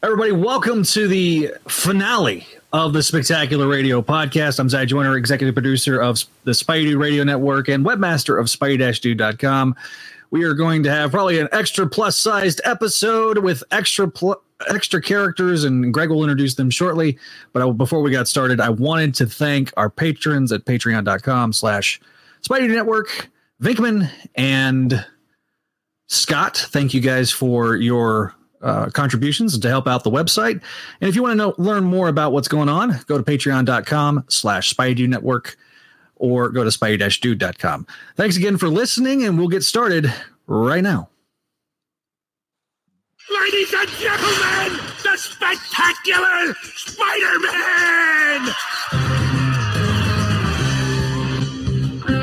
Everybody, welcome to the finale of the Spectacular Radio podcast. I'm Zach Joyner, executive producer of the Spidey Radio Network and webmaster of spidey-dude.com. We are going to have probably an extra plus sized episode with extra pl- extra characters, and Greg will introduce them shortly. But I, before we got started, I wanted to thank our patrons at patreon.com slash Spidey Network, Vinkman and Scott. Thank you guys for your uh, contributions to help out the website. And if you want to know, learn more about what's going on, go to patreon.com slash Spidey Network or go to spidey-dude.com. Thanks again for listening, and we'll get started right now. Ladies and gentlemen, the spectacular Spider-Man!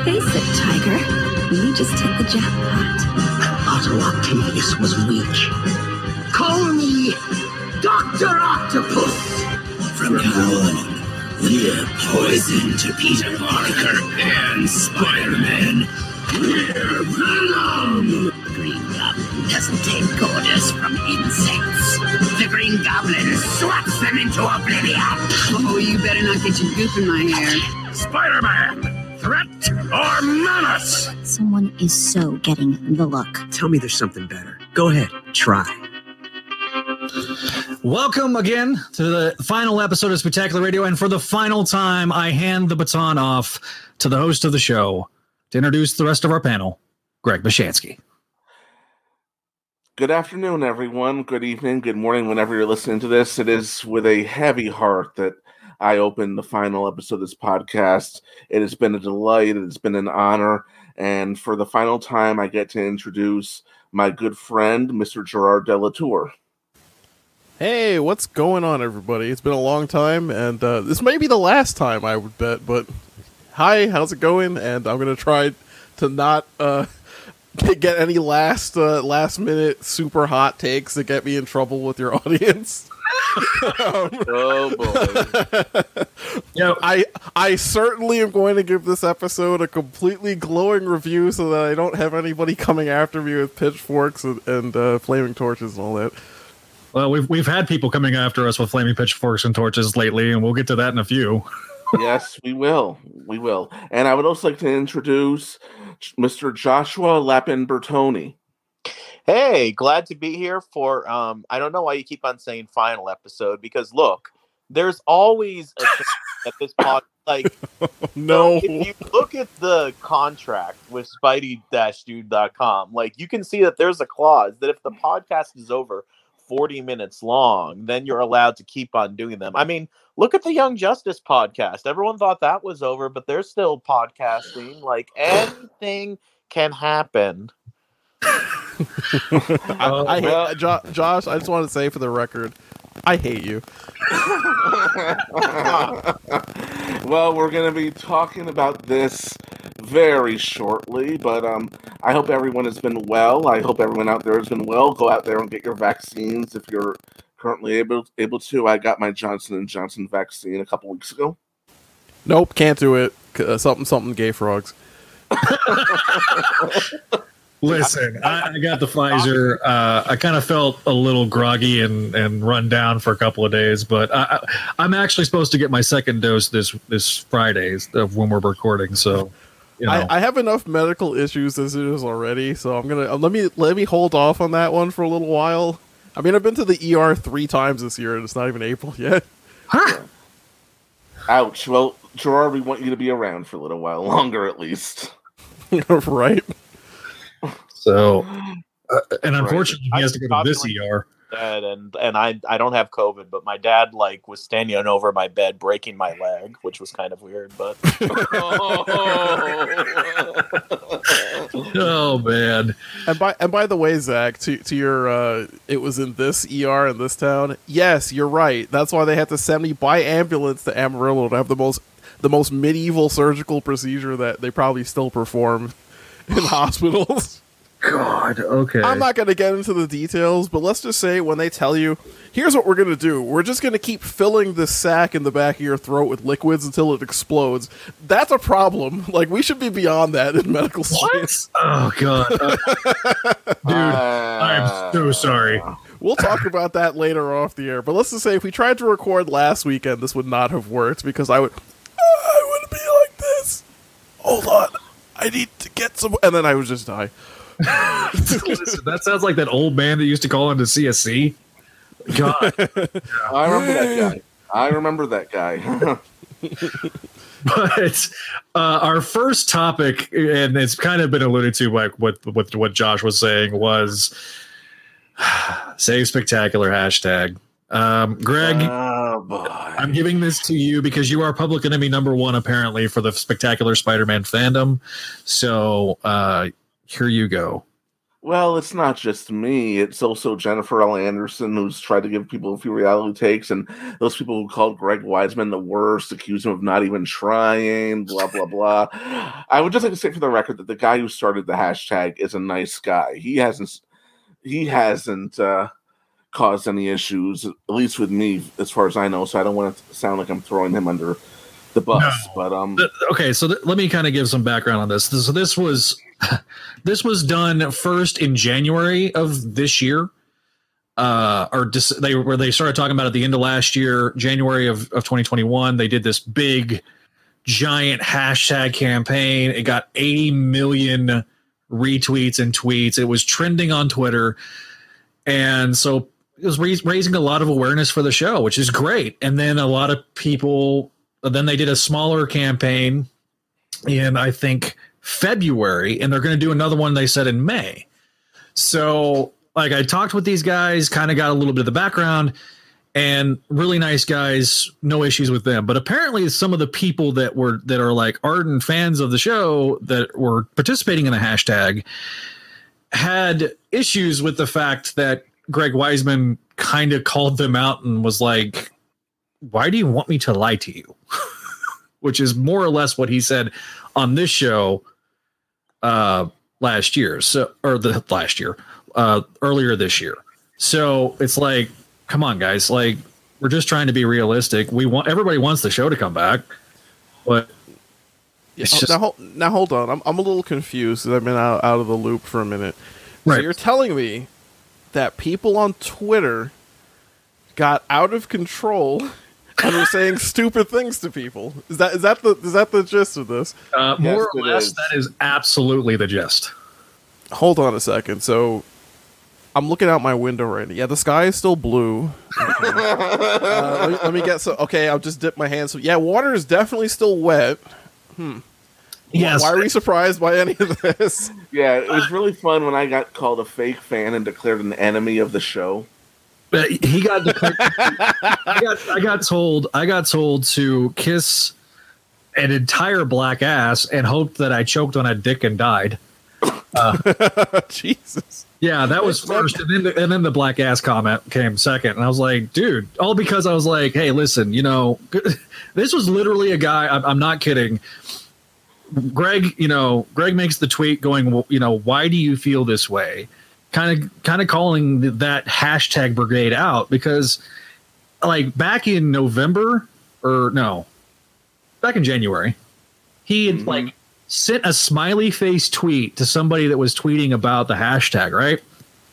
Face it, Tiger. You just hit the jackpot. Otto Octavius was weak. Call me Dr. Octopus. From now on, we're poison to Peter Parker and Spider-Man. We're Venom! Green Goblin doesn't take orders from insects. The Green Goblin swats them into oblivion. Oh, you better not get your goop in my hair. Spider-Man, threat or menace? Someone is so getting the look. Tell me there's something better. Go ahead, try. Welcome again to the final episode of Spectacular Radio. And for the final time, I hand the baton off to the host of the show to introduce the rest of our panel, Greg Bashansky. Good afternoon, everyone. Good evening, good morning, whenever you're listening to this. It is with a heavy heart that I open the final episode of this podcast. It has been a delight, it's been an honor. And for the final time, I get to introduce my good friend, Mr. Gerard Delatour. Hey, what's going on, everybody? It's been a long time, and uh, this may be the last time, I would bet. But hi, how's it going? And I'm gonna try to not uh, get any last uh, last minute super hot takes that get me in trouble with your audience. um, Oh boy. Yeah, I I certainly am going to give this episode a completely glowing review so that I don't have anybody coming after me with pitchforks and, and uh, flaming torches and all that. Well, we've we've had people coming after us with flaming pitchforks and torches lately, and we'll get to that in a few. yes, we will. We will. And I would also like to introduce Mr. Joshua Lapin Bertone. Hey, glad to be here for um I don't know why you keep on saying final episode because look, there's always a at this pod like No, if you look at the contract with spidey-dude.com, like you can see that there's a clause that if the podcast is over 40 minutes long, then you're allowed to keep on doing them. I mean, look at the Young Justice podcast. Everyone thought that was over, but they're still podcasting. Like anything can happen. I, I hate well- Jo- Josh. I just want to say for the record, I hate you. well, we're going to be talking about this very shortly, but um, I hope everyone has been well. I hope everyone out there has been well. Go out there and get your vaccines if you're currently able able to. I got my Johnson and Johnson vaccine a couple weeks ago. Nope, can't do it. Uh, something, something. Gay frogs. Listen, I, I got the Pfizer. Uh, I kind of felt a little groggy and, and run down for a couple of days, but I, I, I'm actually supposed to get my second dose this this Friday of when we're recording. So, you know, I, I have enough medical issues as it is already, so I'm gonna uh, let me let me hold off on that one for a little while. I mean, I've been to the ER three times this year, and it's not even April yet. Huh. Ouch. Well, Gerard, we want you to be around for a little while longer, at least. right? So uh, and unfortunately, he has to go to this ER. Dad and and I I don't have COVID, but my dad like was standing over my bed breaking my leg, which was kind of weird. But Oh man, And by and by the way, Zach, to to your uh, it was in this ER in this town. Yes, you're right. That's why they had to send me by ambulance to Amarillo to have the most the most medieval surgical procedure that they probably still perform in hospitals. God. Okay. I'm not going to get into the details, but let's just say when they tell you, here's what we're going to do. We're just going to keep filling this sack in the back of your throat with liquids until it explodes. That's a problem. Like, we should be beyond that in medical science. Oh God, Uh, dude. I'm so sorry. We'll talk about that later off the air. But let's just say if we tried to record last weekend, this would not have worked because I would I would be like this. Hold on. I need to get some and then I would just die. Listen, that sounds like that old man that used to call into CSC. God, I remember that guy. I remember that guy. but uh, our first topic, and it's kind of been alluded to by what what what Josh was saying, was save spectacular hashtag. Um, Greg, oh boy. I'm giving this to you because you are public enemy number one, apparently, for the spectacular Spider-Man fandom. So uh, here you go. Well, it's not just me. It's also Jennifer L. Anderson, who's tried to give people a few reality takes, and those people who called Greg Weisman the worst, accused him of not even trying, blah, blah, blah. I would just like to say for the record that the guy who started the hashtag is a nice guy. He hasn't he hasn't uh, caused any issues, at least with me, as far as I know. So I don't want to sound like I'm throwing him under the bus. No. But um Okay, so th- let me kind of give some background on this. So this was this was done first in January of this year, uh, or dis- they where they started talking about it at the end of last year, January of, of 2021. They did this big, giant hashtag campaign. It got 80 million retweets and tweets. It was trending on Twitter, and so it was rais- raising a lot of awareness for the show, which is great. And then a lot of people. Then they did a smaller campaign in I think February, and they're going to do another one. They said in May. So, like, I talked with these guys, kind of got a little bit of the background, and really nice guys, no issues with them. But apparently, some of the people that were that are like ardent fans of the show that were participating in the hashtag had issues with the fact that Greg Weisman kind of called them out and was like, "Why do you want me to lie to you?" Which is more or less what he said on this show uh last year so or the last year uh earlier this year so it's like come on guys like we're just trying to be realistic we want everybody wants the show to come back but it's Oh, just now, hold, now hold on. I'm, I'm a little confused 'cause I've been out, out of the loop for a minute. So Right. you're telling me that people on Twitter got out of control and were saying stupid things to people. Is that is that the is that the gist of this? uh, Yes, more or less is. that is absolutely the gist Hold on a second. So I'm looking out my window right now. Yeah, the sky is still blue. Okay. uh, let, me, let me get so. Okay, I'll just dip my hands. So, yeah, water is definitely still wet. yes Why are we surprised by any of this? yeah, it was really fun when I got called a fake fan and declared an enemy of the show. But he got declared. I got I got told I got told to kiss an entire black ass and hoped that I choked on a dick and died. Uh, Jesus. Yeah, that was first, and then the, and then the black ass comment came second, and I was like, dude, all because I was like, hey, listen, you know, this was literally a guy. I'm, I'm not kidding. Greg, you know, Greg makes the tweet going, you know, why do you feel this way? Kind of, kind of calling th- that hashtag brigade out because, like, back in November or no, back in January, he had mm-hmm. like sent a smiley face tweet to somebody that was tweeting about the hashtag, right?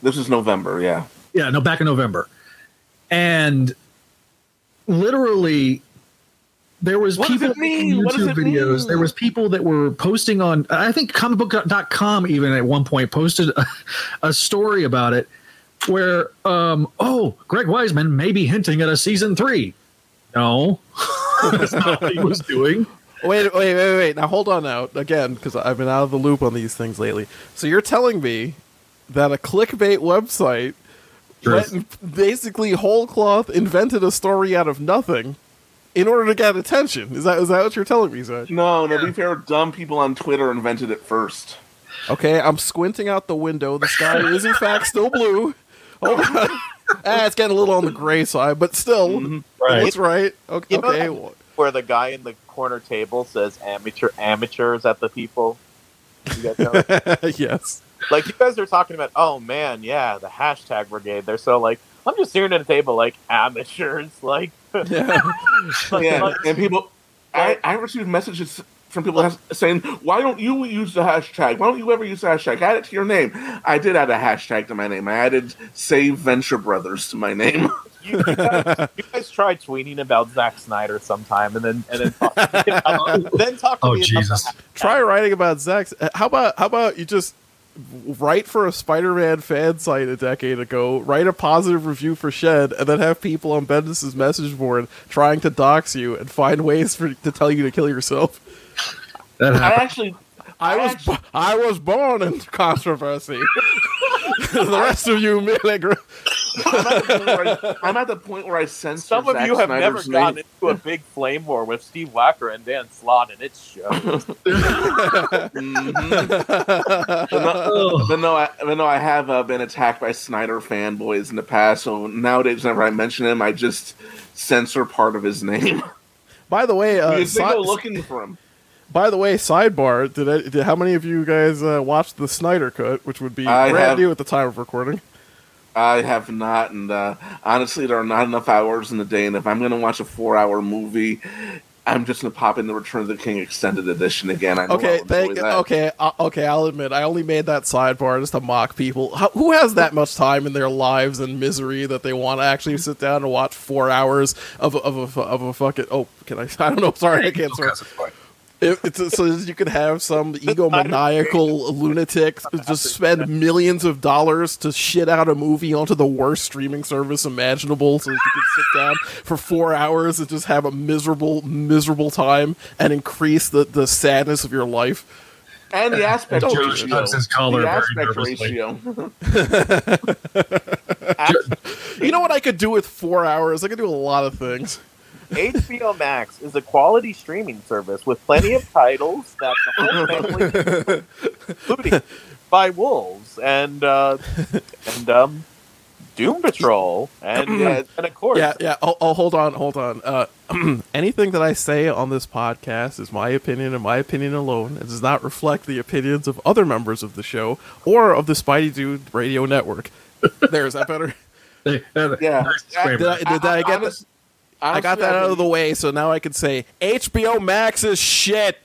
This is November, yeah. Yeah, no, back in November. And literally there was What people making YouTube videos. mean? There was people that were posting on I think comicbook.com even at one point posted a, a story about it where um oh, Greg Weisman may be hinting at a season 3. No. That's not what he was doing. Wait, wait, wait, wait. Now hold on now. Again, because I've been out of the loop on these things lately. So you're telling me that a clickbait website went and basically whole cloth invented a story out of nothing in order to get attention. Is that is that what you're telling me, Zach? No, no, to be fair, dumb people on Twitter invented it first. Okay, I'm squinting out the window. The sky is in fact still blue. Hold on. ah, it's getting a little on the gray side, but still, Right. that's right. Okay, You know okay. that- Where the guy in the corner table says amateur amateurs at the people. You guys know yes. like you guys are talking about oh man yeah the hashtag brigade they're so like i'm just staring at a table like amateurs like, Yeah. like, yeah, like- and people, I, I received messages from people saying, "Why don't you use the hashtag? Why don't you ever use the hashtag? Add it to your name." I did add a hashtag to my name. I added "Save Venture Brothers" to my name. You, you, guys, you guys try tweeting about Zack Snyder sometime, and then and then talk about, then talk to Oh me about Jesus! the- Try writing about Zack. How about how about you just write for a Spider-Man fan site a decade ago, write a positive review for Shed, and then have people on Bendis's message board trying to dox you and find ways for to tell you to kill yourself. That I actually, I was actually- I was born in controversy. the rest of you merely gr- I'm at, the point where I, I'm at the point where I sense Some of Zack you have never Snyder's gotten name. into a big flame war with Steve Wacker and Dan Slott, and it shows. Mhm. but, no, but no, I, but no, I have uh, been attacked by Snyder fanboys in the past. So nowadays, whenever I mention him, I just censor part of his name By the way, uh, because they go looking for him. By the way, sidebar. Did, I, did how many of you guys uh, watched the Snyder cut, which would be I brand have. new at the time of recording? I have not, and uh, honestly, there are not enough hours in the day. And if I'm going to watch a four-hour movie, I'm just going to pop in the Return of the King extended edition again. I know Okay, thank. Okay, uh, okay. I'll admit, I only made that sidebar just to mock people. How, who has that much time in their lives and misery that they want to actually sit down and watch four hours of a, of a, of a fucking? Oh, can I? I don't know. Sorry, I can't. Sorry. It, it's so you could have some egomaniacal lunatic just spend millions of dollars to shit out a movie onto the worst streaming service imaginable, so that you can sit down for four hours and just have a miserable, miserable time and increase the, the sadness of your life. And the aspect Don't- ratio. His collar the aspect ratio. You know what I could do with four hours? I could do a lot of things. HBO Max is a quality streaming service with plenty of titles that the whole family, including by Wolves and uh, and um, Doom Patrol and uh, and of course, Yeah, yeah. Oh, oh hold on, hold on. Uh, anything that I say on this podcast is my opinion and my opinion alone. It does not reflect the opinions of other members of the show or of the Spidey Dude Radio Network. there, is that better? They- Yeah. nice disclaimer. Did I, did I get Honest- that? I got that out I've of the way, so now I can say HBO Max is shit.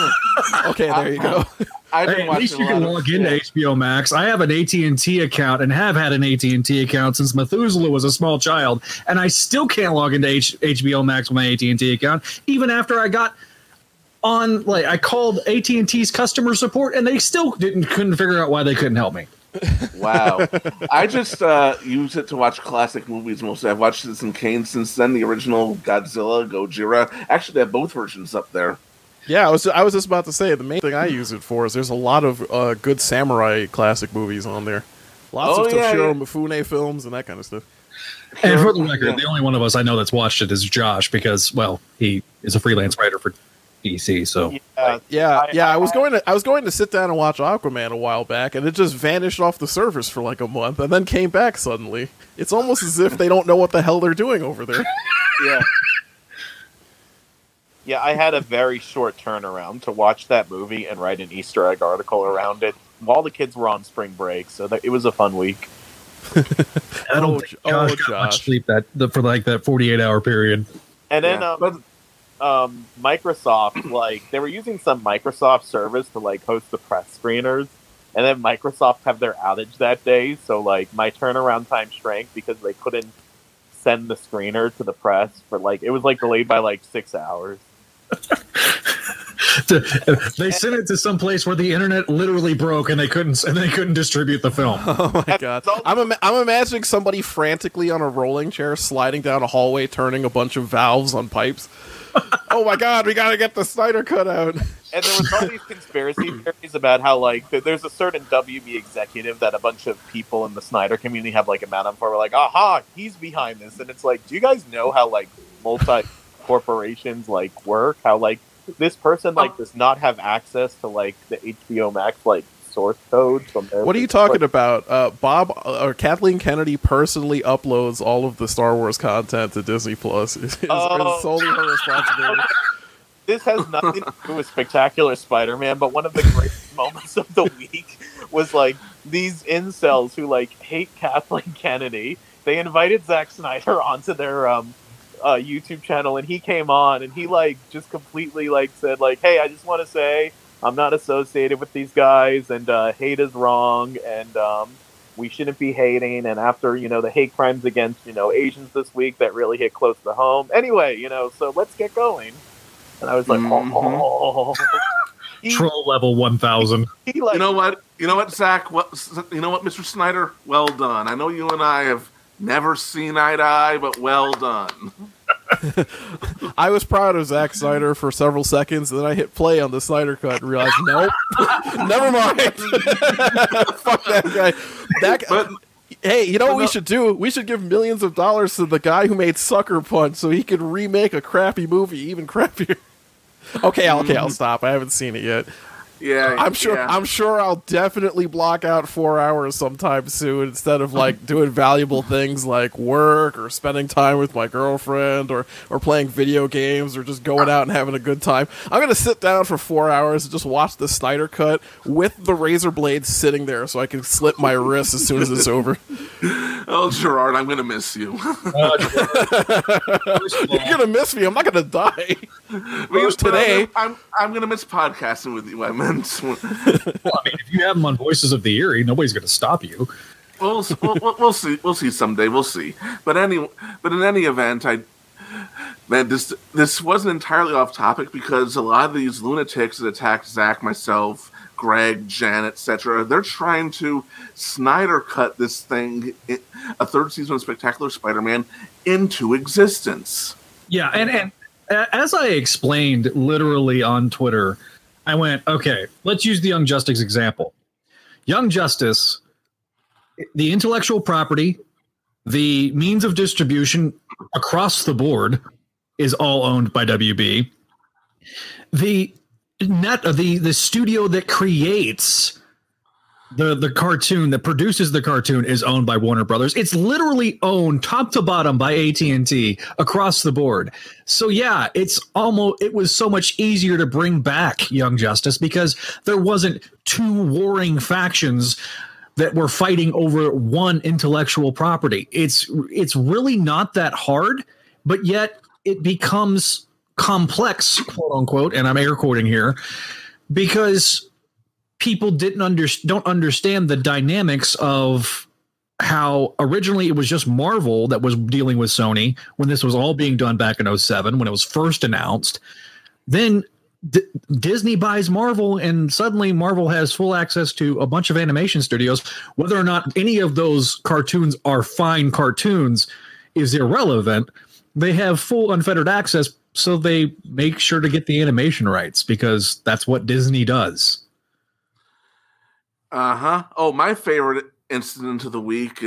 okay, there you go. I've been Hey, at least you can of log into shit. HBO Max. I have an AT and T account and have had an AT and T account since Methuselah was a small child, and I still can't log into H- HBO Max with my AT and T account, even after I got on. Like I called AT and T's customer support, and they still didn't couldn't figure out why they couldn't help me. Wow. I just uh, use it to watch classic movies mostly. I've watched Citizen Kane since then, the original Godzilla, Gojira. Actually, they have both versions up there. Yeah, I was I was just about to say the main thing I use it for is there's a lot of uh, good samurai classic movies on there. Lots Oh, of yeah, Toshiro yeah. Mifune films and that kind of stuff. And for the record, Yeah. the only one of us I know that's watched it is Josh because, well, he is a freelance writer for DC. So yeah, Yeah, I- yeah. I, I- was going to I was going to sit down and watch Aquaman a while back, and it just vanished off the servers for like a month, and then came back suddenly. It's almost as if they don't know what the hell they're doing over there. Yeah. yeah. I had a very short turnaround to watch that movie and write an Easter egg article around it while the kids were on spring break, so that, it was a fun week. I don't Oh, think oh, Josh got Josh. much sleep that the, for like that forty eight hour period. And then Yeah. um, But um, Microsoft, like they were using some Microsoft service to like host the press screeners, and then Microsoft have their outage that day. So like my turnaround time shrank because they couldn't send the screener to the press for like it was like delayed by like six hours. they sent it to some place where the internet literally broke and they couldn't and they couldn't distribute the film. Oh my god! all- I'm ima- I'm imagining somebody frantically on a rolling chair sliding down a hallway, turning a bunch of valves on pipes. oh my god! We gotta get the Snyder cut out. And there was all these conspiracy theories about how like th- there's a certain WB executive that a bunch of people in the Snyder community have like a man on for. We're like, aha, he's behind this, and it's like, do you guys know how like multi corporations like work? How like this person like oh. does not have access to like the HBO Max like source code from their. What are you talking about? Uh, Bob uh, or Kathleen Kennedy personally uploads all of the Star Wars content to Disney Plus. It's, it's Oh. solely her responsibility. this has nothing to do with Spectacular Spider-Man, but one of the greatest moments of the week was like these incels who like hate Kathleen Kennedy. They invited Zack Snyder onto their um uh, YouTube channel, and he came on, and he like just completely like said like, "Hey, I just want to say I'm not associated with these guys, and uh, hate is wrong, and um, we shouldn't be hating." And after you know the hate crimes against you know Asians this week that really hit close to home. Anyway, you know, so let's get going. And I was like, Mhm. "Oh." He- Troll level 1000. he, like, You know what? You know what, Zach? What? You know what, Mr. Snyder? Well done. I know you and I have never seen eye to eye, but well done. I was proud of Zack Snyder for several seconds, and then I hit play on the Snyder cut and realized, nope, never mind. Fuck that guy. That guy. But Hey, you know what we should do? We should give millions of dollars to the guy who made Sucker Punch so he could remake a crappy movie even crappier. Okay, okay, I'll hmm. stop. I haven't seen it yet. Yeah, I'm sure. yeah. I'm sure I'll definitely block out four hours sometime soon instead of like doing valuable things like work or spending time with my girlfriend or or playing video games or just going out and having a good time. I'm gonna sit down for four hours and just watch the Snyder cut with the razor blade sitting there so I can slit my wrist as soon as it's over. Oh, Gerard, I'm gonna miss you. Oh, You're gonna miss me. I'm not gonna die. Because today- I'm, I'm gonna miss podcasting with you. I Well, I mean, if you have them on Voices of the Eerie, nobody's going to stop you. We'll, we'll, we'll, we'll see. We'll see someday. We'll see. But any, but in any event, I, man, this this wasn't entirely off topic because a lot of these lunatics that attacked Zach, myself, Greg, Jan, etc. They're trying to Snyder cut this thing, a third season of Spectacular Spider-Man, into existence. Yeah, and and as I explained literally on Twitter, I went, okay, let's use the Young Justice example. Young Justice, the intellectual property, the means of distribution across the board is all owned by WB. The net the the studio that creates the the cartoon that produces the cartoon is owned by Warner Brothers. It's literally owned top to bottom by AT&T across the board. So yeah, it's almost it was so much easier to bring back Young Justice because there wasn't two warring factions that were fighting over one intellectual property. It's it's really not that hard, but yet it becomes complex, quote unquote, and I'm air quoting here, because people didn't under, don't understand the dynamics of how originally it was just Marvel that was dealing with Sony when this was all being done back in 07 when it was first announced. Then D- Disney buys Marvel and suddenly Marvel has full access to a bunch of animation studios. Whether or not any of those cartoons are fine cartoons is irrelevant. They have full unfettered access so they make sure to get the animation rights because that's what Disney does. Uh huh. Oh, my favorite incident of the week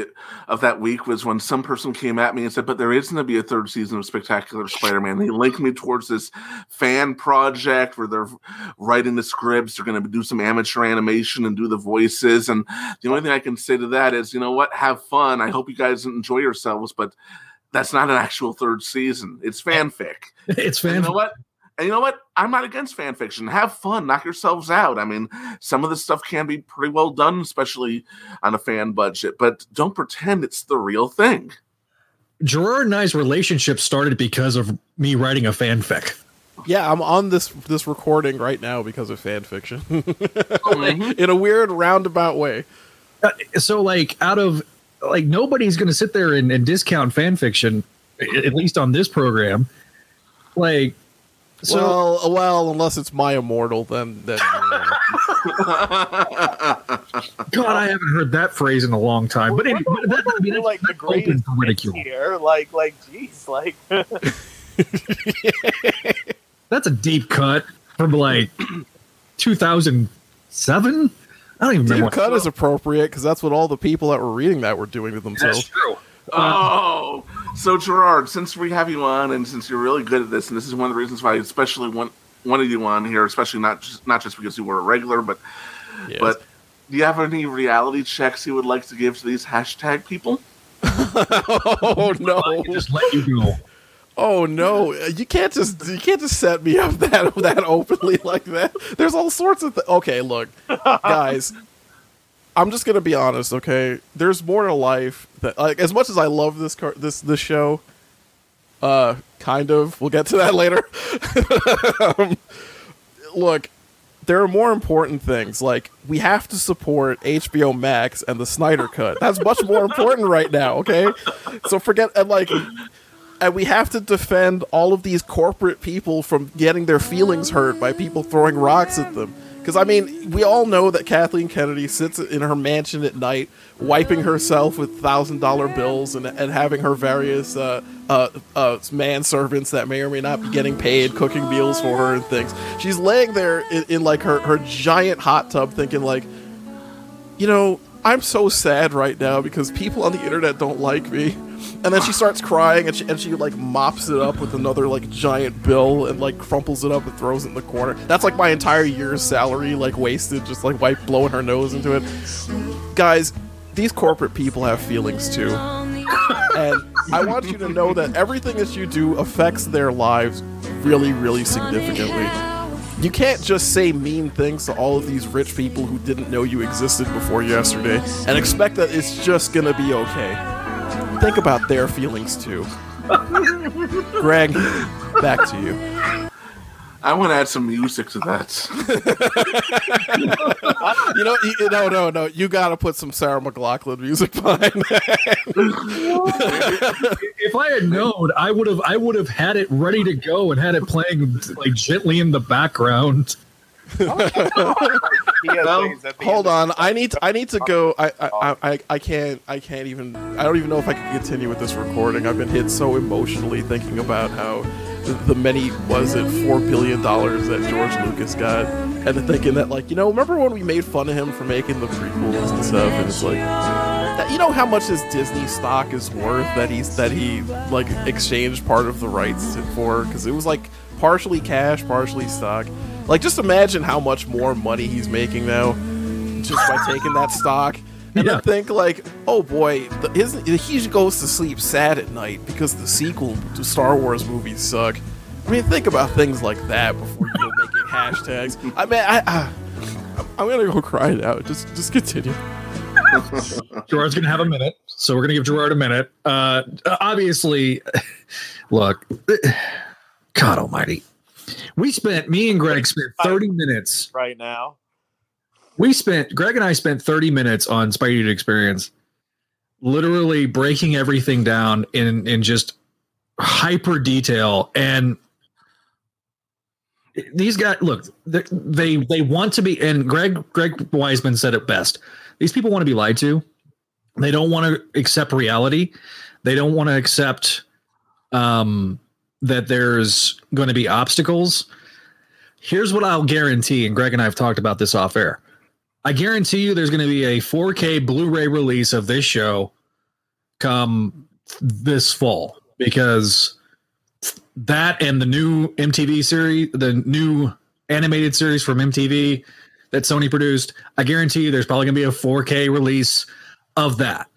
of that week was when some person came at me and said, "But there is going to be a third season of Spectacular Spider-Man." They linked me towards this fan project where they're writing the scripts. They're going to do some amateur animation and do the voices. And the only thing I can say to that is, you know what? Have fun. I hope you guys enjoy yourselves, but. That's not an actual third season. It's fanfic. It's And fan. you know what? And you know what? I'm not against fan fiction. Have fun, knock yourselves out. I mean, some of this stuff can be pretty well done, especially on a fan budget, but don't pretend it's the real thing. Gerard and I's relationship started because of me writing a fanfic. Yeah, I'm on this this recording right now because of fan fiction. Mhm. In a weird roundabout way. Uh, so, like, out of like nobody's going to sit there and, and discount fan fiction, at least on this program. Like, so well, well, unless it's my immortal, then then you. Uh, God, I haven't heard that phrase in a long time. But anyway, We're- that, I mean, we're that's, like the that's open greatest for ridicule. here. Like, like, geez, like, That's a deep cut from like 2007. I don't even remember. deep cut is appropriate because that's what all the people that were reading that were doing to That's themselves. true. Oh, so Gerard, since we have you on, and since you're really good at this, and this is one of the reasons why I especially want wanted you on here, especially not just not just because you were a regular, but Yes. but do you have any reality checks you would like to give to these hashtag people? oh no! Just let you go. Oh no! You can't just you can't just set me up that that openly like that. There's all sorts of th- okay. Look, guys, I'm just gonna be honest. Okay, there's more to life that like as much as I love this car this this show. Uh, kind of. We'll get to that later. um, look, there are more important things. Like we have to support HBO Max and the Snyder Cut. That's much more important right now. Okay, so forget and like. And we have to defend all of these corporate people from getting their feelings hurt by people throwing rocks at them. Because, I mean, we all know that Kathleen Kennedy sits in her mansion at night, wiping herself with $1,000 bills and, and having her various uh, uh, uh, manservants that may or may not be getting paid cooking meals for her and things. She's laying there in, in like, her, her giant hot tub thinking, like, you know, I'm so sad right now because people on the internet don't like me. And then she starts crying and she, and she like mops it up with another like giant bill and like crumples it up and throws it in the corner. That's like my entire year's salary like wasted just like wipe blowing her nose into it. Guys, these corporate people have feelings too. And I want you to know that everything that you do affects their lives really really significantly. You can't just say mean things to all of these rich people who didn't know you existed before yesterday and expect that it's just gonna be okay. Think about their feelings too. Greg, back to you. I want to add some music to that. You know, you, no, no, no. You got to put some Sarah McLachlan music behind that. if I had known, I would have I would have had it ready to go and had it playing like gently in the background. Hold on, I need to, I need to go. I, I I I can't I can't even I don't even know if I can continue with this recording. I've been hit so emotionally thinking about how the, the many was it four billion dollars that George Lucas got, and then thinking that like you know remember when we made fun of him for making the prequels and stuff, and it's like you know how much his Disney stock is worth that he's that he like exchanged part of the rights for because it was like partially cash, partially stock. Like just imagine how much more money he's making now just by taking that stock. And Yeah. then think like, oh boy, the, his, he goes to sleep sad at night because the sequel to Star Wars movies suck. I mean, think about things like that before you go making hashtags. I mean, I, I, I'm gonna go cry now. Just, just continue. Gerard's gonna have a minute, so we're gonna give Gerard a minute. Uh, obviously, look, God Almighty, we spent me and Greg spent thirty minutes. right now. We spent Greg and I spent thirty minutes on Spidey Experience, literally breaking everything down in in just hyper detail and. These guys, look, they they they want to be, and Greg Greg Weisman said it best. These people want to be lied to. They don't want to accept reality. They don't want to accept um, that there's going to be obstacles. Here's what I'll guarantee, and Greg and I have talked about this off air. I guarantee you there's going to be a 4K Blu ray release of this show come this fall because that and the new MTV series, the new animated series from MTV that Sony produced, I guarantee you there's probably going to be a 4K release of that.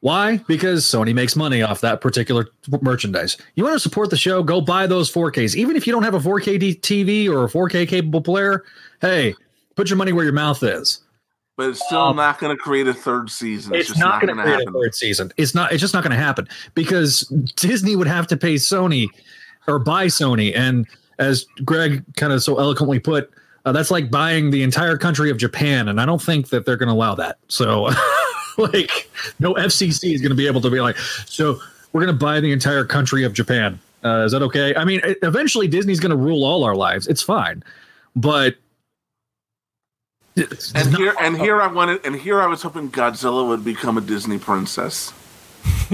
Why? Because Sony makes money off that particular merchandise. You want to support the show? Go buy those 4Ks. Even if you don't have a 4K TV or a 4K capable player, hey, put your money where your mouth is. But it's still not going to create a third season. It's, It's, just not, not going to going to create happen. a third season. It's not. It's just not going to happen because Disney would have to pay Sony or buy Sony, and as Greg kind of so eloquently put, uh, that's like buying the entire country of Japan, and I don't think that they're going to allow that. So, like, no FCC is going to be able to be like, so we're going to buy the entire country of Japan. Uh, is that okay? I mean, eventually Disney's going to rule all our lives. It's fine, but. it's And not- here, and here, I wanted, and here, I was hoping Godzilla would become a Disney princess.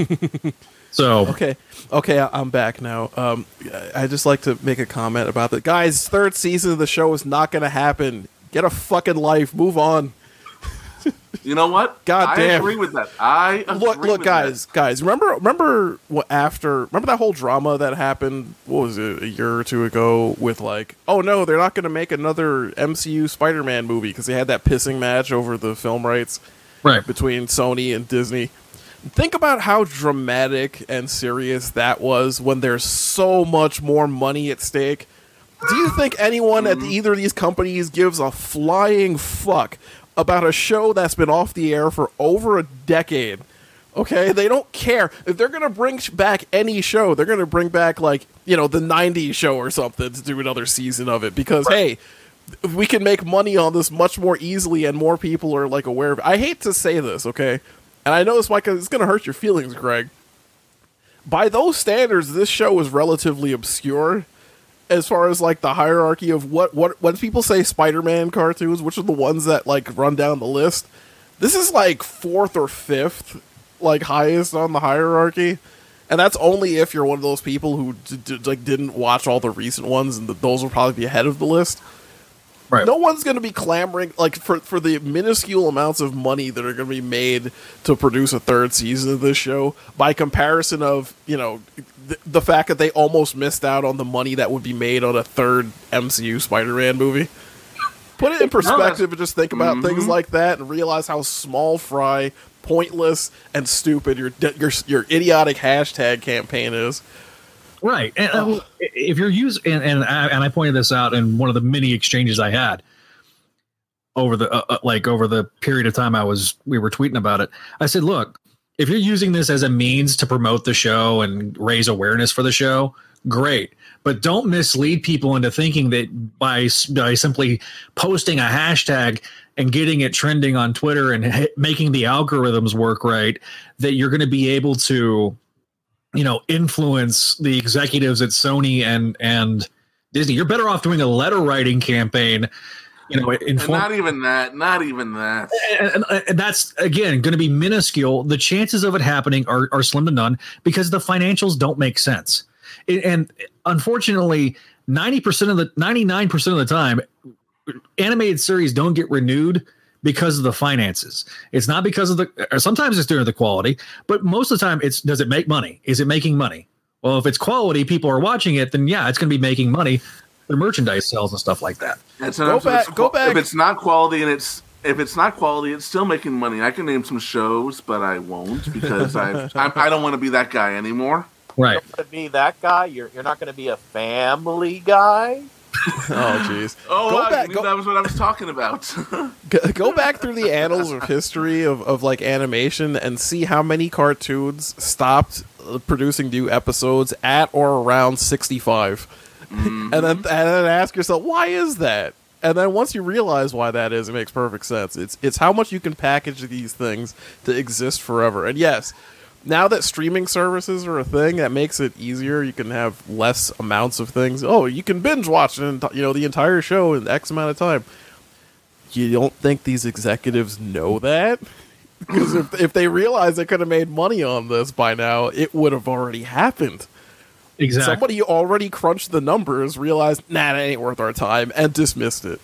so Okay, okay, I- I'm back now. Um, I just like to make a comment about that, guys. Third season of the show is not going to happen. Get a fucking life. Move on. You know what? God I damn. agree with that. I agree Look, look, with guys, guys. Remember, remember what after? Remember that whole drama that happened? What was it? A year or two ago with like, oh no, they're not going to make another MCU Spider-Man movie because they had that pissing match over the film rights right. between Sony and Disney. Think about how dramatic and serious that was when there's so much more money at stake. Do you think anyone at mm-hmm. either of these companies gives a flying fuck about a show that's been off the air for over a decade Okay, they don't care if they're gonna bring back any show. They're gonna bring back like you know the '90s show or something to do another season of it because hey, we can make money on this much more easily and more people are like aware of it. I hate to say this, okay, and I know this might it's gonna hurt your feelings, Greg. By those standards, this show is relatively obscure as far as like the hierarchy of what what when people say Spider-Man cartoons, which are the ones that like run down the list. This is like fourth or fifth like highest on the hierarchy, and that's only if you're one of those people who d- d- like didn't watch all the recent ones, and th those will probably be ahead of the list. Right. No one's going to be clamoring like for for the minuscule amounts of money that are going to be made to produce a third season of this show. By comparison of you know th- the fact that they almost missed out on the money that would be made on a third MCU Spider-Man movie. Put it in perspective and just think about things mm-hmm. like that and realize how small fry, pointless, and stupid your your your idiotic hashtag campaign is. Right. And uh, if you're using, and, and I, and I pointed this out in one of the many exchanges I had over the uh, uh, like over the period of time I was we were tweeting about it. I said, look, if you're using this as a means to promote the show and raise awareness for the show, great. But don't mislead people into thinking that by by simply posting a hashtag and getting it trending on Twitter and h- making the algorithms work right, that you're going to be able to you know influence the executives at Sony and and Disney. You're better off doing a letter writing campaign. You know, inform- not even that. Not even that. and, and- and that's again going to be minuscule. The chances of it happening are, are slim to none because the financials don't make sense. And- And unfortunately, ninety percent of the ninety nine percent of the time, animated series don't get renewed because of the finances. It's not because of the. Or sometimes it's due to the quality, but most of the time, it's does it make money? Is it making money? Well, if it's quality, people are watching it, then yeah, it's going to be making money. The merchandise sales and stuff like that. And Go back- it's go back- If it's not quality and it's if it's not quality, it's still making money. I can name some shows, but I won't because I I, I don't want to be that guy anymore. Right. to be that guy. You're you're not going to be a family guy. Oh jeez. Oh, Go wow, back- go- that was what I was talking about. Go, go back through the annals of history of, of like animation and see how many cartoons stopped uh, producing new episodes at or around 65 and then and then ask yourself why is that? And then once you realize why that is it makes perfect sense. It's it's how much you can package these things to exist forever. And yes now that streaming services are a thing that makes it easier you can have less amounts of things oh you can binge watch an enti- you know the entire show in x amount of time you don't think these executives know that? Because if, if they realized they could have made money on this by now, it would have already happened. Exactly. Somebody already crunched the numbers, realized, nah, that ain't worth our time, and dismissed it.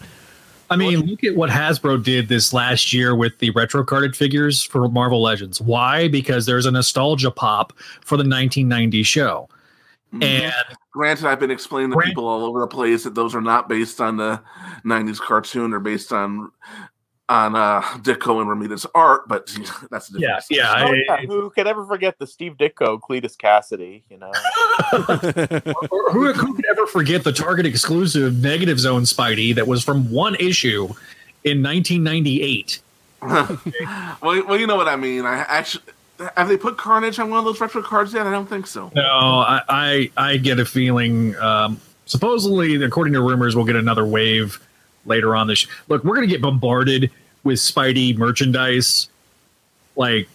I mean, look at what Hasbro did this last year with the retro carded figures for Marvel Legends. Why? Because there's a nostalgia pop for the 1990 show. Mm-hmm. And Granted, I've been explaining to Grant- people all over the place that those are not based on the '90s cartoon; they're based on on uh, Ditko and Romita's art. But that's a different yeah, yeah. Oh, I- Who could ever forget the Steve Ditko, Cletus Kasady? You know, or who, who could ever forget the Target exclusive Negative Zone Spidey that was from one issue in 1998? well, well, you know what I mean. I actually have they put Carnage on one of those retro cards yet? I don't think so. No, I, I, I get a feeling. Um, supposedly, according to rumors, we'll get another wave later on this. Look, we're going to get bombarded with Spidey merchandise, like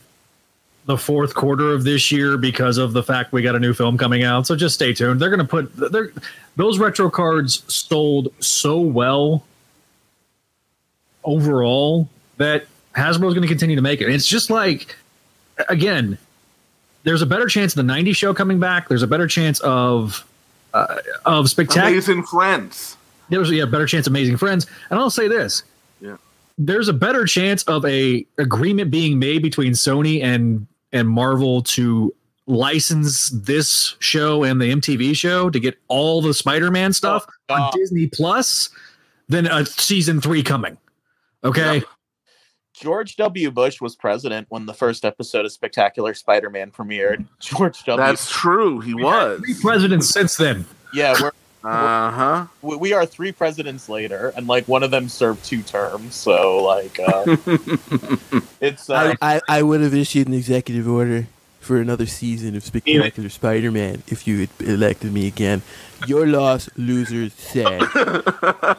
the fourth quarter of this year because of the fact we got a new film coming out. So just stay tuned. They're going to put they're, those retro cards sold so well overall that Hasbro is going to continue to make it. It's just like again, there's a better chance of the 90s show coming back. There's a better chance of uh, of spectacular. Amazing friends. There's yeah, better chance of amazing friends. And I'll say this. There's a better chance of a agreement being made between Sony and and Marvel to license this show and the MTV show to get all the Spider-Man stuff Oh, on Disney Plus than a season three coming. Okay. Yeah. George W. Bush was president when the first episode of Spectacular Spider-Man premiered. George W. That's true. He was. Three presidents since then. yeah, we're Uh huh. we, we are three presidents later, and like one of them served two terms. So like, uh, it's uh, I, I, I would have issued an executive order for another season of Spectacular Spider-Man if you had elected me again. Your loss, losers. Sad.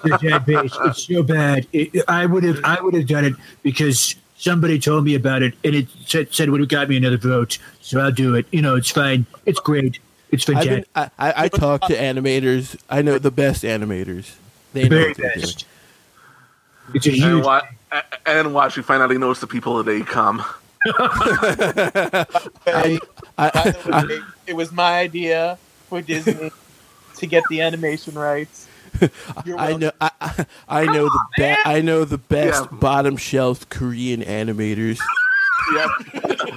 it's so bad. It, I would have I would have done it because somebody told me about it and it said, said would have got me another vote. So I'll do it. You know, it's fine. It's great. It's I've fantastic. been, I, I, I talk to animators. I know the best animators. They the know very what they're doing. best. It's a And huge. watch, and watch, you find out he knows the people at AKOM. I, I, by the way, it was my idea for Disney to get the animation rights. I know I, I- I know the best I know the best Yeah. bottom shelf Korean animators. Yep.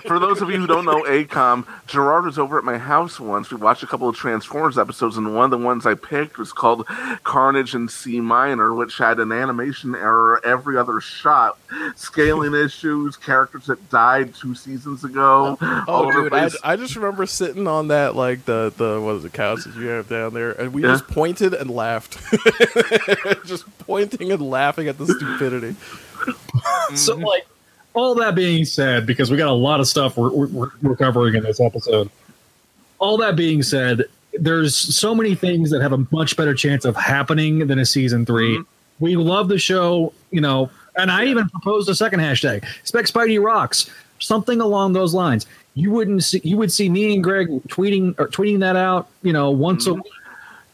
For those of you who don't know AKOM, Gerard was over at my house once. We watched a couple of Transformers episodes, and one of the ones I picked was called Carnage in C minor, which had an animation error every other shot, scaling issues, characters that died two seasons ago. Oh, all Oh, dude, I. I just remember sitting on that like the the what is it couch that you have down there, and we Yeah. just pointed and laughed, just pointing and laughing at the stupidity. So, mm-hmm. like, all that being said, because we got a lot of stuff we're, we're, we're covering in this episode, all that being said, there's so many things that have a much better chance of happening than a season 3 mm-hmm. We love the show, you know, and I even proposed a second hashtag, Spec Spidey Rocks, something along those lines. You wouldn't see, you would see me and Greg tweeting or tweeting that out, you know, once a mm-hmm. week.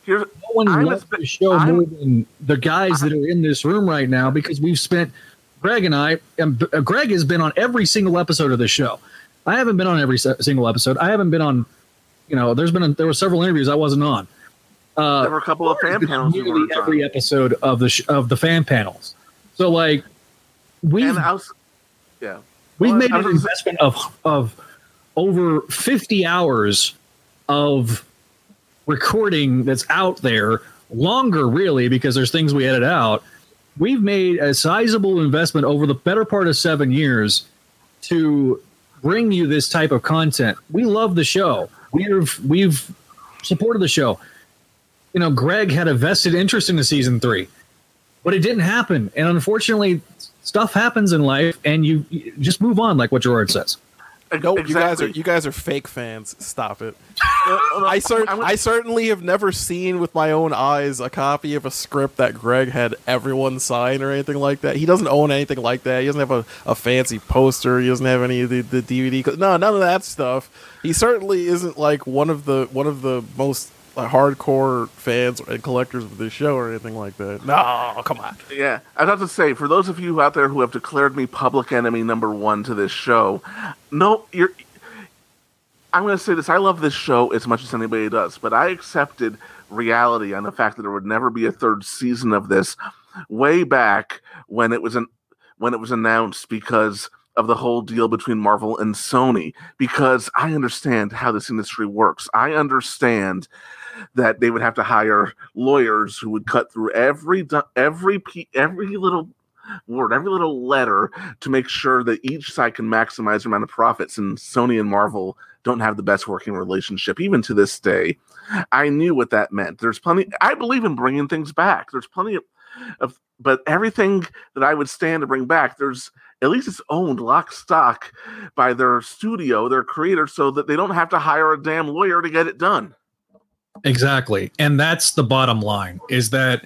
Here's, No one I'm loves spe- the show I'm- more than the guys that are in this room right now because we've spent Greg and I. And uh, Greg has been on every single episode of the show. I haven't been on every single episode. I haven't been on. You know, there's been a, there were several interviews I wasn't on. Uh, there were a couple of fan panels we nearly weren't on. every episode of the sh- of the fan panels. So like I yeah. We've Well, made an investment of of over 50 hours of recording that's out there, longer really, because there's things we edit out. We've made a sizable investment over the better part of seven years to bring you this type of content. We love the show. We've we've supported the show. You know, Greg had a vested interest in the season three, but it didn't happen. And unfortunately, stuff happens in life, and you, you just move on, like what Gerard says. No, you guys are you guys are fake fans. Stop it. I cer- I'm- certainly have never seen with my own eyes a copy of a script that Greg had everyone sign or anything like that. He doesn't own anything like that. He doesn't have a, a fancy poster. He doesn't have any of the, the DVD. No, none of that stuff. He certainly isn't like one of the one of the most like, hardcore fans and collectors of this show or anything like that. No, come on. Yeah, I have to say, for those of you out there who have declared me public enemy number one to this show, no, you're. I'm going to say this: I love this show as much as anybody does, but I accepted reality on the fact that there would never be a third season of this way back when it was an when it was announced because of the whole deal between Marvel and Sony. Because I understand how this industry works. I understand that they would have to hire lawyers who would cut through every every every little word, every little letter to make sure that each side can maximize their amount of profits. And Sony and Marvel don't have the best working relationship, even to this day. I knew what that meant. There's plenty. I believe in bringing things back. There's plenty of, of but everything that I would stand to bring back, there's at least it's owned lock stock by their studio, their creator, so that they don't have to hire a damn lawyer to get it done. Exactly. And that's the bottom line is that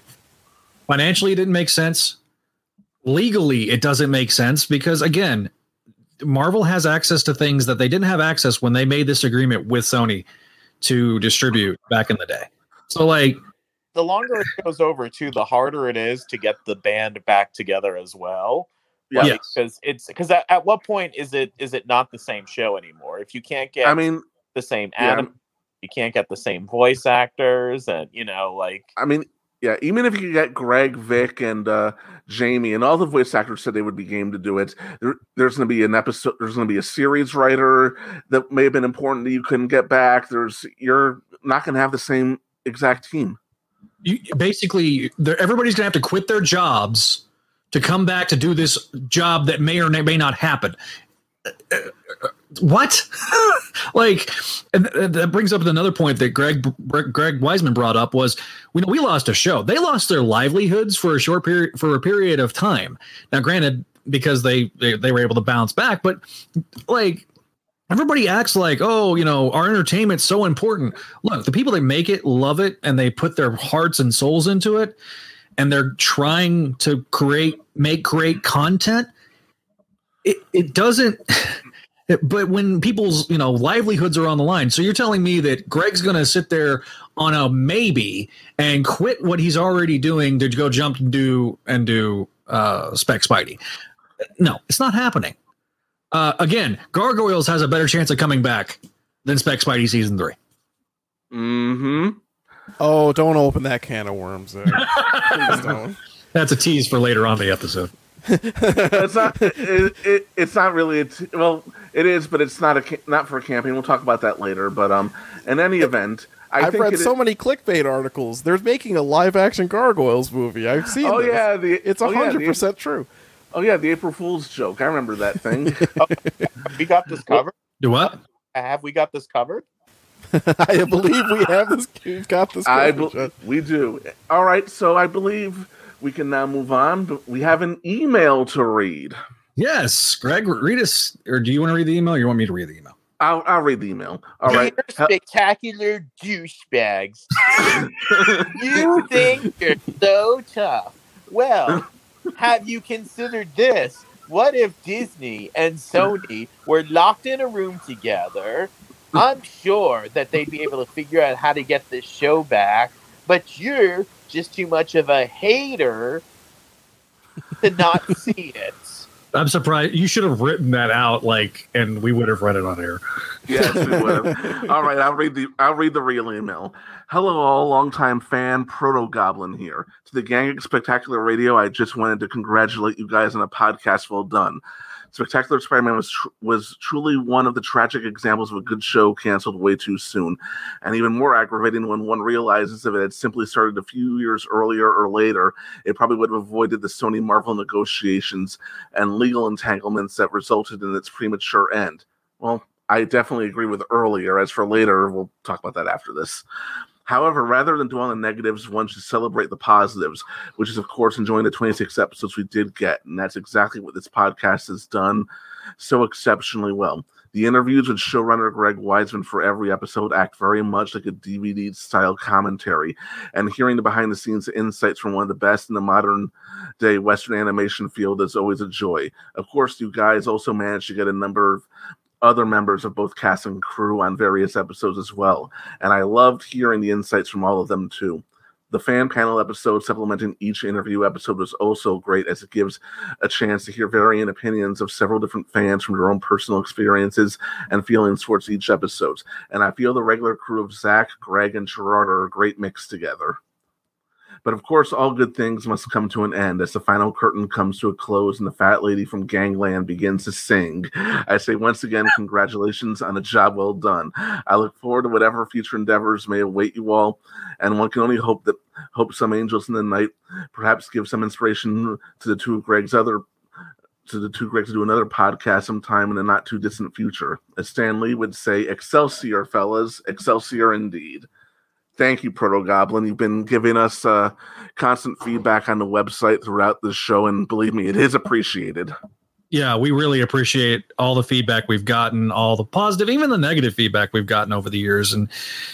financially it didn't make sense. Legally it doesn't make sense because again, Marvel has access to things that they didn't have access when they made this agreement with Sony to distribute back in the day. So like the longer it goes over too, the harder it is to get the band back together as well. Yeah. Like, Yes. because it's because at, at what point is it is it not the same show anymore? If you can't get I mean, the same yeah. Anim, you can't get the same voice actors, and you know, like I mean, yeah, even if you get Greg, Vic, and uh, Jamie, and all the voice actors said they would be game to do it. There, there's going to be an episode. There's going to be a series writer that may have been important that you couldn't get back. There's you're not going to have the same exact team. you, basically everybody's going to have to quit their jobs to come back to do this job that may or may not happen. What? like that brings up another point that Greg Greg Weisman brought up was we know we lost a show. They lost their livelihoods for a short period for a period of time. Now, granted, because they they, they were able to bounce back, but like everybody acts like oh you know our entertainment's so important look the people that make it love it and they put their hearts and souls into it and they're trying to create make great content it, it doesn't but when people's you know livelihoods are on the line so you're telling me that greg's going to sit there on a maybe and quit what he's already doing to go jump and do and do uh spec spidey no it's not happening uh, again, Gargoyles has a better chance of coming back than Spec Spidey season three. Mm-hmm. Oh, don't open that can of worms there. Please don't. That's a tease for later on the episode. It's not. It, it, it's not really. A t- well, it is, but it's not a ca- not for a camping. We'll talk about that later. But um, in any event, I I've think read so is- many clickbait articles. They're making a live action Gargoyles movie. I've seen. Oh this. yeah, the it's oh, yeah, hundred percent true. Oh yeah, the April Fool's joke. I remember that thing. we got this covered. Do what? Have we got this covered? I believe we have this. We've got this. I covered, be- we do. All right, so I believe we can now move on. But we have an email to read. Yes, Greg, read us, or do you want to read the email? Or you want me to read the email? I'll, I'll read the email. All right. You're spectacular douchebags. you think you're so tough. Well, have you considered this? What if Disney and Sony were locked in a room together? I'm sure that they'd be able to figure out how to get this show back, but you're just too much of a hater to not see it. I'm surprised you should have written that out, like, and we would have read it on air. Yes, we would. all right, I'll read the I'll read the real email. Hello, all longtime fan Proto Goblin here. To the gang Spectacular Radio, I just wanted to congratulate you guys on a podcast well done. Spectacular Spider-Man was tr- was truly one of the tragic examples of a good show canceled way too soon, and even more aggravating when one realizes if it had simply started a few years earlier or later, it probably would have avoided the Sony Marvel negotiations and legal entanglements that resulted in its premature end. Well, I definitely agree with earlier. As for later, we'll talk about that after this. However, rather than dwell on the negatives, one should celebrate the positives, which is, of course, enjoying the 26 episodes we did get. And that's exactly what this podcast has done so exceptionally well. The interviews with showrunner Greg Weisman for every episode act very much like a DVD style commentary, and hearing the behind the scenes insights from one of the best in the modern day Western animation field is always a joy. Of course, you guys also managed to get a number of other members of both cast and crew on various episodes as well, and I loved hearing the insights from all of them too. The fan panel episode supplementing each interview episode was also great as it gives a chance to hear varying opinions of several different fans from their own personal experiences and feelings towards each episode. And I feel the regular crew of Zach, Greg, and Gerard are a great mix together. But of course, all good things must come to an end as the final curtain comes to a close and the fat lady from Gangland begins to sing. I say once again, congratulations on a job well done. I look forward to whatever future endeavors may await you all, and one can only hope that hope some angels in the night perhaps give some inspiration to the two of Greg's other to the two Gregs to do another podcast sometime in the not too distant future. As Stan Lee would say, Excelsior, fellas, Excelsior indeed. Thank you, Proto Goblin. You've been giving us uh, constant feedback on the website throughout this show, and believe me, it is appreciated. Yeah, we really appreciate all the feedback we've gotten, all the positive, even the negative feedback we've gotten over the years, and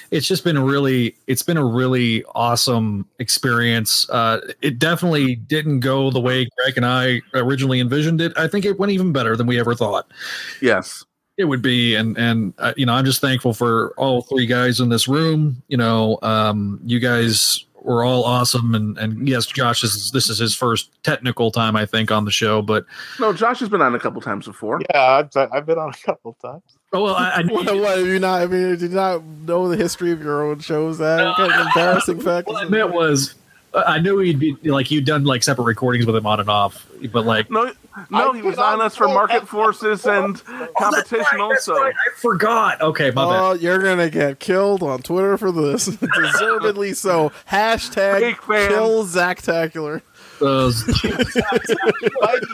it's just been a really, it's been a really awesome experience. Uh, it definitely didn't go the way Greg and I originally envisioned it. I think it went even better than we ever thought Yes. It would be and and uh, you know i'm just thankful for all three guys in this room you know um you guys were all awesome and and yes josh is this is his first technical time i think on the show but No, Josh has been on a couple times before. Yeah, I've, I've been on a couple times. oh well i, I What, what have you not? I mean, did you not know the history of your own shows? That what kind of embarrassing fact. what is i it? meant was i knew he'd be like you'd done like separate recordings with him on and off but like No, no, I he was on on us for market episode. forces and competition also. i forgot okay my bad Oh, you're gonna get killed on Twitter for this. Deservedly so. Hashtag Fake fan. kill Zactacular. Those- Spidey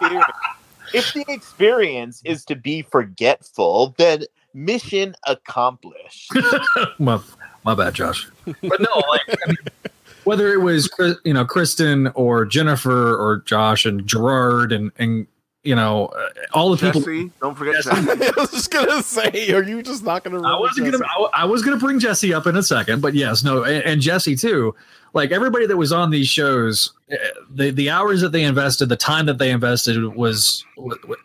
do experience. if the experience is to be forgetful, then mission accomplished. my, my bad, Josh. But no, like I mean, whether it was you know Kristen or Jennifer or Josh and Gerard and and you know uh, all the people. Don't forget Jesse. Jesse. I was just gonna say, are you just not gonna? I wasn't gonna. I, I was gonna bring Jesse up in a second, but yes, no, and, and Jesse too. Like everybody that was on these shows, eh, the the hours that they invested, the time that they invested was,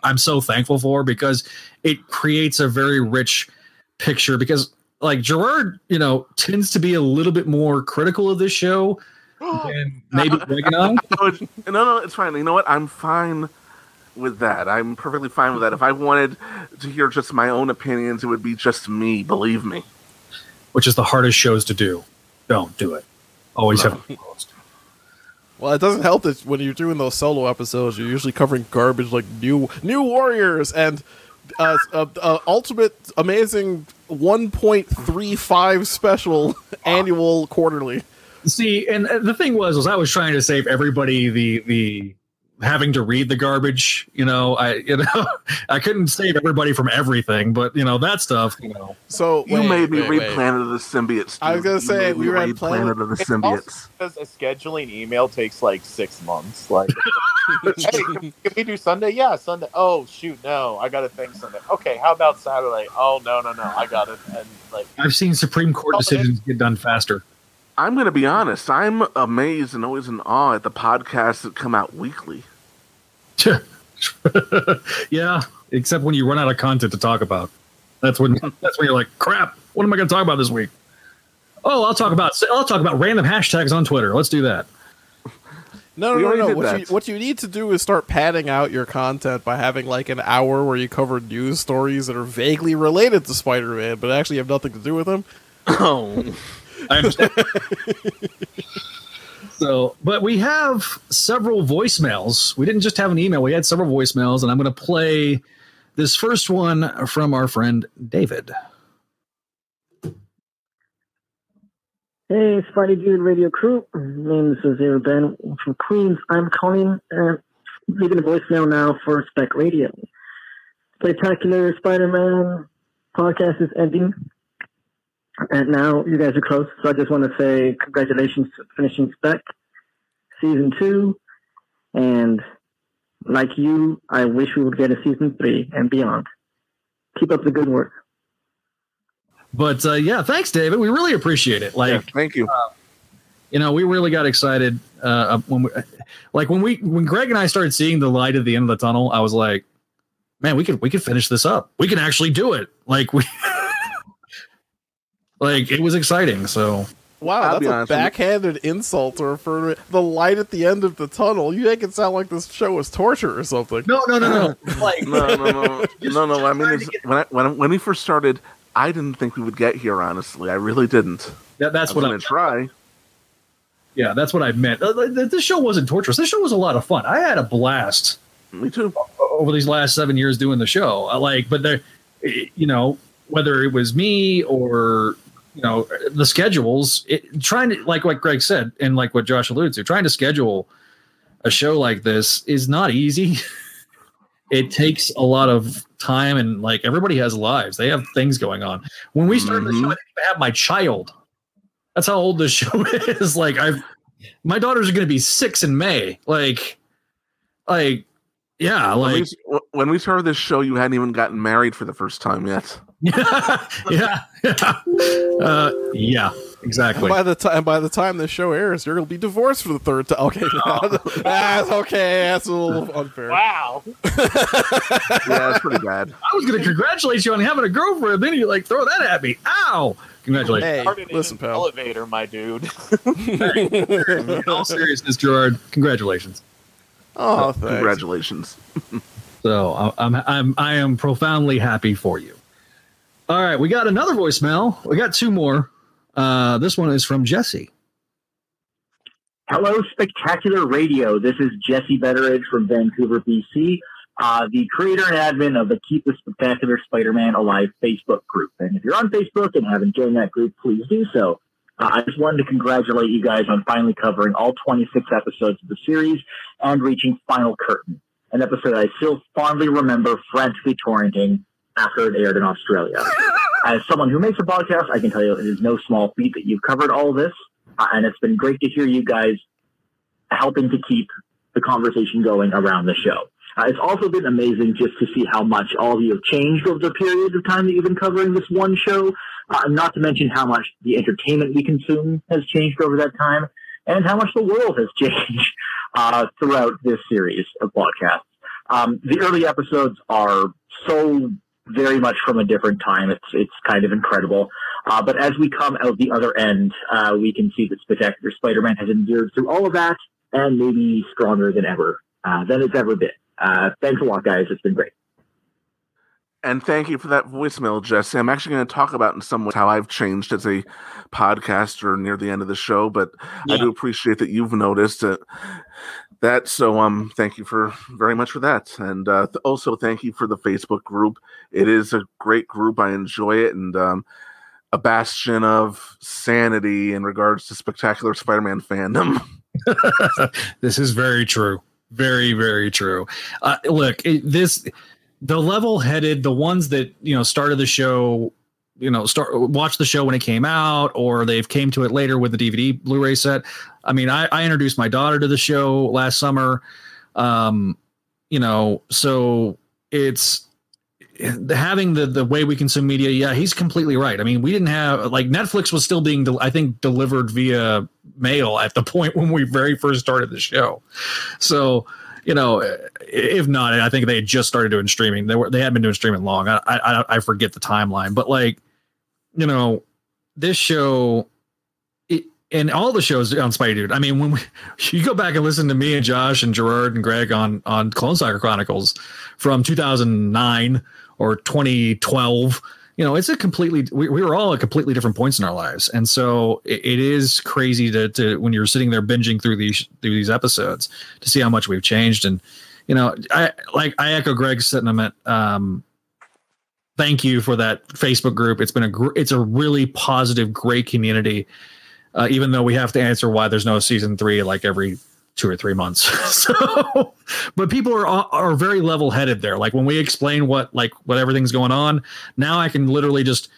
I'm so thankful for because it creates a very rich picture. Because like Gerard, you know, tends to be a little bit more critical of this show than maybe Greg and I. no, no, no, it's fine. You know what? I'm fine with that. I'm perfectly fine with that. If I wanted to hear just my own opinions, it would be just me. Believe me. which is the hardest shows to do. Don't do it. Always have. Well, it doesn't help that when you're doing those solo episodes, you're usually covering garbage like new new warriors and uh, uh, uh, ultimate amazing 1.35 special annual quarterly. See, and uh, the thing was, was I was trying to save everybody the the having to read the garbage. You know, I you know I couldn't save everybody from everything, but you know that stuff. You know, So You wait, made me wait, read wait. Planet of the Symbiotes. I was gonna You say, made me we read read Planet- Planet of the Symbiotes. Because a scheduling email takes like six months. Like, hey, can, can we do Sunday? Yeah, Sunday. Oh shoot, no, I got a thing Sunday. Okay, how about Saturday? Oh no, no, no, I got it. And like, I've seen Supreme Court Oh, decisions get done faster. I'm going to be honest. I'm amazed and always in awe at the podcasts that come out weekly. yeah, except when you run out of content to talk about. That's when that's when you're like, crap. What am I going to talk about this week? Oh, I'll talk about I'll talk about random hashtags on Twitter. Let's do that. No, We no, no, no. What you, what you need to do is start padding out your content by having like an hour where you cover news stories that are vaguely related to Spider-Man, but actually have nothing to do with him. Oh, I understand. so, but we have several voicemails. We didn't just have an email, we had several voicemails, and I'm going to play this first one from our friend David. Hey, Spidey Dude Radio Crew. My name is Azir Ben from Queens. I'm calling and leaving a voicemail now for Spec Radio. Spectacular Spider-Man podcast is ending. And now you guys are close, so I just want to say congratulations to finishing Spec season two. And like you, I wish we would get a season three and beyond. Keep up the good work. But uh, yeah, thanks, David. We really appreciate it. Like, yeah, thank you. you know, we really got excited uh, when we, like when we when Greg and I started seeing the light at the end of the tunnel. I was like, man, we could we could finish this up. We can actually do it. Like we, like it was exciting. So Wow, I'll that's a honest with you. backhanded insult to refer to the light at the end of the tunnel. You make it sound like this show was torture or something. no, no, no, no. like No, no, no, no, no. I mean, it's, get- when I, when when we first started, I didn't think we would get here. Honestly, I really didn't. that, that's I was what I'm to try. Yeah, that's what I meant. Uh, th- th- This show wasn't torturous. This show was a lot of fun. I had a blast Me too. over these last seven years doing the show. I like, but there, you know, whether it was me or you know the schedules, it, trying to like what Greg said and like what Josh alluded to, trying to schedule a show like this is not easy. it takes a lot of time and like everybody has lives. They have things going on. When we started the show, mm-hmm. I didn't even have my child. That's how old this show is. Like I've my daughters are going to be six in May. Like, like, yeah, When like, we, when we started this show, you hadn't even gotten married for the first time yet. yeah, yeah, uh, yeah, exactly. By the time by the time this show airs, you're gonna be divorced for the third time. Okay, that's okay. That's a little unfair. wow. Yeah, it's pretty bad. I was going to congratulate you on having a girlfriend. Then you like throw that at me. Ow! Congratulations. Hey, listen, pal. Elevator, my dude. In all seriousness, Gerard, congratulations. Oh, thanks. Congratulations. So I'm I'm I am profoundly happy for you. All right, we got another voicemail. We got two more. Uh, this one is from Jesse. Hello, Spectacular Radio. This is Jesse Betteridge from Vancouver, BC, uh, the creator and admin of the Keep the Spectacular Spider-Man Alive Facebook group. And if you're on Facebook and haven't joined that group, please do so. Uh, I just wanted to congratulate you guys on finally covering all 26 episodes of the series and reaching Final Curtain. an episode I still fondly remember frantically torrenting after it aired in Australia. As someone who makes a podcast, I can tell you it is no small feat that you've covered all this, uh, and it's been great to hear you guys helping to keep the conversation going around the show. Uh, it's also been amazing just to see how much all of you have changed over the period of time that you've been covering this one show, uh, not to mention how much the entertainment we consume has changed over that time, and how much the world has changed uh, throughout this series of podcasts. Um, the early episodes are so very much from a different time. It's it's kind of incredible. Uh, but as we come out the other end, uh, we can see that Spectacular Spider-Man has endured through all of that, and maybe stronger than ever uh, than it's ever been. Uh, thanks a lot, guys. It's been great. And thank you for that voicemail, Jesse. I'm actually going to talk about in some way how I've changed as a podcaster near the end of the show, but I do appreciate that you've noticed it, that. So, um, thank you for very much for that, and uh, th- also thank you for the Facebook group. It is a great group. I enjoy it, and um, a bastion of sanity in regards to spectacular Spider-Man fandom. this is very true. Very, very true. Uh, look, it, this the level-headed, the ones that you know started the show, you know, start watch the show when it came out, or they've came to it later with the DVD Blu-ray set. I mean, I, I introduced my daughter to the show last summer. Um, you know, so it's having the the way we consume media yeah he's completely right i mean we didn't have like netflix was still being i think delivered via mail at the point when we very first started the show so you know if not i think they had just started doing streaming they were they had been doing streaming long i i, I forget the timeline but like you know this show it, and all the shows on Spidey Dude. I mean, when we, you go back and listen to me and Josh and Gerard and Greg on on Clone Saga Chronicles from 2009 or 2012 you know it's a completely we, we were all at completely different points in our lives and so it, it is crazy to, to when you're sitting there binging through these through these episodes to see how much we've changed and you know i like i echo greg's sentiment um thank you for that facebook group it's been a gr- it's a really positive great community uh, even though we have to answer why there's no season three like every two or three months. so, but people are are very level headed there. Like when we explain what like what everything's going on, now I can literally just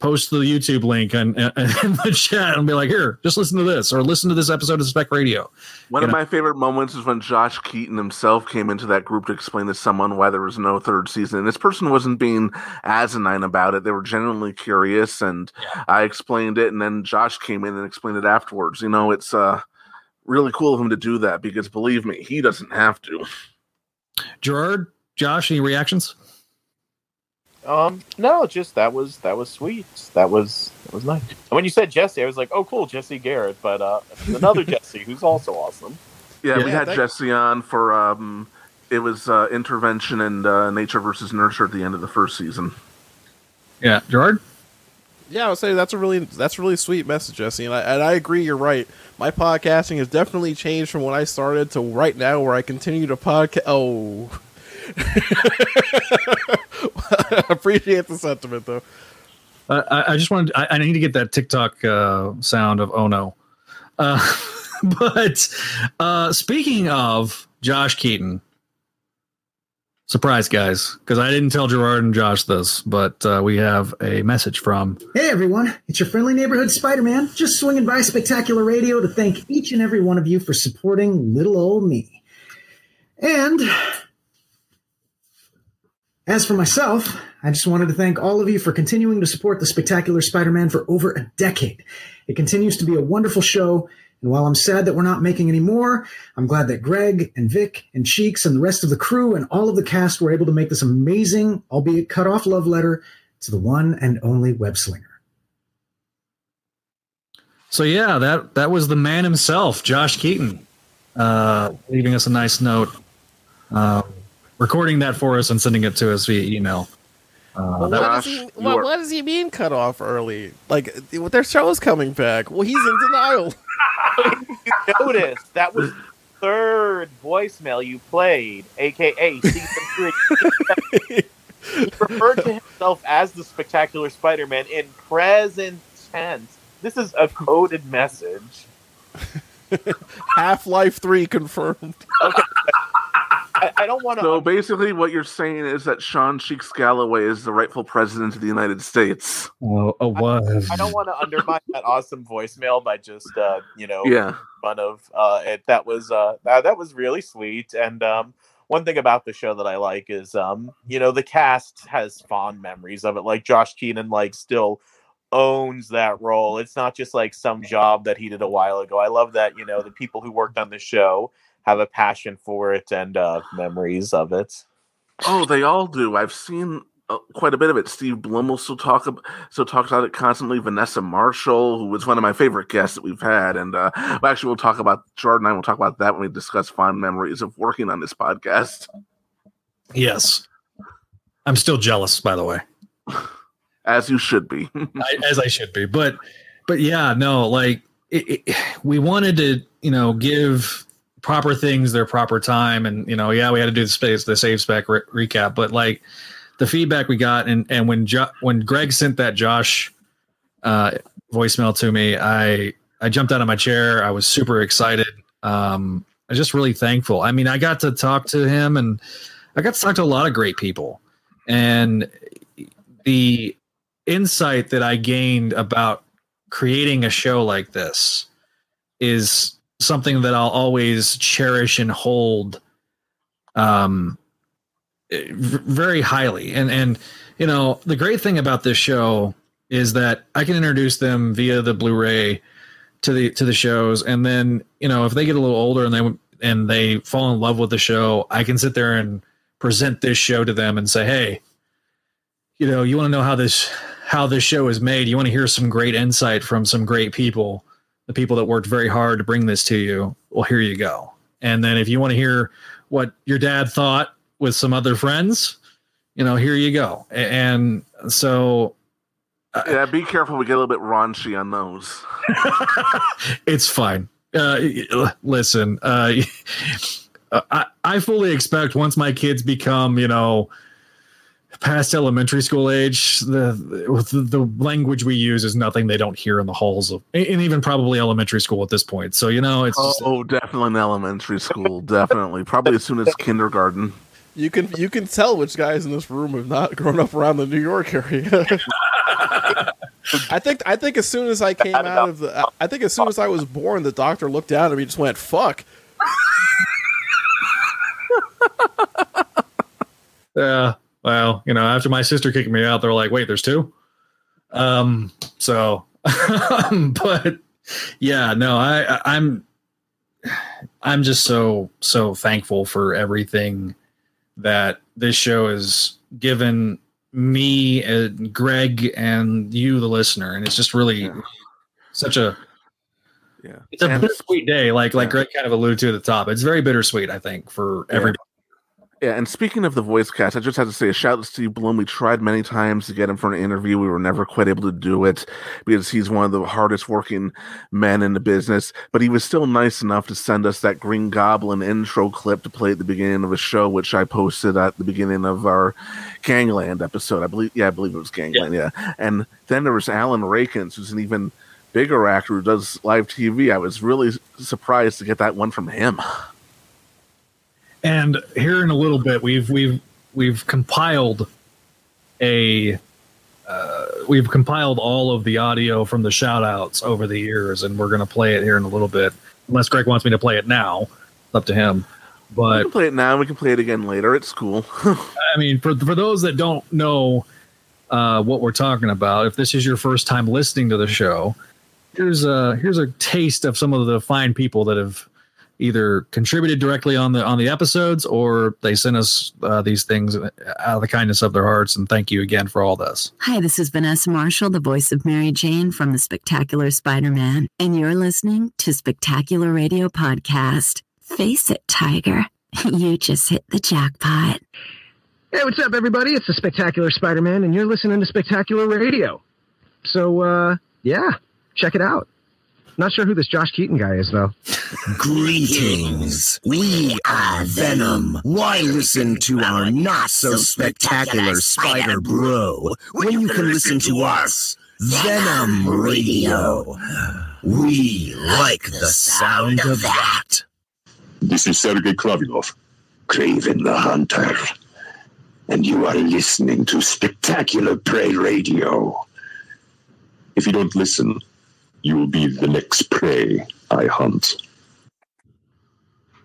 post the YouTube link and in, in, the chat and be like, here, just listen to this or listen to this episode of Spec Radio. One You of know? my favorite moments is when Josh Keaton himself came into that group to explain to someone why there was no third season. And this person wasn't being asinine about it. They were genuinely curious and I explained it and then Josh came in and explained it afterwards. You know, it's uh really cool of him to do that because believe me, he doesn't have to. Gerard, Josh, any reactions? Um, no, just that was that was sweet. That was that was nice. And when you said Jesse, I was like, oh, cool, Jesse Garrett. But uh, another Jesse who's also awesome. Yeah, we had thank- Jesse on for um it was uh intervention and uh, nature versus nurture at the end of the first season. Yeah, Gerard. Yeah, I would say that's a really that's a really sweet message, Jesse, and I and I agree. You're right. My podcasting has definitely changed from when I started to right now, where I continue to podcast. Oh, appreciate the sentiment though. Uh, I, I just wanted. I, I need to get that TikTok uh, sound of oh no. Uh, but uh, speaking of Josh Keaton, surprise guys, because I didn't tell Gerard and Josh this, but uh, we have a message from. Hey everyone, it's your friendly neighborhood Spider Man, just swinging by Spectacular Radio to thank each and every one of you for supporting little old me. And as for myself, I just wanted to thank all of you for continuing to support the Spectacular Spider Man for over a decade. It continues to be a wonderful show, and while I'm sad that we're not making any more, I'm glad that Greg and Vic and Cheeks and the rest of the crew and all of the cast were able to make this amazing, albeit cut off love letter to the one and only web slinger. So yeah, that that was the man himself, Josh Keaton, uh, leaving us a nice note, uh, recording that for us and sending it to us via email. Uh, Well, what, was- does he, what, what does he mean cut off early? Like their show's coming back. Well, he's in denial. you noticed that was third voicemail you played, aka season three. he referred to himself as the Spectacular Spider-Man in present tense. This is a coded message. Half Life Three confirmed. Okay. I, I don't want to. So basically, what you're saying is that Sean Cheeks Galloway is the rightful president of the United States. Oh was. I don't want to undermine that awesome voicemail by just uh, you know Yeah. fun of uh, it. That was uh, that, that was really sweet. And um, one thing about the show that I like is um, you know the cast has fond memories of it. Like Josh Keaton, like still owns that role. It's not just like some job that he did a while ago. I love that you know the people who worked on the show have a passion for it and uh, memories of it. Oh, they all do. I've seen uh, quite a bit of it. Steve Blum will still talk about, so talks about it constantly. Vanessa Marshall, who was one of my favorite guests that we've had, and uh, actually, we'll talk about Jordan. and I will talk about that when we discuss fond memories of working on this podcast. Yes. I'm still jealous, by the way. As you should be. I, as I should be. But but yeah, no, like it, it, we wanted to, you know, give proper things their proper time, and you know, yeah, we had to do the space, the save spec re- recap, but like the feedback we got, and and when jo- when Greg sent that Josh uh, voicemail to me, I I jumped out of my chair. I was super excited. Um, I was just really thankful. I mean, I got to talk to him, and I got to talk to a lot of great people, and the insight that I gained about creating a show like this is something that I'll always cherish and hold um very highly. And and you know the great thing about this show is that I can introduce them via the Blu-ray to the to the shows. And then you know if they get a little older and they and they fall in love with the show I can sit there and present this show to them and say hey you know you want to know how this how this show is made? You want to hear some great insight from some great people the people that worked very hard to bring this to you well here you go and then if you want to hear what your dad thought with some other friends you know here you go and so yeah, be careful. We get a little bit raunchy on those. it's fine. Uh, listen, uh, I, I fully expect once my kids become, you know, past elementary school age, the, the the language we use is nothing they don't hear in the halls of, and even probably elementary school at this point. So you know, it's Oh, just- oh, definitely in elementary school. definitely, probably as soon as kindergarten. You can you can tell which guys in this room have not grown up around the New York area. I think I think as soon as I came out of the I think as soon as I was born, the doctor looked down at me and just went fuck. Yeah. Well, you know, after my sister kicked me out, they're like, wait, there's two. Um, so, but yeah, no, I, I'm, I'm just so, so thankful for everything that this show has given me and Greg and you, the listener. And it's just really such a, Yeah. it's a And- bittersweet day. Like, like Greg kind of alluded to at the top. It's very bittersweet, I think, for everybody. Yeah, and speaking of the voice cast, I just had to say a shout out to Steve Blum. We tried many times to get him for an interview. We were never quite able to do it because he's one of the hardest working men in the business. But he was still nice enough to send us that Green Goblin intro clip to play at the beginning of a show, which I posted at the beginning of our Gangland episode. I believe, yeah, I believe it was Gangland. Yeah, and then there was Alan Rachins, who's an even bigger actor who does live TV. I was really surprised to get that one from him. And here in a little bit, we've we've we've compiled a uh, we've compiled all of the audio from the shout outs over the years, and we're going to play it here in a little bit. Unless Greg wants me to play it now, it's up to him. But we can play it now. We can play it again later. It's cool. I mean, for for those that don't know uh, what we're talking about, if this is your first time listening to the show, here's a here's a taste of some of the fine people that have either contributed directly on the on the episodes or they sent us uh, these things out of the kindness of their hearts. And thank you again for all this. Hi, this is Vanessa Marshall, the voice of Mary Jane from the Spectacular Spider Man, and you're listening to Spectacular Radio Podcast. Face it, Tiger, you just hit the jackpot. Hey, what's up, everybody? It's the Spectacular Spider Man, and you're listening to Spectacular Radio. So, uh, yeah, check it out. Not sure who this Josh Keaton guy is, though. Greetings. We are Venom. Why listen to our not so spectacular Spider Bro when you can listen to us? Venom Radio. We like the sound of that. This is Sergei Kravinoff. Kraven the Hunter, and you are listening to Spectacular Prey Radio. If you don't listen, you will be the next prey I hunt.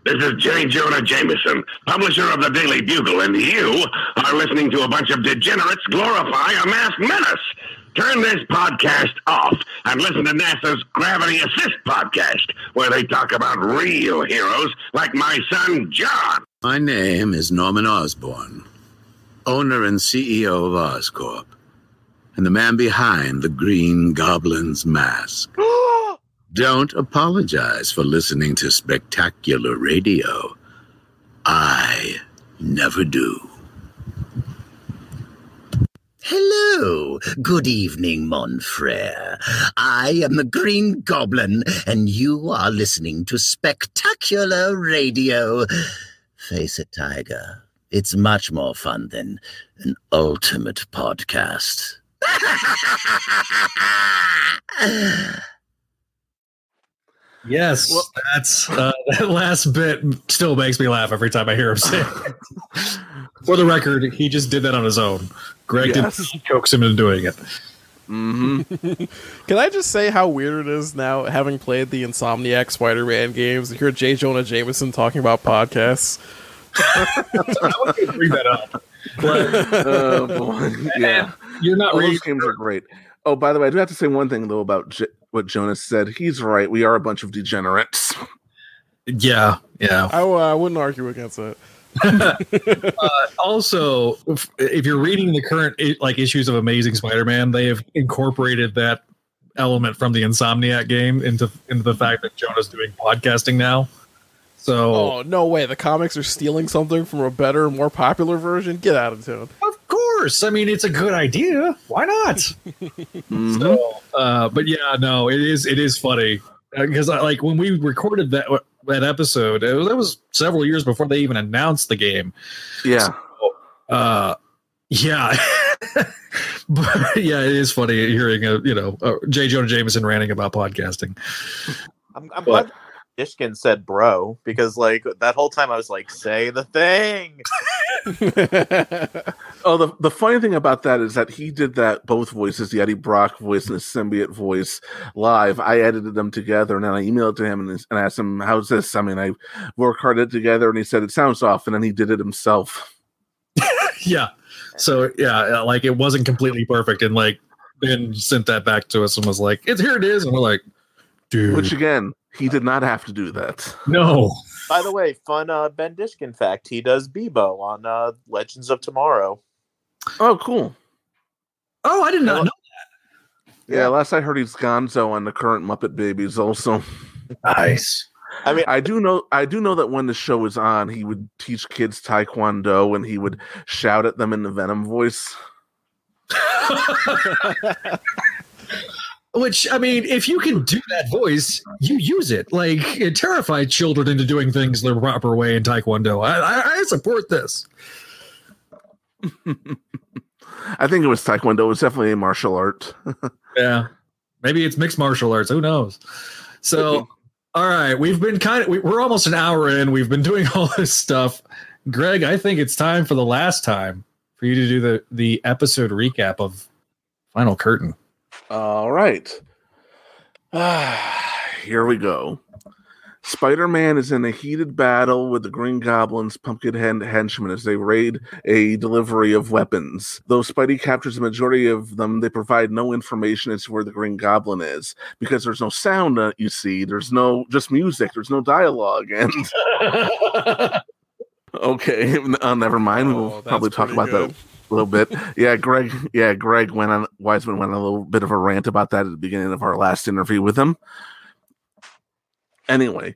This is J. Jonah Jameson, publisher of the Daily Bugle, and you are listening to a bunch of degenerates glorify a masked menace. Turn this podcast off and listen to NASA's Gravity Assist podcast, where they talk about real heroes like my son John. My name is Norman Osborn, owner and CEO of Oscorp, and the man behind the Green Goblin's mask. Don't apologize for listening to spectacular radio. I never do. Hello. Good evening, mon frere. I am the Green Goblin, and you are listening to Spectacular Radio. Face it, Tiger. It's much more fun than an ultimate podcast. Yes, that's uh, that last bit still makes me laugh every time I hear him say it. For the record, he just did that on his own. Greg Yes. didn't coax him into doing it. Mm-hmm. Can I just say how weird it is now, having played the Insomniac Spider-Man games, to hear J. Jonah Jameson talking about podcasts? I was bring that up. oh boy, yeah. You're not All those games are great. Oh, by the way, I do have to say one thing though about J- what Jonas said. He's right. We are a bunch of degenerates. Yeah, yeah. I, uh, I wouldn't argue against that. uh, also, if, if you're reading the current like issues of Amazing Spider-Man, they have incorporated that element from the Insomniac game into into the fact that Jonah's doing podcasting now. So Oh no way! The comics are stealing something from a better, more popular version. Get out of town. Of course, I mean it's a good idea. Why not? So, uh, but yeah, no, it is it is funny because I like when we recorded that that episode, it was, that was several years before they even announced the game. Yeah. Uh, yeah, but yeah, it is funny hearing a you know uh, J. Jonah Jameson ranting about podcasting. I'm, I'm But- glad Diskin said bro because like that whole time I was like, say the thing. Oh, the, the funny thing about that is that he did that both voices, the Eddie Brock voice and the symbiote voice, live. I edited them together and then I emailed it to him and, and asked him, "How's this?" I mean, I worked hard at it together, and he said it sounds off, and then he did it himself. yeah, so yeah, like it wasn't completely perfect, and like Ben sent that back to us and was like, "It's here, it is," and we're like, "Dude, Which again, he did not have to do that. no." By the way, fun uh, Ben Diskin fact: he does Beebo on uh, Legends of Tomorrow. Oh, cool. Oh, I did not know. That. Yeah, last I heard, he's Gonzo on the current Muppet Babies. Also, nice. I mean, I do know, I do know that when the show was on, he would teach kids Taekwondo and he would shout at them in the Venom voice. Which I mean, if you can do that voice, you use it. Like it terrified children into doing things the proper way in Taekwondo. I, I, I support this. I think it was Taekwondo. It was definitely a martial art. Yeah, maybe it's mixed martial arts. Who knows? So, all right, we've been kind of we, we're almost an hour in. We've been doing all this stuff. Greg, I think it's time for the last time for you to do the the episode recap of Final Curtain. All right. Here we go. Spider Man is in a heated battle with the Green Goblin's Pumpkinhead henchmen as they raid a delivery of weapons. Though Spidey captures the majority of them, they provide no information as to where the Green Goblin is because there's no sound, uh, you see. There's no, just music, there's no dialogue. And okay, uh, never mind. We'll Oh, probably talk about that good. A little bit. Yeah, Greg. Yeah, Greg went on. Weisman went on a little bit of a rant about that at the beginning of our last interview with him. Anyway,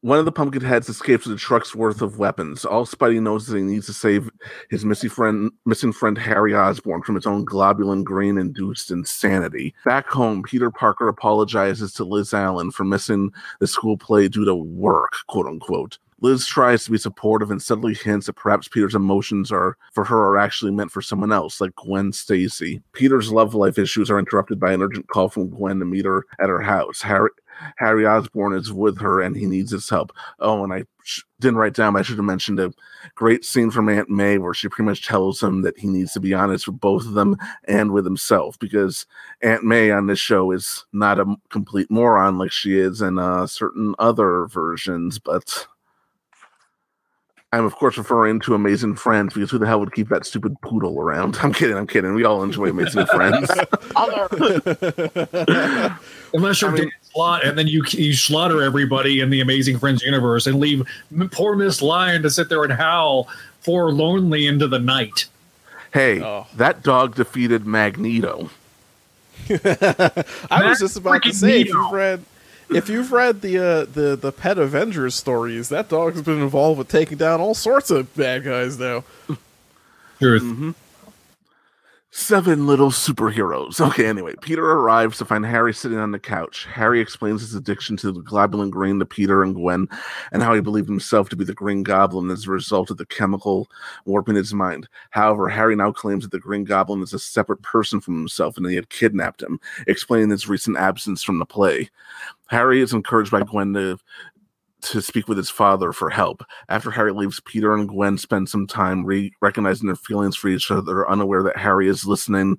one of the pumpkin heads escapes with a truck's worth of weapons. All Spidey knows is he needs to save his missing friend, missing friend Harry Osborn from his own globulin green induced insanity. Back home, Peter Parker apologizes to Liz Allen for missing the school play due to work, quote unquote. Liz tries to be supportive and subtly hints that perhaps Peter's emotions are for her are actually meant for someone else, like Gwen Stacy. Peter's love life issues are interrupted by an urgent call from Gwen to meet her at her house. Harry Harry Osborn is with her and he needs his help. Oh, and I sh- didn't write down, I should have mentioned a great scene from Aunt May where she pretty much tells him that he needs to be honest with both of them and with himself because Aunt May on this show is not a complete moron like she is in uh, certain other versions, but I'm of course referring to Amazing Friends because who the hell would keep that stupid poodle around? I'm kidding, I'm kidding. We all enjoy Amazing Friends. Unless you're Dan Slott, and then you you slaughter everybody in the Amazing Friends universe and leave poor Miss Lion to sit there and howl forlornly into the night. Hey, oh. that dog defeated Magneto. I was just about to freaking say if Neo. you've read if you've read the uh, the the Pet Avengers stories, that dog's been involved with taking down all sorts of bad guys now. Truth. Mm-hmm. Seven little superheroes. Okay, anyway, Peter arrives to find Harry sitting on the couch. Harry explains his addiction to the globulin green to Peter and Gwen, and how he believed himself to be the Green Goblin as a result of the chemical warping his mind. However, Harry now claims that the Green Goblin is a separate person from himself and that he had kidnapped him, explaining his recent absence from the play. Harry is encouraged by Gwen to to speak with his father for help. After Harry leaves, Peter and Gwen spend some time re- recognizing their feelings for each other, unaware that Harry is listening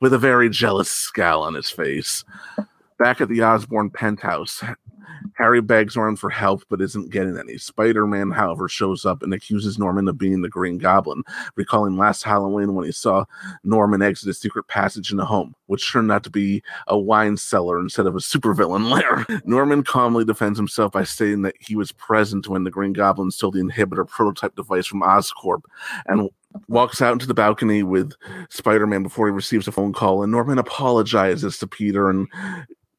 with a very jealous scowl on his face. Back at the Osborn penthouse, Harry begs Norman for help but isn't getting any. Spider Man, however, shows up and accuses Norman of being the Green Goblin, recalling last Halloween when he saw Norman exit a secret passage in the home, which turned out to be a wine cellar instead of a supervillain lair. Norman calmly defends himself by stating that he was present when the Green Goblin stole the inhibitor prototype device from Oscorp and walks out into the balcony with Spider-Man before he receives a phone call and Norman apologizes to Peter and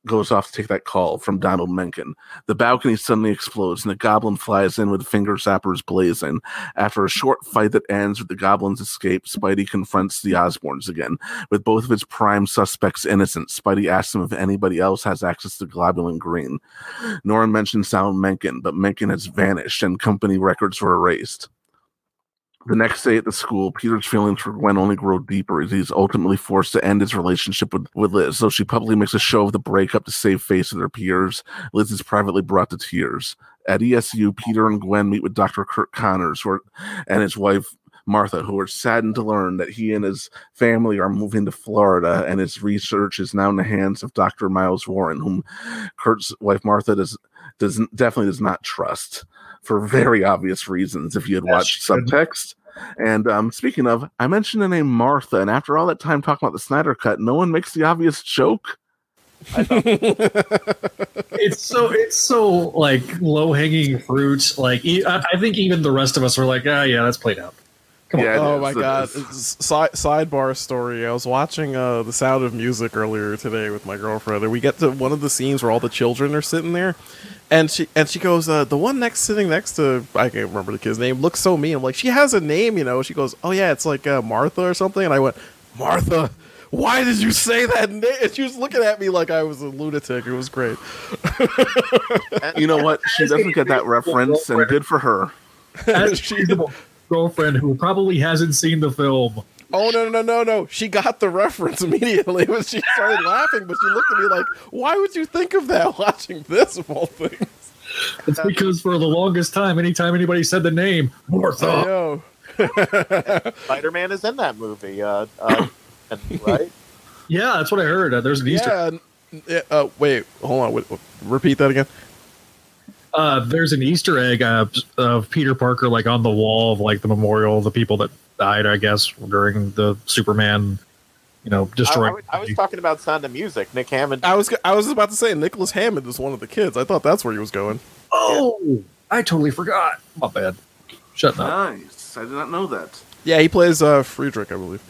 goes off to take that call from Donald Menken. The balcony suddenly explodes and the goblin flies in with finger zappers blazing. After a short fight that ends with the goblin's escape, Spidey confronts the Osborns again. With both of his prime suspects innocent, Spidey asks him if anybody else has access to globulin green. Norman mentions Donald Menken, but Menken has vanished and company records were erased. The next day at the school, Peter's feelings for Gwen only grow deeper as he's ultimately forced to end his relationship with, with Liz. So she publicly makes a show of the breakup to save face of their peers. Liz is privately brought to tears. At ESU, Peter and Gwen meet with Dr. Curt Connors are, and his wife Martha, who are saddened to learn that he and his family are moving to Florida, and his research is now in the hands of Dr. Miles Warren, whom Curt's wife Martha does does definitely does not trust for very obvious reasons. If you had watched subtext. And um, speaking of, I mentioned the name Martha, and after all that time talking about the Snyder Cut, no one makes the obvious joke. it's so it's so like low hanging fruit. Like I think even the rest of us were like, ah, yeah, that's played out. Come on. oh my god! It's- Side, sidebar story. I was watching uh, The Sound of Music earlier today with my girlfriend, and we get to one of the scenes where all the children are sitting there, and she and she goes, uh, "The one next sitting next to I can't remember the kid's name looks so mean." I'm like, "She has a name, you know." She goes, "Oh yeah, it's like uh, Martha or something," and I went, "Martha." Why did you say that name? And she was looking at me like I was a lunatic. It was great. You know what? She doesn't get that reference, and good for her. As she's a girlfriend who probably hasn't seen the film. Oh no no no no! She got the reference immediately. When she started laughing, but she looked at me like, "Why would you think of that watching this of all things?" It's because for the longest time, anytime anybody said the name Martha, Spider Man is in that movie, uh, uh, right? yeah, that's what I heard. Uh, there's an Easter. Yeah. n- Uh, wait, hold on. Wait, wait, repeat that again. Uh, there's an Easter egg uh, of Peter Parker like on the wall of like the memorial of the people that died, I guess, during the Superman, you know, I, destroying. I was- I was talking about Sound of Music. Nick Hammond. I was I was about to say Nicholas Hammond is one of the kids. I thought that's where he was going. oh, I totally forgot. My bad. Shut up. Nice. I did not know that. Yeah, he plays uh, Friedrich, I believe.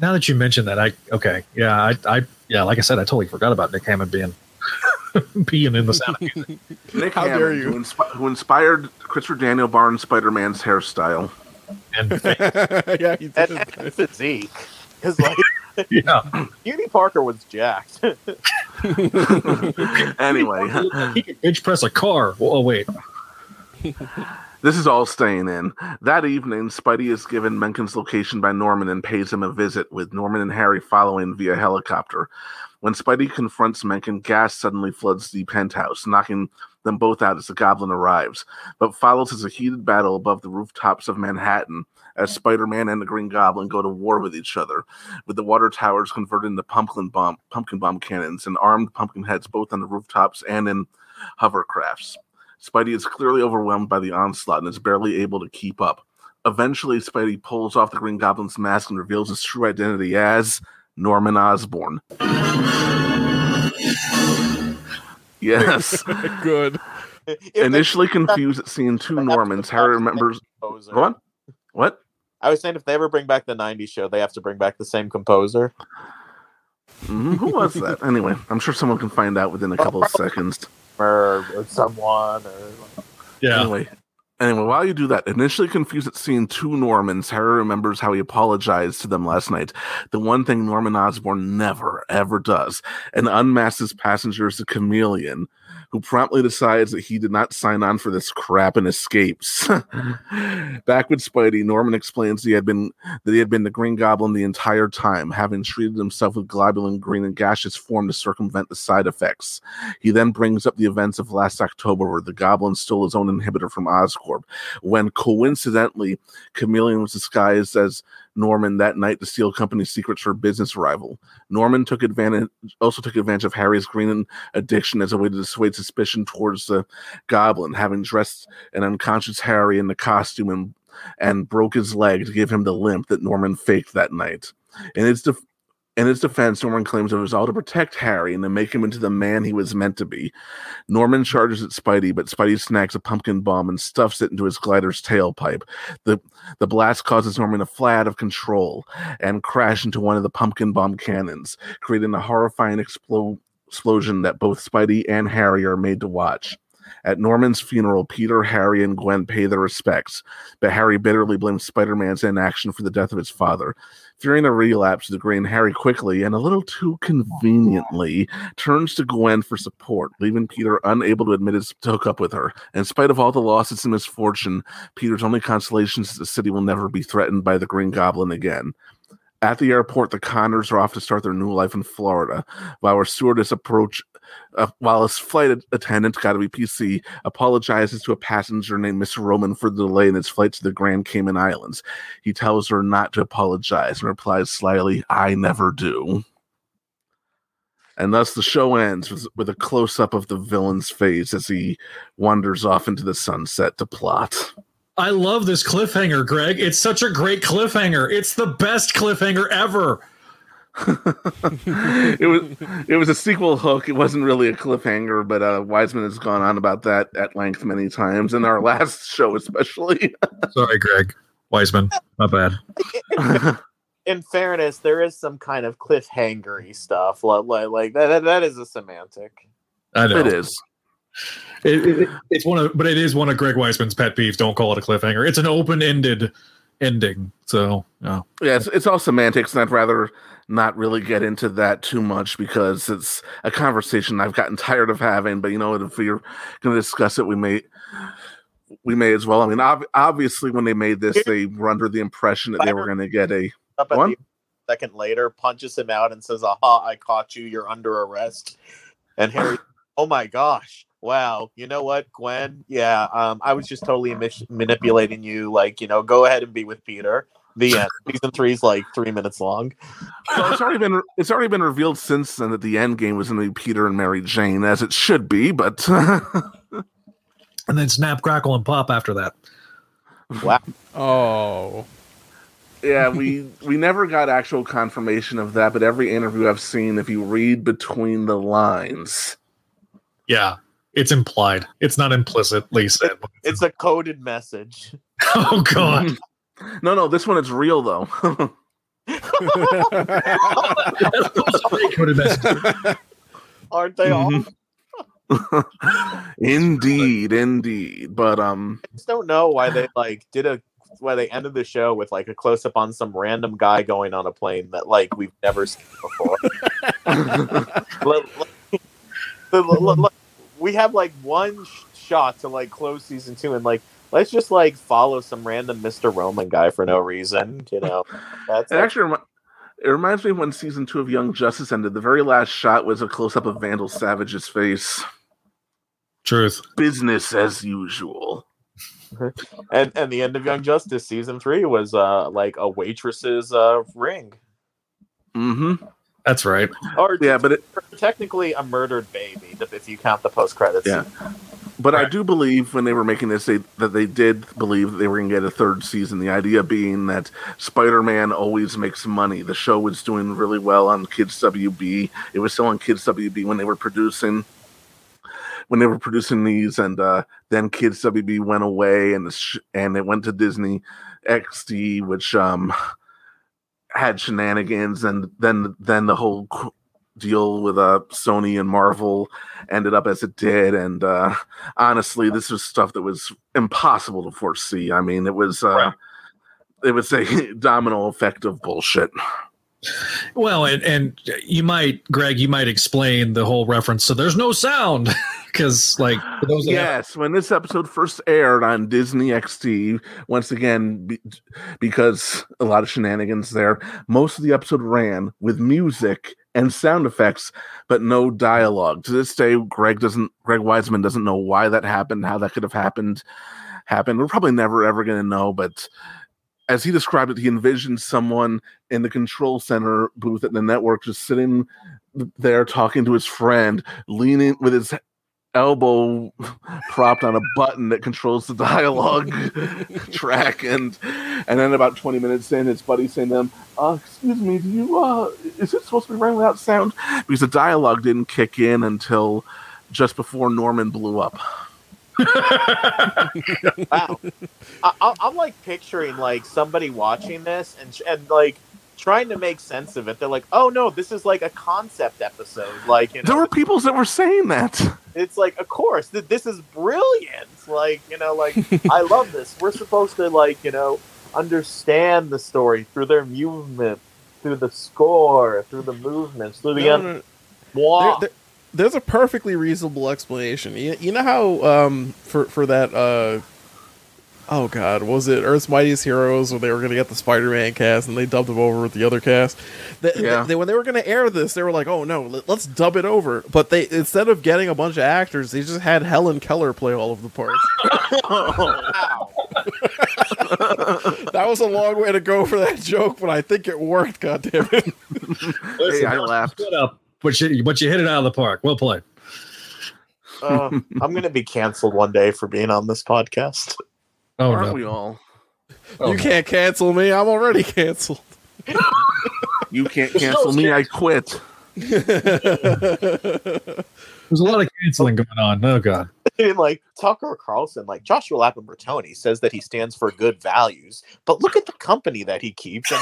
Now that you mentioned that, I okay, yeah, I, I yeah, like I said, I totally forgot about Nick Hammond being being in the sound. Nick How Hammond, dare you. Who, inspi- who inspired Christopher Daniel Barnes Spider Man's hairstyle. And yeah, he and, and physique. Because like, yeah, Beauty Parker was jacked. anyway, he could bench press a car. Oh wait, This is all staying in. That evening, Spidey is given Menken's location by Norman and pays him a visit, with Norman and Harry following via helicopter. When Spidey confronts Menken, gas suddenly floods the penthouse, knocking them both out as the goblin arrives, but follows as a heated battle above the rooftops of Manhattan as Spider Man and the Green Goblin go to war with each other, with the water towers converted into pumpkin bomb, pumpkin bomb cannons and armed pumpkin heads both on the rooftops and in hovercrafts. Spidey is clearly overwhelmed by the onslaught and is barely able to keep up. Eventually, Spidey pulls off the Green Goblin's mask and reveals his true identity as Norman Osborn. Yes. Good. Initially confused at seeing two Normans, Harry remembers. What? What? I was saying if they ever bring back the '90s show, they have to bring back the same composer. Mhm, Who was that? Anyway, I'm sure someone can find out within a couple of seconds. Or, or someone, or Yeah. Anyway, anyway, while you do that, initially confused at seeing two Normans, Harry remembers how he apologized to them last night. The one thing Norman Osborn never, ever does, and unmasks his passengers a chameleon, who promptly decides that he did not sign on for this crap and escapes. Back with Spidey, Norman explains he had been that he had been the Green Goblin the entire time, having treated himself with globulin green and gaseous form to circumvent the side effects. He then brings up the events of last October where the Goblin stole his own inhibitor from Oscorp, when coincidentally Chameleon was disguised as Norman that night to steal company secrets for business rival. Norman took advantage also took advantage of Harry's green addiction as a way to dissuade suspicion towards the goblin, having dressed an unconscious Harry in the costume and and broke his leg to give him the limp that Norman faked that night. In its def- in its defense, Norman claims it was all to protect Harry and to make him into the man he was meant to be. Norman charges at Spidey, but Spidey snags a pumpkin bomb and stuffs it into his glider's tailpipe. The the blast causes Norman to fly out of control and crash into one of the pumpkin bomb cannons, creating a horrifying explo- explosion that both Spidey and Harry are made to watch. At Norman's funeral, Peter, Harry, and Gwen pay their respects, but Harry bitterly blames Spider Man's inaction for the death of his father. Fearing a relapse the green, Harry quickly and a little too conveniently turns to Gwen for support, leaving Peter unable to admit his to hook up with her. In spite of all the losses and misfortune, Peter's only consolation is that the city will never be threatened by the Green Goblin again. At the airport, the Connors are off to start their new life in Florida, while our stewardess approach, uh, while his flight attendant, got to be PC, apologizes to a passenger named Miss Roman for the delay in his flight to the Grand Cayman Islands. He tells her not to apologize and replies slyly, "I never do." And thus the show ends with, with a close up of the villain's face as he wanders off into the sunset to plot. I love this cliffhanger, Greg. It's such a great cliffhanger. It's the best cliffhanger ever. it was it was a sequel hook. It wasn't really a cliffhanger, but uh, Weisman has gone on about that at length many times in our last show, especially. Sorry, Greg. Weisman. Not bad. in fairness, there is some kind of cliffhangery stuff. Like, like, like that, that. That is a semantic. I know. It is. It, it- it's one of, but it is one of Greg Weisman's pet peeves. Don't call it a cliffhanger. It's an open-ended ending. So, yeah. Yeah, it's, it's all semantics, and I'd rather not really get into that too much because it's a conversation I've gotten tired of having. But you know, if we're going to discuss it, we may we may as well. I mean, ob- obviously, when they made this, they were under the impression that they were going to get a Up at the second later, punches him out and says, "Aha! I caught you. You're under arrest." And Harry, oh my gosh, wow. You know what, Gwen? Yeah, um, I was just totally mis- manipulating you. Like, you know, go ahead and be with Peter. The end. Season three is like three minutes long. well, it's already been it's already been revealed since then that the end game was going to be Peter and Mary Jane, as it should be. But And then snap, crackle, and pop after that. Wow. Oh. yeah, we we never got actual confirmation of that. But every interview I've seen, if you read between the lines, Yeah. It's implied. It's not implicitly said. It's a coded message. Oh, God. no, no, this one is real though. Coded message. Aren't they all? indeed, indeed. But um, I just don't know why they like did a why they ended the show with like a close up on some random guy going on a plane that like we've never seen before. We have like one sh- shot to like close season two and like let's just like follow some random Mr. Roman guy for no reason. You know, that's It actually remi- it reminds me of when season two of Young Justice ended. The very last shot was a close up of Vandal Savage's face. Truth. Business as usual. and and the end of Young Justice season three was uh like a waitress's uh ring. Mm-hmm. That's right. Or yeah, but it, technically a murdered baby if you count the post credits. Yeah. But I do believe when they were making this, they, that they did believe that they were going to get a third season. The idea being that Spider-Man always makes money. The show was doing really well on Kids WB. It was still on Kids WB when they were producing when they were producing these, and uh, then Kids WB went away, and the sh- and it went to Disney XD, which um, had shenanigans, and then then the whole qu- deal with uh, Sony and Marvel ended up as it did. And uh, honestly, this was stuff that was impossible to foresee. I mean, it was uh, it was a domino effect of bullshit. Well, and, and you might, Greg, you might explain the whole reference. So there's no sound because, like, those Yes, when this episode first aired on Disney XD, once again, be, because a lot of shenanigans there, most of the episode ran with music and sound effects, but no dialogue. To this day, Greg doesn't, Greg Weisman doesn't know why that happened, how that could have happened. Happened. We're probably never ever going to know, but as he described it, he envisioned someone in the control center booth at the network just sitting there talking to his friend, leaning with his elbow propped on a button that controls the dialogue track and and then about 20 minutes in his buddy saying to him uh excuse me do you uh is it supposed to be running without sound because the dialogue didn't kick in until just before norman blew up wow. I, I- I'm like picturing like somebody watching this and and like trying to make sense of it. They're like, oh no, this is like a concept episode. Like you know, there were people that were saying that it's like, of course, th- this is brilliant. Like you know, like I love this. We're supposed to like you know understand the story through their movement, through the score, through the movements, through the No, un- no. There- there- there's a perfectly reasonable explanation. You, you know how um for for that uh oh god was it Earth's Mightiest Heroes where they were gonna get the Spider-Man cast and they dubbed them over with the other cast. They, Yeah. they- when they were gonna air this, they were like, oh no, let, us dub it over. But they instead of getting a bunch of actors, they just had Helen Keller play all of the parts. that was a long way to go for that joke, but I think it worked. God damn it! hey i laughed Shut up. But you, but you hit it out of the park. Well played. Uh, I'm gonna be canceled one day for being on this podcast. Oh aren't no. we all you oh, can't cancel me. I'm already canceled. you can't cancel me i quit There's a lot of canceling going on. Oh god. And, like Tucker Carlson, like Joshua Lapham Bertone says that he stands for good values, but look at the company that he keeps.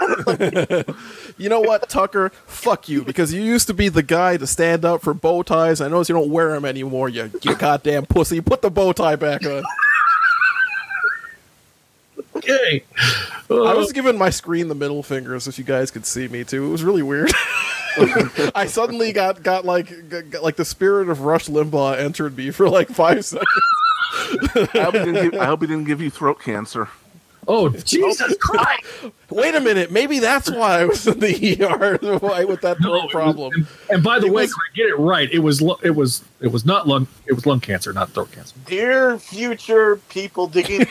And you know what, Tucker? Fuck you, because you used to be the guy to stand up for bow ties. I notice you don't wear them anymore. You, you goddamn pussy. Put the bow tie back on. Okay. I was giving my screen the middle fingers if you guys could see me too. It was really weird. I suddenly got got like got, got, like the spirit of Rush Limbaugh entered me for like five seconds. I hope, give, I hope he didn't give you throat cancer. Oh Jesus Christ! Wait a minute, maybe that's why I was in the ER why- with that throat problem. And by the It way, was- Greg, get it right. It was lu- it was it was not lung it was lung cancer, not throat cancer. dear future people digging,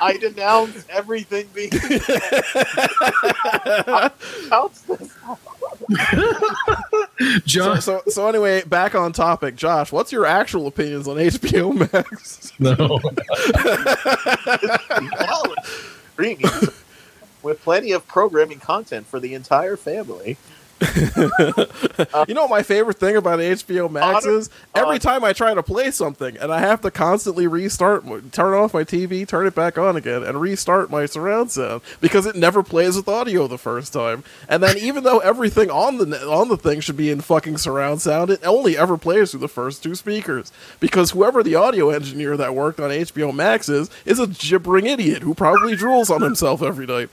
I denounce everything being. Counts this. So, so so anyway, back on topic, Josh. What's your actual opinions on HBO Max? No. Streaming with plenty of programming content for the entire family. you know what my favorite thing about HBO Max is? Every uh, time I try to play something and I have to constantly restart, turn off my TV, turn it back on again, and restart my surround sound because it never plays with audio the first time. And then even though everything on the on the thing should be in fucking surround sound, it only ever plays through the first two speakers because whoever the audio engineer that worked on HBO Max is is a gibbering idiot who probably drools on himself every night.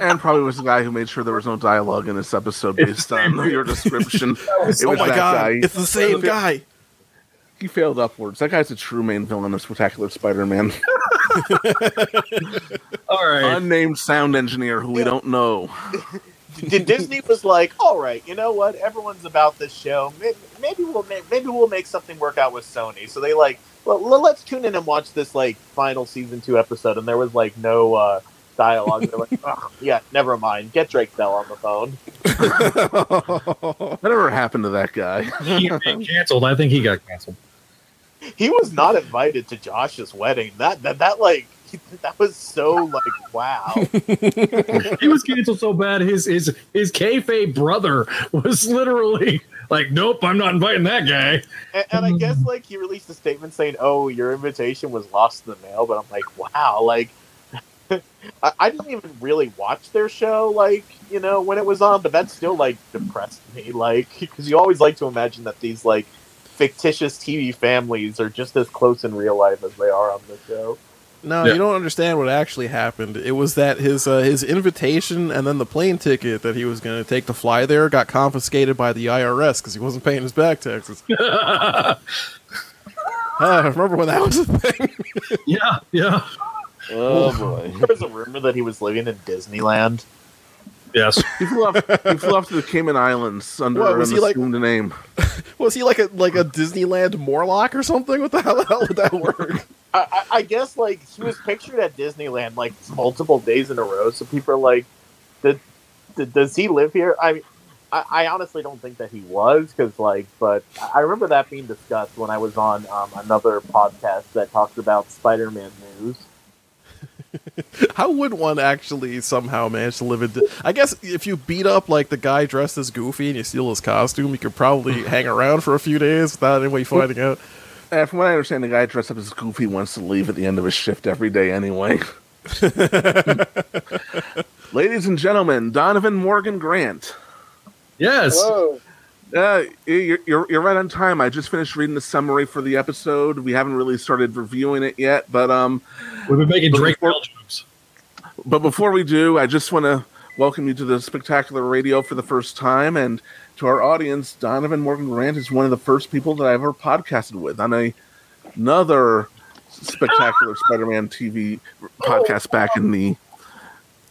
And probably was the guy who made sure there was no dialogue in this episode based on your description. it was oh my that god, guy. it's the same guy. he failed upwards. That guy's a true main villain of Spectacular Spider-Man. All right, unnamed sound engineer who we don't know. Disney was like, "All right, you know what? Everyone's about this show. Maybe, maybe we'll make, maybe we'll make something work out with Sony." So they like, well, let's tune in and watch this like final season two episode. And there was like no uh, dialogue. They're like, "Ugh, "Yeah, never mind. Get Drake Bell on the phone." Whatever happened to that guy? he got canceled. I think he got canceled. He was not invited to Josh's wedding. That that that like that was so like wow. he was canceled so bad. His his his kayfabe brother was literally like, "Nope, I'm not inviting that guy." And, and I guess like he released a statement saying, "Oh, your invitation was lost in the mail." But I'm like, wow, like I, I didn't even really watch their show, like you know when it was on, but that still like depressed me, like because you always like to imagine that these like fictitious TV families are just as close in real life as they are on the show. No, Yeah. you don't understand what actually happened. It was that his uh, his invitation and then the plane ticket that he was going to take to fly there got confiscated by the IRS because he wasn't paying his back taxes. Ah, remember when that was a thing? yeah, yeah. Oh boy, there's a rumor that he was living in Disneyland. Yes, he flew off. He flew off to the Cayman Islands under What, was an he like- assumed name. Was he like a like a Disneyland Morlock or something? What the hell, the hell would that work? I, I, I guess like he was pictured at Disneyland like multiple days in a row, so people are like, did, did, "Does he live here?" I mean, I, I honestly don't think that he was because like, but I remember that being discussed when I was on um, another podcast that talked about Spider-Man news. How would one actually somehow manage to live in? Di- I guess if you beat up like the guy dressed as Goofy and you steal his costume, you could probably hang around for a few days without anybody finding out. Uh, from what I understand, the guy dressed up as Goofy wants to leave at the end of his shift every day anyway. Ladies and gentlemen, Donovan Morgan Grant. Yes. Whoa. Uh, you're, you're, you're right on time. I just finished reading the summary for the episode. We haven't really started reviewing it yet, but um, we've been making but Drake before- Bell jokes. But before we do, I just want to welcome you to the Spectacular Radio for the first time, and to our audience, Donovan Morgan Grant is one of the first people that I've ever podcasted with on a another Spectacular Spider-Man TV podcast back in the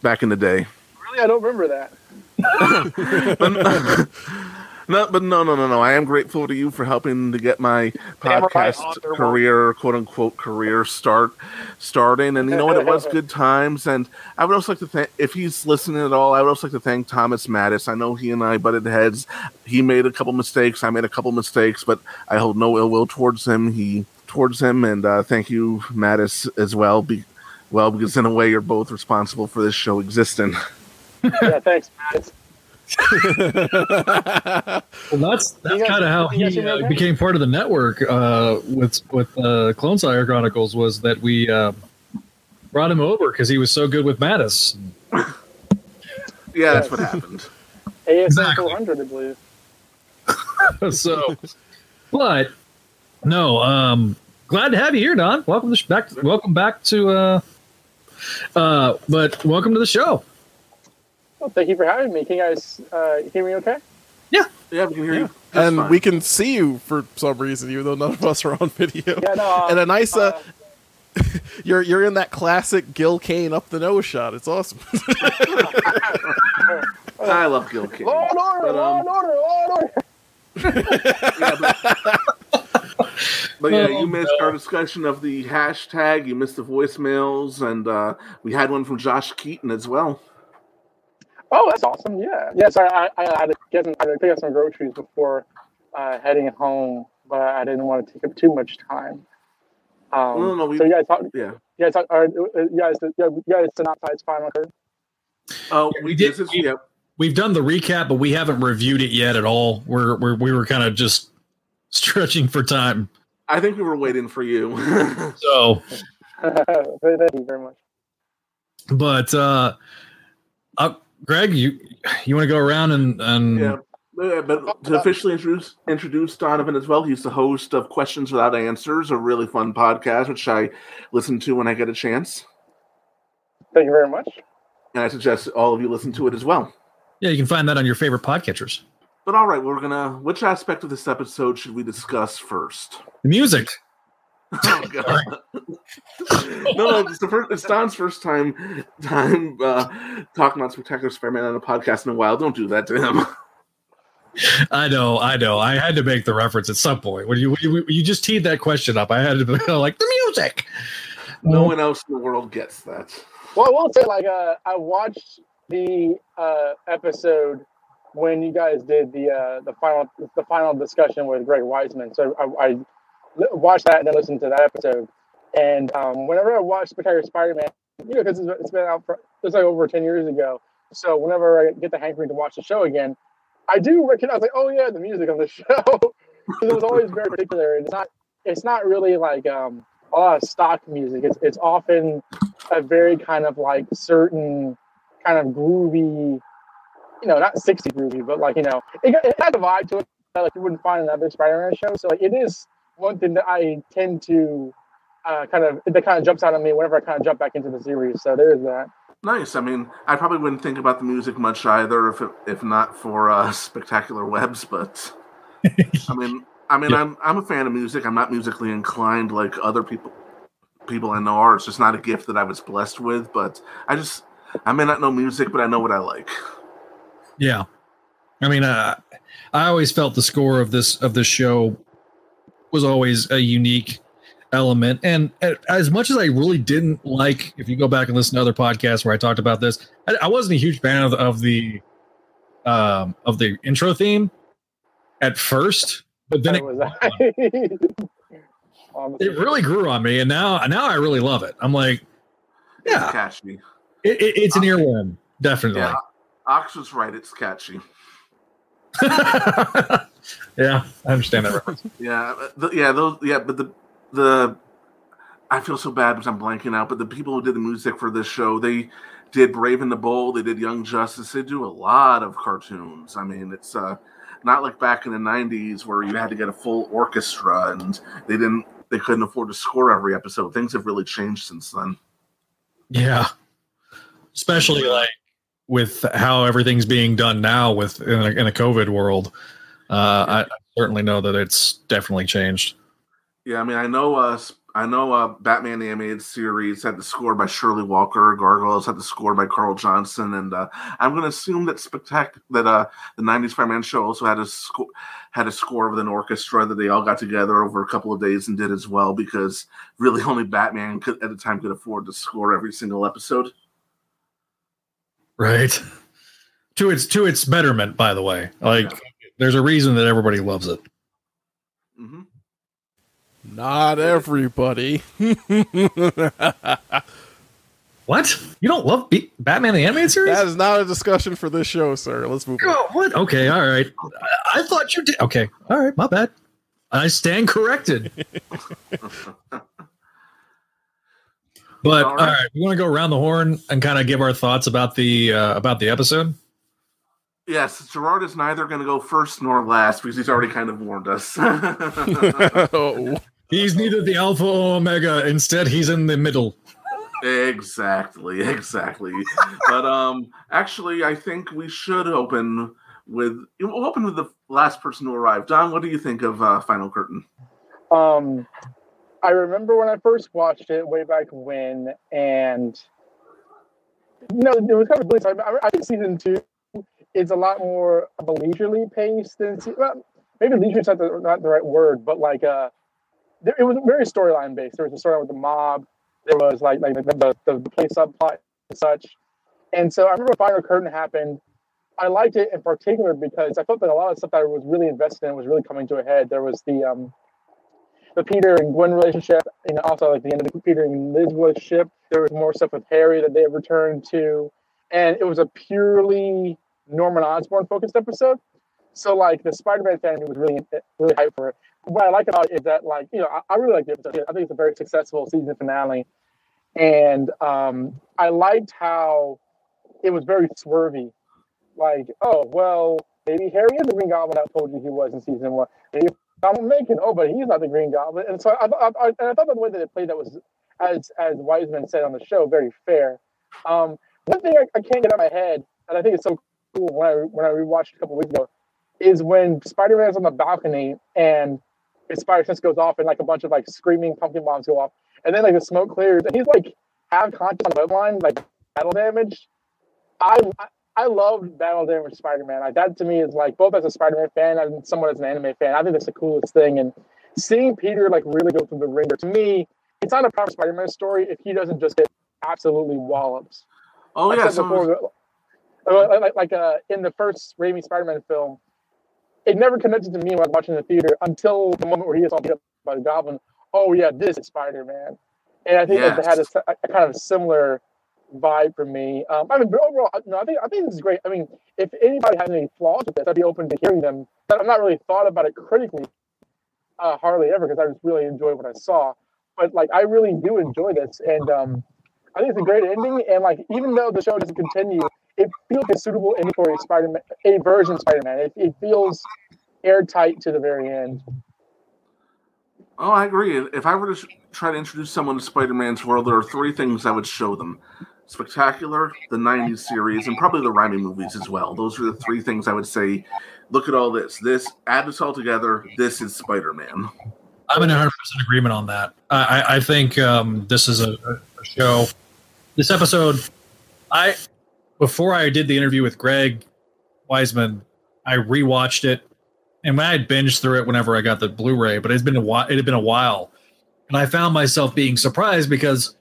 back in the day. Really, I don't remember that. No, but no, no, no, no. I am grateful to you for helping to get my podcast career, quote unquote, career start starting. And you know what? It was good times. And I would also like to thank, if he's listening at all, I would also like to thank Thomas Mattis. I know he and I butted heads. He made a couple mistakes. I made a couple mistakes, but I hold no ill will towards him. He towards him, and uh, thank you, Mattis, as well. Be, well, because in a way, you're both responsible for this show existing. yeah, thanks, Matt. Well, that's that's kind of how you he uh, became part of the network uh, with with uh, Clone Sire Chronicles. Was that we uh, brought him over because he was so good with Mattis. Yeah, that's what happened. ASM Exactly. 400, I believe. so, but no, um, glad to have you here, Don. Welcome to sh- back. Welcome back to. Uh, uh, but welcome to the show. Well, thank you for having me. Can you guys uh, hear me okay? Yeah, Yeah, we can hear you. and we can see you for some reason, even though none of us are on video. Yeah, no, uh, and a nice, uh, you're you're in that classic Gil Kane up the nose shot. It's awesome. I love Gil Kane. Law and order, But, law um, and order, law and order. But yeah, Oh, you missed our discussion of the hashtag. You missed the voicemails, and uh, we had one from Josh Keaton as well. Oh, that's awesome. Yeah. Yeah, sorry, I, I had to get some, I had to pick up some groceries before uh, heading home, but I didn't want to take up too much time. Um, No, no, no, we- so you guys talk, Yeah. you guys talk, or, uh, you guys, you guys synopsize Final Curve? Oh, we did. This is, we, yeah, We've done the recap, but we haven't reviewed it yet at all. We're, we're we were kind of just stretching for time. I think we were waiting for you. So, Thank you very much. but uh, uh Greg, you you want to go around and and yeah. Yeah, but to officially introduce introduce Donovan as well, he's the host of Questions Without Answers, a really fun podcast which I listen to when I get a chance, Thank you very much. and I suggest all of you listen to it as well. yeah, you can find that on your favorite podcatchers. But all right, we're gonna. Which aspect of this episode should we discuss first? The music. Oh god. no, no, it's the first. It's Don's first time time uh, talking about Spectacular Spider-Man on a podcast in a while. Don't do that to him. I know, I know. I had to make the reference at some point. When you when you, you just teed that question up, I had to be like the music. No one else in the world gets that. Well, I will say, like, uh, I watched the uh, episode when you guys did the uh, the final the final discussion with Greg Weisman. So I, I watched that and then listened to that episode. And um, whenever I watch Spectacular Spider-Man, you know, because it's, been out for it's like over ten years ago. So whenever I get the hankering to watch the show again, I do recognize like, oh yeah, the music on the show. it was always very particular. It's not it's not really like um, a lot of stock music. It's it's often a very kind of like certain kind of groovy, you know, not 60 groovy, but like, you know, it, got- it had a vibe to it that like you wouldn't find in another Spider-Man show. So like it is one thing that I tend to uh, kind of that kind of jumps out at me whenever I kind of jump back into the series. So there is that. Nice. I mean, I probably wouldn't think about the music much either if it, if not for uh, Spectacular Webs. But I mean, I mean, I'm I'm a fan of music. I'm not musically inclined like other people people I know are. It's just not a gift that I was blessed with. But I just I may not know music, but I know what I like. Yeah, I mean, uh, I always felt the score of this of this show was always a unique element, and uh, as much as I really didn't like, if you go back and listen to other podcasts where I talked about this, I, I wasn't a huge fan of, of the um, of the intro theme at first, but then it, it really grew on me, and now now I really love it. I'm like, Yeah, it's catchy. it, it, it's an earworm, definitely. Yeah, Ox was right. It's catchy. Yeah, I understand that reference. Yeah, the, yeah, those, yeah, but the the I feel so bad because I'm blanking out. But the people who did the music for this show, they did Brave and the Bold, they did Young Justice, they do a lot of cartoons. I mean, it's uh not like back in the '90s where you had to get a full orchestra and they didn't, they couldn't afford to score every episode. Things have really changed since then. Yeah. Especially like with how everything's being done now with in a, in a COVID world. Uh, I, certainly know that it's definitely changed. Yeah, I mean, I know, uh, I know, uh, Batman the animated series had the score by Shirley Walker. Gargoyles had the score by Carl Johnson, and uh, I'm going to assume that spectac- that uh, the '90s Spider-Man show also had a score had a score with an orchestra that they all got together over a couple of days and did as well, because really only Batman could at the time could afford to score every single episode. Right. To its to its betterment, by the way. Like there's a reason that everybody loves it. Mm-hmm. Not everybody. What? You don't love B- Batman the animated series? That is not a discussion for this show, sir. Let's move on. Oh, what? Okay, all right. I, I thought you did. Okay, all right, my bad. I stand corrected. But all All right, right. we want to go around the horn and kind of give our thoughts about the uh, about the episode. Yes, Gerard is neither going to go first nor last because he's already kind of warned us. He's neither the alpha or omega. Instead, he's in the middle. Exactly, exactly. but um, actually, I think we should open with we'll open with the last person to arrive. Don, what do you think of uh, Final Curtain? Um, I remember when I first watched it way back when, and no, it was kind of really. I, I think season two is a lot more of a leisurely pace than well, maybe leisurely is not the, not the right word, but like uh, there, it was very storyline based. There was a storyline with the mob. There was like like the the, the, play subplot and such. And so I remember Final Curtain happened. I liked it in particular because I felt that a lot of stuff that I was really invested in was really coming to a head. There was the um, the Peter and Gwen relationship, and also like the end of the Peter and Liz relationship. There was more stuff with Harry that they returned to, and it was a purely Norman Osborn focused episode. So like the Spider-Man fan was really really hyped for it. What I like about it is that like you know I, I really like the episode. I think it's a very successful season finale, and um, I liked how it was very swervy. Like oh well maybe Harry is the Green Goblin I told you he was in season one. Maybe I'm making oh but he's not the Green Goblin. And so I, I, I, and I thought the way that they played that was as as Weisman said on the show very fair. Um, one thing I, I can't get out of my head, and I think it's so cool when I when I rewatched a couple weeks ago, is when Spider Man's on the balcony and his spider sense goes off and like a bunch of like screaming pumpkin bombs go off, and then like the smoke clears and he's like have conscious on the line like battle damage. I I- I love battle damage Spider-Man. Like that to me is like both as a Spider-Man fan and someone as an anime fan. I think that's the coolest thing. And seeing Peter like really go through the ringer to me, it's not a proper Spider-Man story if he doesn't just get absolutely wallops. Oh Like yeah, before, uh, like, like, uh, in the first Raimi Spider-Man film, it never connected to me when I was watching the theater until the moment where he gets all beat up by the Goblin. Oh yeah, this is Spider-Man, and I think that they had a, Yes. a kind of similar vibe for me. Um, I mean, but overall, no, I think I think this is great. I mean, if anybody has any flaws with this, I'd be open to hearing them. But I've not really thought about it critically, uh, hardly ever, because I just really enjoyed what I saw. But like, I really do enjoy this, and um, I think it's a great ending. And like, even though the show doesn't continue, it feels like a suitable ending for a Spider-Man, a version of Spider-Man. It, it feels airtight to the very end. Oh, I agree. If I were to try to introduce someone to Spider Man's world, there are three things I would show them Spectacular, the 90s series, and probably the Raimi movies as well. Those are the three things I would say look at all this. This, add this all together. This is Spider Man. I'm in 100 percent agreement on that. I, I, I think um, this is a, a show. This episode, I before I did the interview with Greg Weisman, I rewatched it, and when I had binged through it whenever I got the Blu-ray, but it's been a while. It had been a while, and I found myself being surprised because,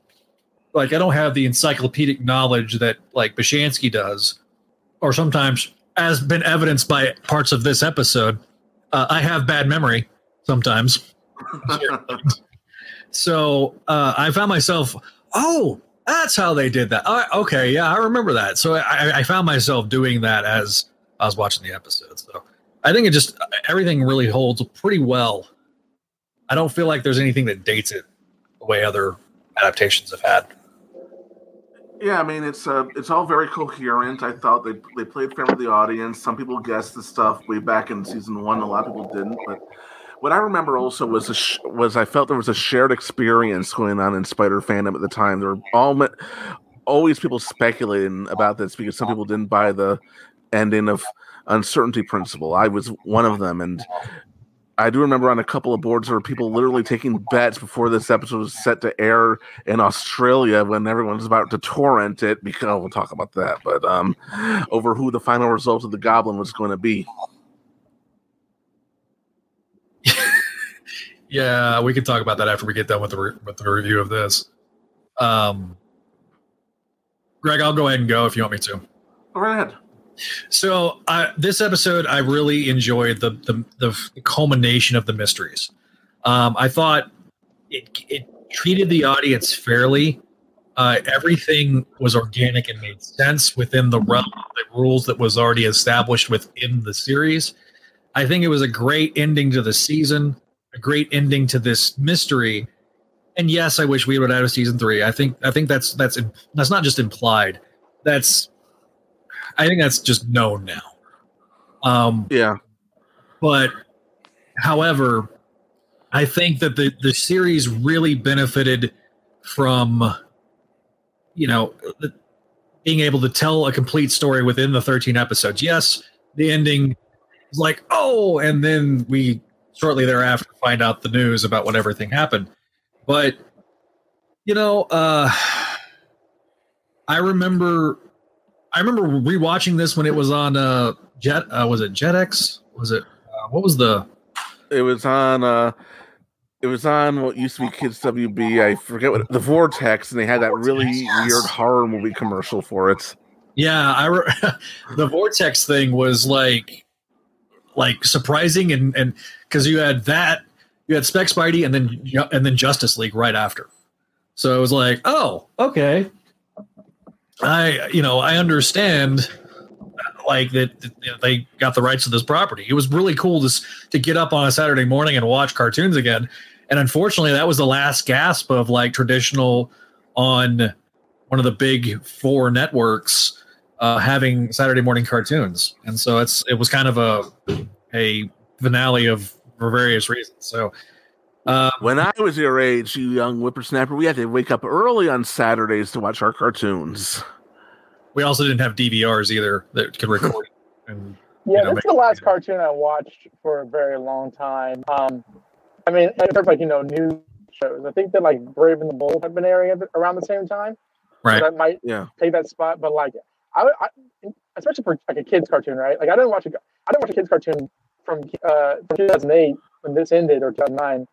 like, I don't have the encyclopedic knowledge that like Bashansky does, or sometimes, as been evidenced by parts of this episode, uh, I have bad memory sometimes. so uh, I found myself, oh, that's how they did that. Uh, okay, yeah, I remember that. So I, I found myself doing that as I was watching the episode. So I think it just everything really holds pretty well. I don't feel like there's anything that dates it the way other adaptations have had. Yeah, I mean it's uh, it's all very coherent. I thought they they played fair with the audience. Some people guessed the stuff way back in season one. A lot of people didn't. But what I remember also was sh- was I felt there was a shared experience going on in Spider fandom at the time. There were all always people speculating about this because some people didn't buy the ending of Uncertainty Principle. I was one of them, and I do remember on a couple of boards there were people literally taking bets before this episode was set to air in Australia when everyone was about to torrent it because oh, we'll talk about that, but um, over who the final result of the Goblin was going to be. Yeah, we can talk about that after we get done with the re- with the review of this. Um, Greg, I'll go ahead and go if you want me to. Go right ahead. So uh, this episode, I really enjoyed the the, the culmination of the mysteries. Um, I thought it, it treated the audience fairly. Uh, everything was organic and made sense within the realm of the rules that was already established within the series. I think it was a great ending to the season, a great ending to this mystery. And yes, I wish we would have season three. I think I think that's that's that's not just implied. That's I think that's just known now. Um, yeah. But, however, I think that the the series really benefited from, you know, being able to tell a complete story within the 13 episodes. Yes, the ending is like, oh, and then we shortly thereafter find out the news about what everything happened. But, you know, uh, I remember I remember rewatching this when it was on uh Jet uh, was it Jetix? Was it uh, what was the It was on uh it was on what used to be Kids WB. I forget what the Vortex, and they had that really weird horror movie commercial for it. Yeah, I re- the Vortex thing was like like surprising and and cuz you had that you had Spec Spidey and then and then Justice League right after. So it was like, "Oh, okay. I you know, I understand like that they got the rights to this property. It was really cool to to get up on a Saturday morning and watch cartoons again. And unfortunately, that was the last gasp of like traditional on one of the big four networks uh, having Saturday morning cartoons. And so it's it was kind of a a finale of for various reasons. So uh, when I was your age, you young whippersnapper, we had to wake up early on Saturdays to watch our cartoons. we also didn't have DVRs either that could record. and Yeah, you know, this is the last cartoon I watched for a very long time. Um, I mean, in terms of like you know news shows, I think that like Brave and the Bold have been airing around the same time. So Right. that might Yeah. take that spot, but like I, I especially for like a kids cartoon, right? Like I didn't watch a I didn't watch a kids cartoon from uh from 2008 when this ended or 2009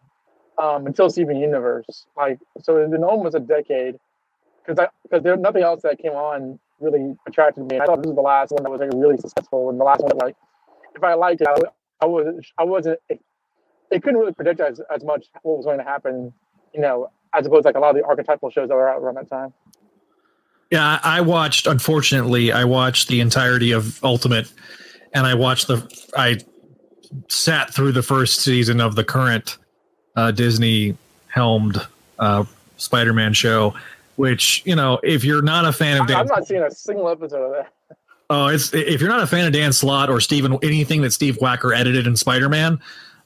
um until Steven Universe. Like so it's been almost a decade because I because there's nothing else that came on really attracted me. I thought this was the last one that was like really successful and the last one that like if I liked it, I was I wasn't it, it couldn't really predict as, as much what was going to happen, you know, as opposed to like a lot of the archetypal shows that were out around that time. Yeah, I I watched. Unfortunately, I watched the entirety of Ultimate, and I watched the. I sat through the first season of the current uh, Disney helmed uh, Spider-Man show, which you know, if you're not a fan of Dan, I'm not seeing a single episode of that. oh, it's if you're not a fan of Dan Slott or Steven anything that Steve Wacker edited in Spider-Man.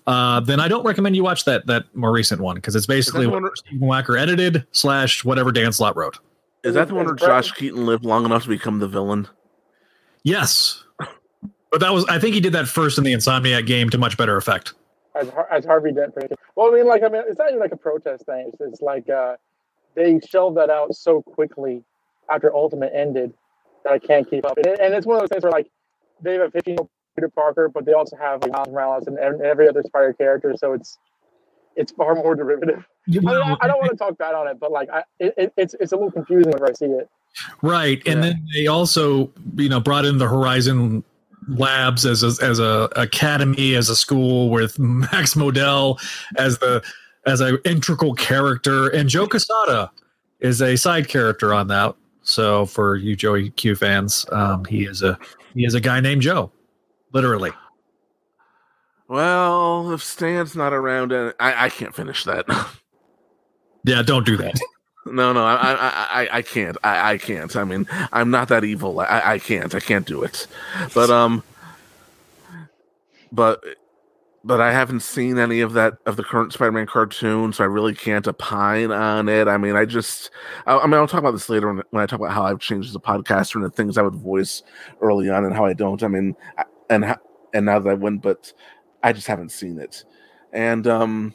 Uh, then I don't recommend you watch that that more recent one because it's basically the what one- Stephen Wacker edited slash whatever Dan Slott wrote. Is that the one where Josh Keaton lived long enough to become the villain? Yes. But that was I think he did that first in the Insomniac game to much better effect. As as Harvey Dent. Well, I mean, like I mean, it's not even like a protest thing. It's, it's like uh, they shelved that out so quickly after Ultimate ended that I can't keep up. And, and it's one of those things where like they have a 15 year old Peter Parker, but they also have like Miles Morales and ev- every other Spider character, so it's it's far more derivative. I, mean, I, don't want to talk bad on it, but like I, it, it, it's it's a little confusing whenever I see it. Right. And then they also, you know, brought in the Horizon Labs as a, as a academy, as a school with Max Modell as the as an integral character, and Joe Quesada is a side character on that. So for you Joey Q fans, um, he is a he is a guy named Joe, literally. Well, if Stan's not around, uh, I, I can't finish that. Yeah, don't do that. No, no, I, I, I, I can't. I, I can't. I mean, I'm not that evil. I, I can't. I can't do it. But um, but but I haven't seen any of that of the current Spider-Man cartoon, so I really can't opine on it. I mean, I just, I, I mean, I'll talk about this later when, when I talk about how I've changed as a podcaster and the things I would voice early on and how I don't. I mean, and and now that I went, but I just haven't seen it. And um,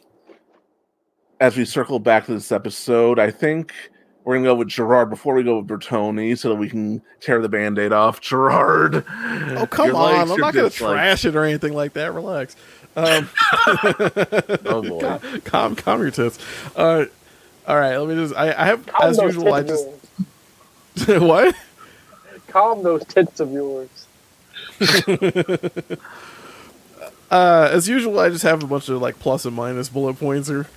as we circle back to this episode, I think we're gonna go with Gerard before we go with Bertone, so that we can tear the band-aid off. Gerard, Oh come on! likes, I'm not going to dislikes. trash it or anything like that. Relax. Um, Oh, boy. calm, calm, calm your tits. Uh, all right, let me just. I, I have Calm as usual. I just what? Calm those tits of yours. uh, as usual, I just have a bunch of like plus and minus bullet points here.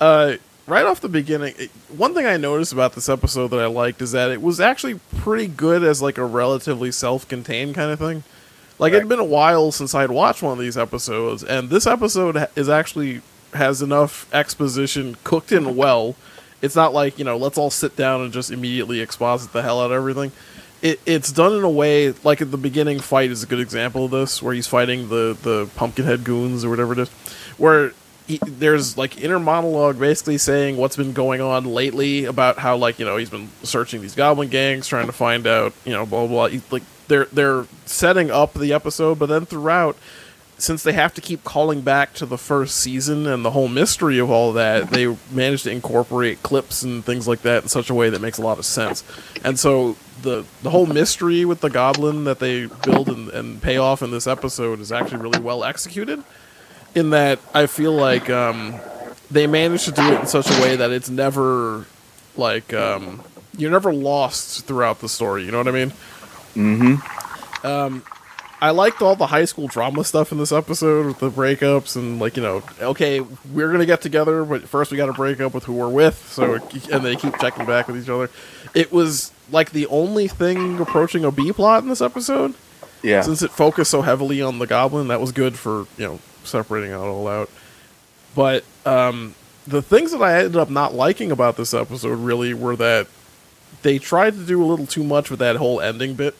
Uh, right off the beginning, it- one thing I noticed about this episode that I liked is that it was actually pretty good as like a relatively self-contained kind of thing. Like it'd been a while since I'd watched one of these episodes, and this episode is actually has enough exposition cooked in well. It's not like you know, let's all sit down and just immediately exposit the hell out of everything. It, it's done in a way like at the beginning fight is a good example of this, where he's fighting the the Pumpkinhead goons or whatever it is, where he, there's like inner monologue basically saying what's been going on lately about how like you know he's been searching these goblin gangs trying to find out you know blah blah, blah. Like they're they're setting up the episode but then throughout since they have to keep calling back to the first season and the whole mystery of all that they managed to incorporate clips and things like that in such a way that makes a lot of sense and so the the whole mystery with the goblin that they build and, and pay off in this episode is actually really well executed in that I feel like um, they managed to do it in such a way that it's never like um, you're never lost throughout the story. You know what I mean? Mm-hmm. Um, I liked all the high school drama stuff in this episode with the breakups and like you know, okay, we're gonna get together, but first we got to break up with who we're with. So and they keep checking back with each other. It was like the only thing approaching a B plot in this episode. Yeah. Since it focused so heavily on the goblin, that was good for you know separating it all out. But um, the things that I ended up not liking about this episode really were that they tried to do a little too much with that whole ending bit.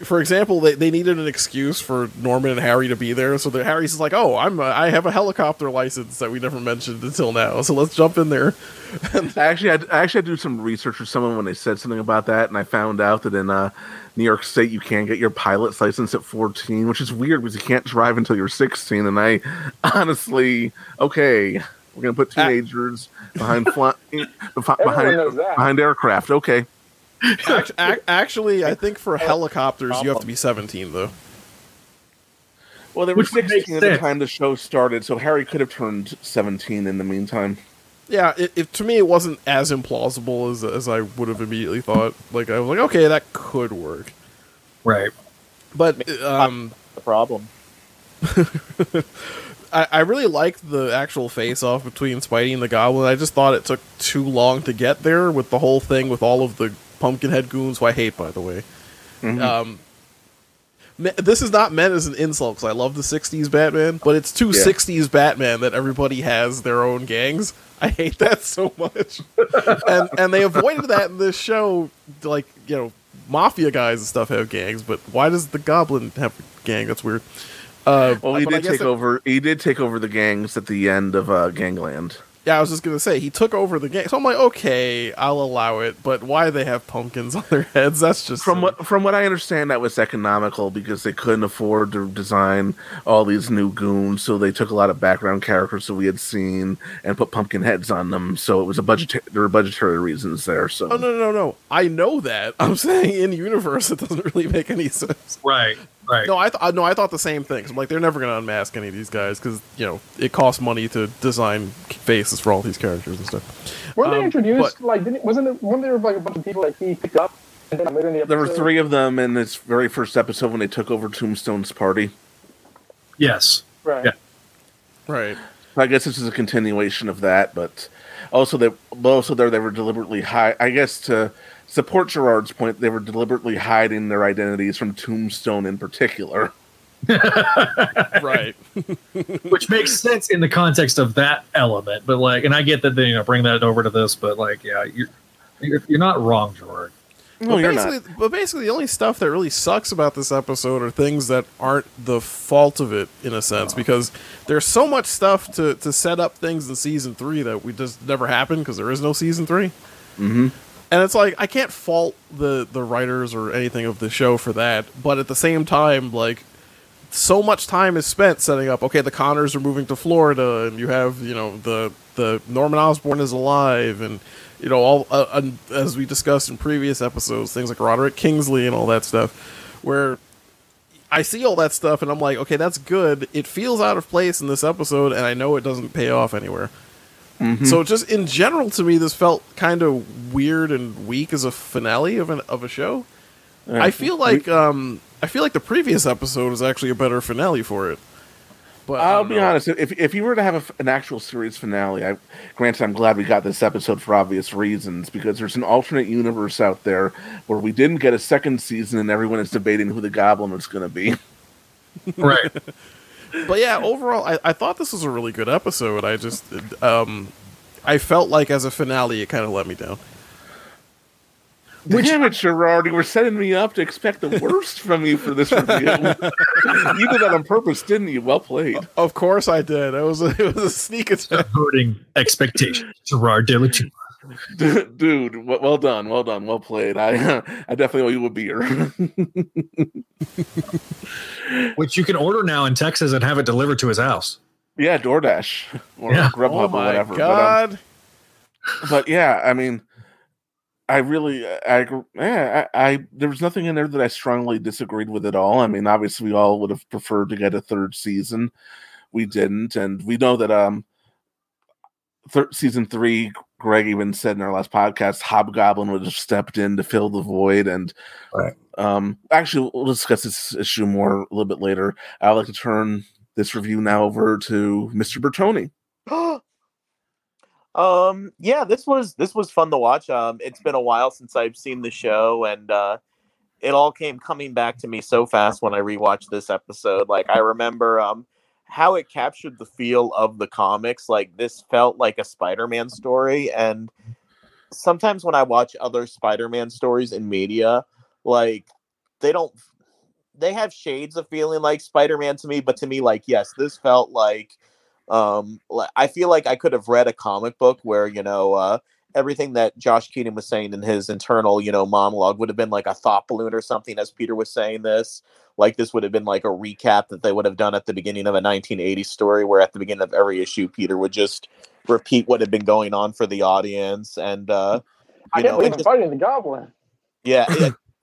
For example, they, they needed an excuse for Norman and Harry to be there, so that Harry's like, "Oh, I'm a, I have a helicopter license that we never mentioned until now, so let's jump in there." I actually had I actually had to do some research with someone when they said something about that, and I found out that in uh, New York State you can get your pilot's license at 14, which is weird because you can't drive until you're 16. And I honestly, okay, we're gonna put teenagers behind fly, behind behind aircraft. Okay, Act- ac- actually, I think for helicopters you have to be 17 though. well they were Which would 16 at the time the show started, so Harry could have turned 17 in the meantime. Yeah, it, it to me it wasn't as implausible as as I would have immediately thought. Like I was like, okay, that could work. Right. But um, the problem. I, I really liked the actual face off between Spidey and the Goblin. I just thought it took too long to get there with the whole thing with all of the Pumpkinhead goons, who I hate, by the way. Mhm. Um, this is not meant as an insult because I love the '60s Batman, but it's too Yeah. '60s Batman that everybody has their own gangs. I hate that so much, and and they avoided that in this show. Like you know, mafia guys and stuff have gangs, but why does the Goblin have a gang? That's weird. Uh, Well, he did take it- over. He did take over the gangs at the end of uh, Gangland. Yeah, I was just gonna say he took over the game, so I'm like, okay, I'll allow it. But why they have pumpkins on their heads? That's just From what from what I understand, that was economical because they couldn't afford to design all these new goons, so they took a lot of background characters that we had seen and put pumpkin heads on them. So it was a budget. There were budgetary reasons there. So Oh no, no, no, no! I know that. I'm saying in universe, it doesn't really make any sense. Right, right. No, I th- no, I thought the same thing. 'cause I'm like, they're never gonna unmask any of these guys because you know it costs money to design faces for all these characters and stuff. Weren't they Um, introduced? like, didn't, wasn't it? Weren't there like a bunch of people that he picked up? And then later in the episode, there were three of them in this very first episode when they took over Tombstone's party. Yes. Right. Yeah. Right. I guess this is a continuation of that, but also they also there they were deliberately high. I guess to support Gerard's point, they were deliberately hiding their identities from Tombstone in particular. right. Which makes sense in the context of that element, but like, and I get that they you know bring that over to this, but like, yeah, you're you're, you're not wrong, Gerard. but basically, but basically, the only stuff that really sucks about this episode are things that aren't the fault of it, in a sense, because there's so much stuff to, to set up things in season three that we just never happened because there is no season 3 Mm-hmm. And it's like I can't fault the the writers or anything of the show for that, but at the same time, like so much time is spent setting up. Okay, the Connors are moving to Florida, and you have you know the the Norman Osborn is alive, and you know all uh, as we discussed in previous episodes, things like Roderick Kingsley and all that stuff, where I see all that stuff and I'm like, okay, that's good. It feels out of place in this episode, and I know it doesn't pay off anywhere. Mhm. So just in general, to me, this felt kind of weird and weak as a finale of an of a show. Yeah. I feel like um, I feel like the previous episode was actually a better finale for it. But I I'll be know. honest. If if you were to have a f an actual series finale, I granted I'm glad we got this episode for obvious reasons because there's an alternate universe out there where we didn't get a second season and everyone is debating who the Goblin is going to be. Right. but yeah, overall, I, I thought this was a really good episode. I just, um, I felt like as a finale, it kind of let me down. Damn it, Gerard! You were setting me up to expect the worst from you for this review. you did that on purpose, didn't you? Well played. Of course, I did. It was a, it was a sneak attack. Voting expectations, Gerard De La Tour. Dude, well done, well done, well played. I I definitely owe you a beer. Which you can order now in Texas and have it delivered to his house. yeah, DoorDash or Yeah. Grubhub Oh or my whatever. But, um, but yeah, I mean, I really, I, agree- yeah, I, I, there was nothing in there that I strongly disagreed with at all. I mean, obviously, we all would have preferred to get a third season. We didn't, and we know that um, thir- season three, Greg even said in our last podcast, Hobgoblin would have stepped in to fill the void, and um, actually, we'll discuss this issue more a little bit later. I'd like to turn this review now over to Mr. Bertone. Um, yeah, this was this was fun to watch. Um, it's been a while since I've seen the show, and uh, it all came coming back to me so fast when I rewatched this episode. Like I remember um how it captured the feel of the comics. Like this felt like a Spider-Man story, and sometimes when I watch other Spider-Man stories in media, like they don't they have shades of feeling like Spider-Man to me, but to me, like yes, this felt like um I feel like I could have read a comic book where you know uh everything that Josh Keaton was saying in his internal you know monologue would have been like a thought balloon or something as Peter was saying this. Like this would have been like a recap that they would have done at the beginning of a 1980s story, where at the beginning of every issue, Peter would just repeat what had been going on for the audience, and uh, I you can't know, believe it just- fighting the goblin. yeah,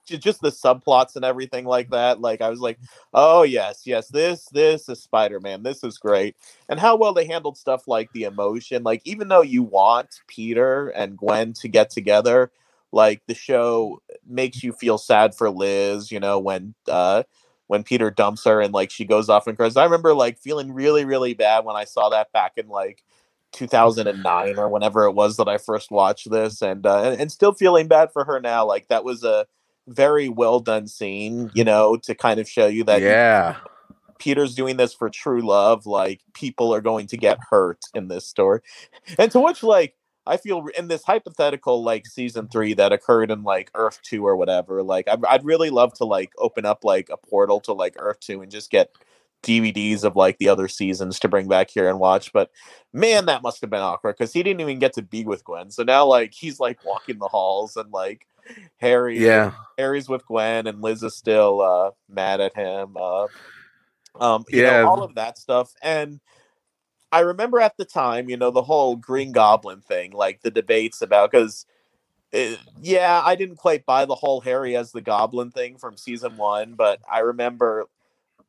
just the subplots and everything like that. Like I was like, oh yes, yes, this this is Spider Man. This is great, and how well they handled stuff like the emotion. Like even though you want Peter and Gwen to get together, like the show makes you feel sad for Liz. You know when uh when Peter dumps her and like she goes off and cries. I remember like feeling really really bad when I saw that back in like 2009 or whenever it was that I first watched this, and uh, and, and still feeling bad for her now. Like that was a very well done scene, you know, to kind of show you that Yeah. Peter's doing this for true love. Like people are going to get hurt in this story, and to which like I feel in this hypothetical like season three that occurred in like Earth two or whatever. Like I'd, I'd really love to like open up like a portal to like Earth two and just get DVDs of like the other seasons to bring back here and watch. But man, that must have been awkward because he didn't even get to be with Gwen. So now like he's like walking the halls and like Harry, Yeah. Harry's with Gwen and Liz is still uh, mad at him. Uh, um, you Yeah. know, all of that stuff. And I remember at the time, you know, the whole Green Goblin thing, like the debates about because. yeah, I didn't quite buy the whole Harry as the Goblin thing from season one, but I remember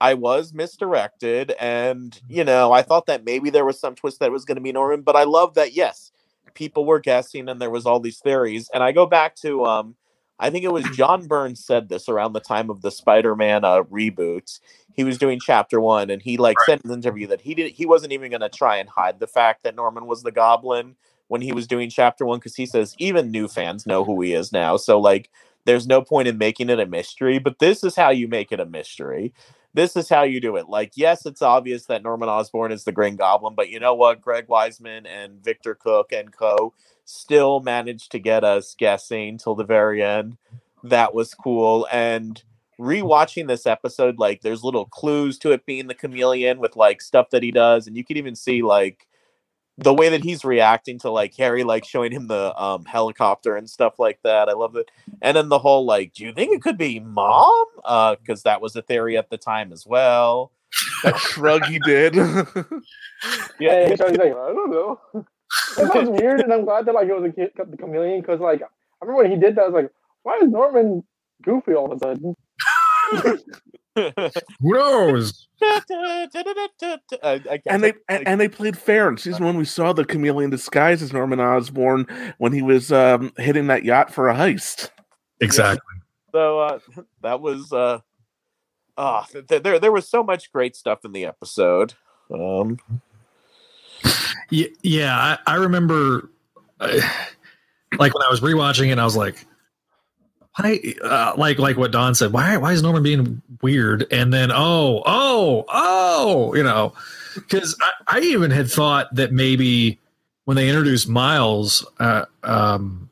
I was misdirected, and you know, I thought that maybe there was some twist that was going to be Norman, but I love that yes, people were guessing and there was all these theories. And I go back to um, I think it was John Byrne said this around the time of the Spider-Man uh, reboot. He was doing chapter one, and he like said in an interview that he did he wasn't even going to try and hide the fact that Norman was the Goblin when he was doing chapter one because he says even new fans know who he is now. So like, there's no point in making it a mystery. But this is how you make it a mystery. This is how you do it. Like, yes, it's obvious that Norman Osborn is the Green Goblin, but you know what? Greg Weisman and Victor Cook and co still managed to get us guessing till the very end. That was cool. And rewatching this episode, like, there's little clues to it being the chameleon with like stuff that he does, and you can even see like the way that he's reacting to like Harry like showing him the um helicopter and stuff like that. I love it. And then the whole like, do you think it could be mom? Uh, because that was a theory at the time as well. That shrug he did. Yeah, he's like, I don't know. That sounds weird, and I'm glad that like it was a kid, the chameleon because like I remember when he did that, I was like, why is Norman goofy all of a sudden? Who knows? and they and, and they played fair. In season one, we saw the chameleon disguised as Norman Osborn when he was um, hitting that yacht for a heist. Exactly. So uh, that was uh, ah, th- th- there there was so much great stuff in the episode. Um, Yeah, yeah I, I remember, uh, like when I was rewatching it, I was like, why? Uh, like like what Don said. Why why is Norman being weird? And then oh oh oh, you know, because I, I even had thought that maybe when they introduced Miles, uh, um,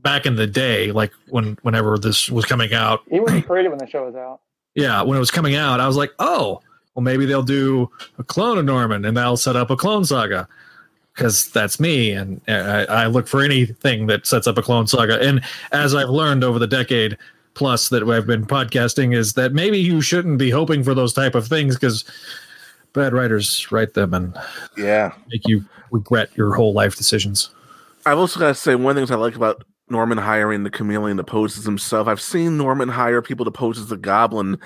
back in the day, like when whenever this was coming out, He wasn't creative when the show was out. yeah, when it was coming out, I was like, oh, well, maybe they'll do a clone of Norman and that'll set up a clone saga because that's me. And uh, I, I look for anything that sets up a clone saga. And as I've learned over the decade plus that I've been podcasting, is that maybe you shouldn't be hoping for those type of things because bad writers write them and Yeah. make you regret your whole life decisions. I've also got to say one of the things I like about Norman hiring the chameleon to pose as himself. I've seen Norman hire people to pose as the Goblin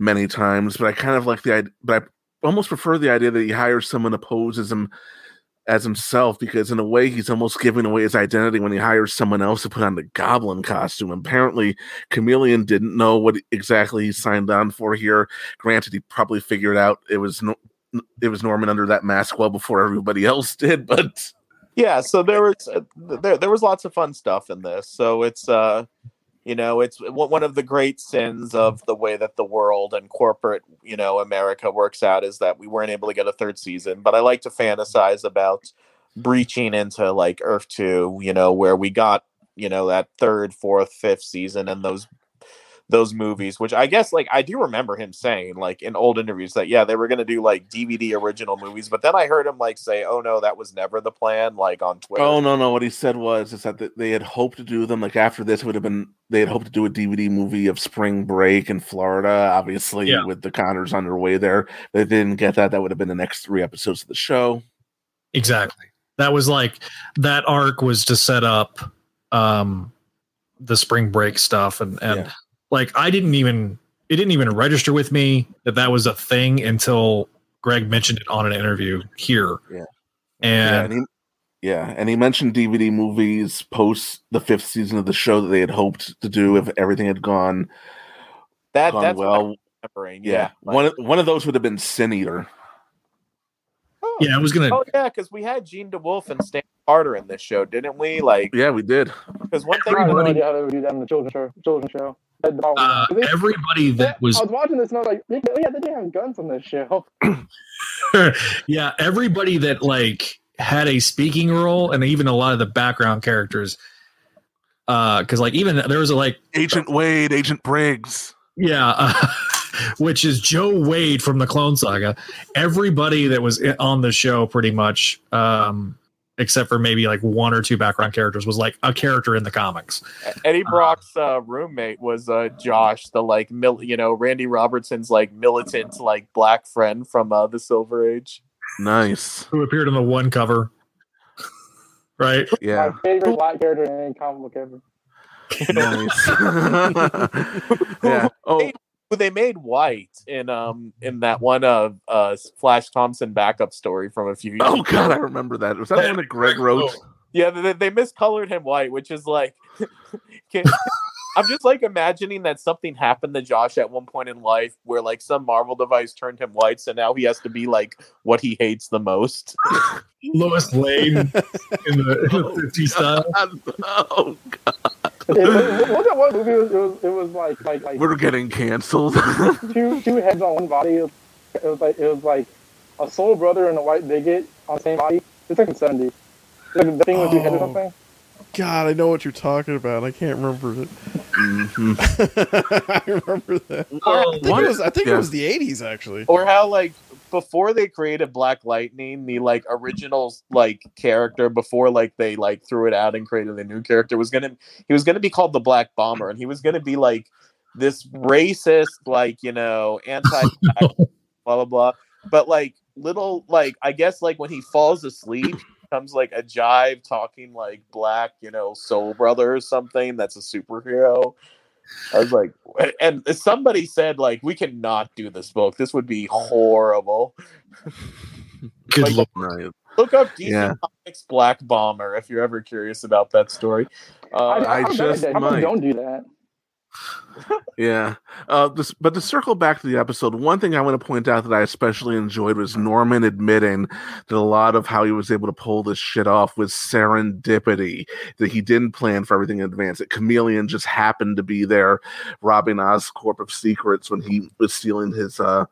many times, but I kind of like the idea. But I almost prefer the idea that he hires someone to pose as him as himself because in a way he's almost giving away his identity when he hires someone else to put on the goblin costume. Apparently chameleon didn't know what exactly he signed on for here. Granted he probably figured out it was no, it was norman under that mask well before everybody else did but yeah so there was uh, there there was lots of fun stuff in this. So it's uh you know it's one of the great sins of the way that the world and corporate you know america works out is that we weren't able to get a third season but i like to fantasize about breaching into like earth 2 you know where we got you know that third fourth fifth season and those those movies, which I guess like I do remember him saying like in old interviews that yeah they were gonna do like DVD original movies, but then I heard him like say, "Oh no, that was never the plan." Like on Twitter. Oh no, no. What he said was is that they had hoped to do them like after this would have been they had hoped to do a DVD movie of Spring Break in Florida. Obviously, Yeah. with the Connors on their way there, they didn't get that. That would have been the next three episodes of the show. Exactly. That was like that arc was to set up um the spring break stuff and and like I didn't even it didn't even register with me that that was a thing until Greg mentioned it on an interview here. Yeah. yeah, And and he, yeah, and he mentioned DVD movies post the fifth season of the show that they had hoped to do if everything had gone that gone that's well. what I'm remembering. yeah, Yeah, one of- one of those would have been Sin Eater. Oh. yeah, I was gonna Oh yeah, because we had Jean DeWolff and Stan Carter in this show, didn't we? Like Yeah, we did. because one I thing have no Everybody- idea how they would do that in the children's show. Children's show. That- that- uh, everybody that was I was watching this and I was like, yeah, yeah, they didn't have guns on this show. yeah, everybody that like had a speaking role and even a lot of the background characters uh because like even there was a like Agent Wade, Agent Briggs. Yeah, uh, which is Joe Wade from the Clone Saga. Everybody that was on the show, pretty much, um, except for maybe like one or two background characters, was like a character in the comics. Eddie Brock's uh, roommate was uh, Josh, the like mil- you know Randy Robertson's like militant like black friend from uh, the Silver Age. Nice. Who appeared on the one cover, right? Yeah. My favorite black character in any comic book ever. nice. yeah. Oh, Who they made white in um in that one uh uh Flash Thompson backup story from a few years. oh ago. God, I remember that. Was that the one that Greg wrote? Yeah, they, they miscolored him white, which is like, can, I'm just like imagining that something happened to Josh at one point in life where like some Marvel device turned him white, so now he has to be like what he hates the most. Lois Lane in the, in the 50 style. Oh, It, it, was that one movie? It was, it was, it was like like like We're getting canceled. two two heads on one body. It was, it was like it was like a soul brother and a white bigot on the same body. It's like in seventy. Like the thing with two heads or Oh. something. God, I know what you're talking about. I can't remember it. Mm-hmm. I remember that. I think, it was, I think Yeah. it was the 80s, actually. or how like before they created Black Lightning, the like original like character before like they like threw it out and created a new character was gonna he was gonna be called the Black Bomber, and he was gonna be like this racist, like you know, anti blah blah blah. But like little like I guess like when he falls asleep, becomes like a jive talking like black, you know, soul brother or something. That's a superhero. I was like, and somebody said like we cannot do this book. This would be horrible. Good Like, lord. Look up DC Yeah. Comics Black Bomber if you're ever curious about that story. Uh, I How about just that? How about might. don't do that. Yeah. Uh, this, but to circle back to the episode, one thing I want to point out that I especially enjoyed was Norman admitting that a lot of how he was able to pull this shit off was serendipity, that he didn't plan for everything in advance, that Chameleon just happened to be there robbing Oscorp of secrets when he was stealing his uh,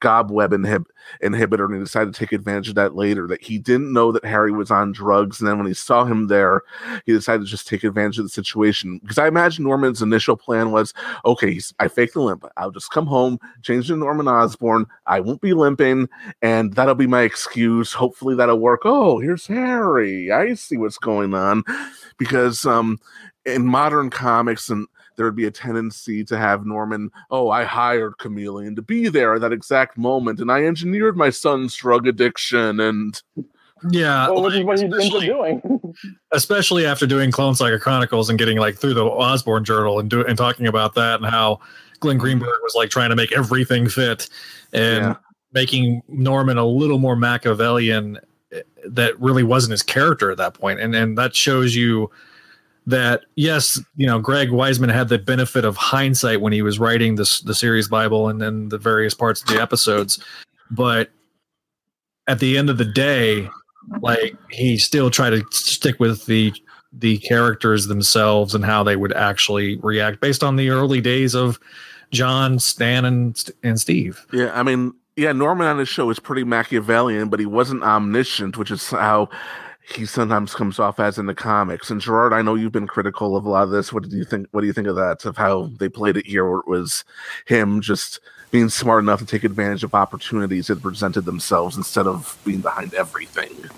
gobweb inhib- inhibitor and he decided to take advantage of that later that he didn't know that harry was on drugs and then when he saw him there he decided to just take advantage of the situation. Because i imagine norman's initial plan was okay i faked the limp i'll just come home change to norman osborn i won't be limping and that'll be my excuse. Hopefully that'll work. Oh here's harry. I see what's going on. Because um in modern comics and there would be a tendency to have Norman, oh, I hired Chameleon to be there at that exact moment, and I engineered my son's drug addiction, and Yeah, Well, what, what he ends up doing. especially after doing Clone Saga Chronicles and getting like through the Osborn Journal and do and talking about that and how Glenn Greenberg was like trying to make everything fit and Yeah. making Norman a little more Machiavellian eh, that really wasn't his character at that point and and that shows you that yes you know Greg Weisman had the benefit of hindsight when he was writing this the series Bible and then the various parts of the episodes but at the end of the day like he still tried to stick with the the characters themselves and how they would actually react based on the early days of John, Stan, and and Steve. Yeah, I mean, yeah, Norman on his show is pretty Machiavellian, but he wasn't omniscient, which is how he sometimes comes off as in the comics. And Gerard, I know you've been critical of a lot of this. What do you think? What do you think of that? Of how they played it here, where it was him just being smart enough to take advantage of opportunities that presented themselves instead of being behind everything.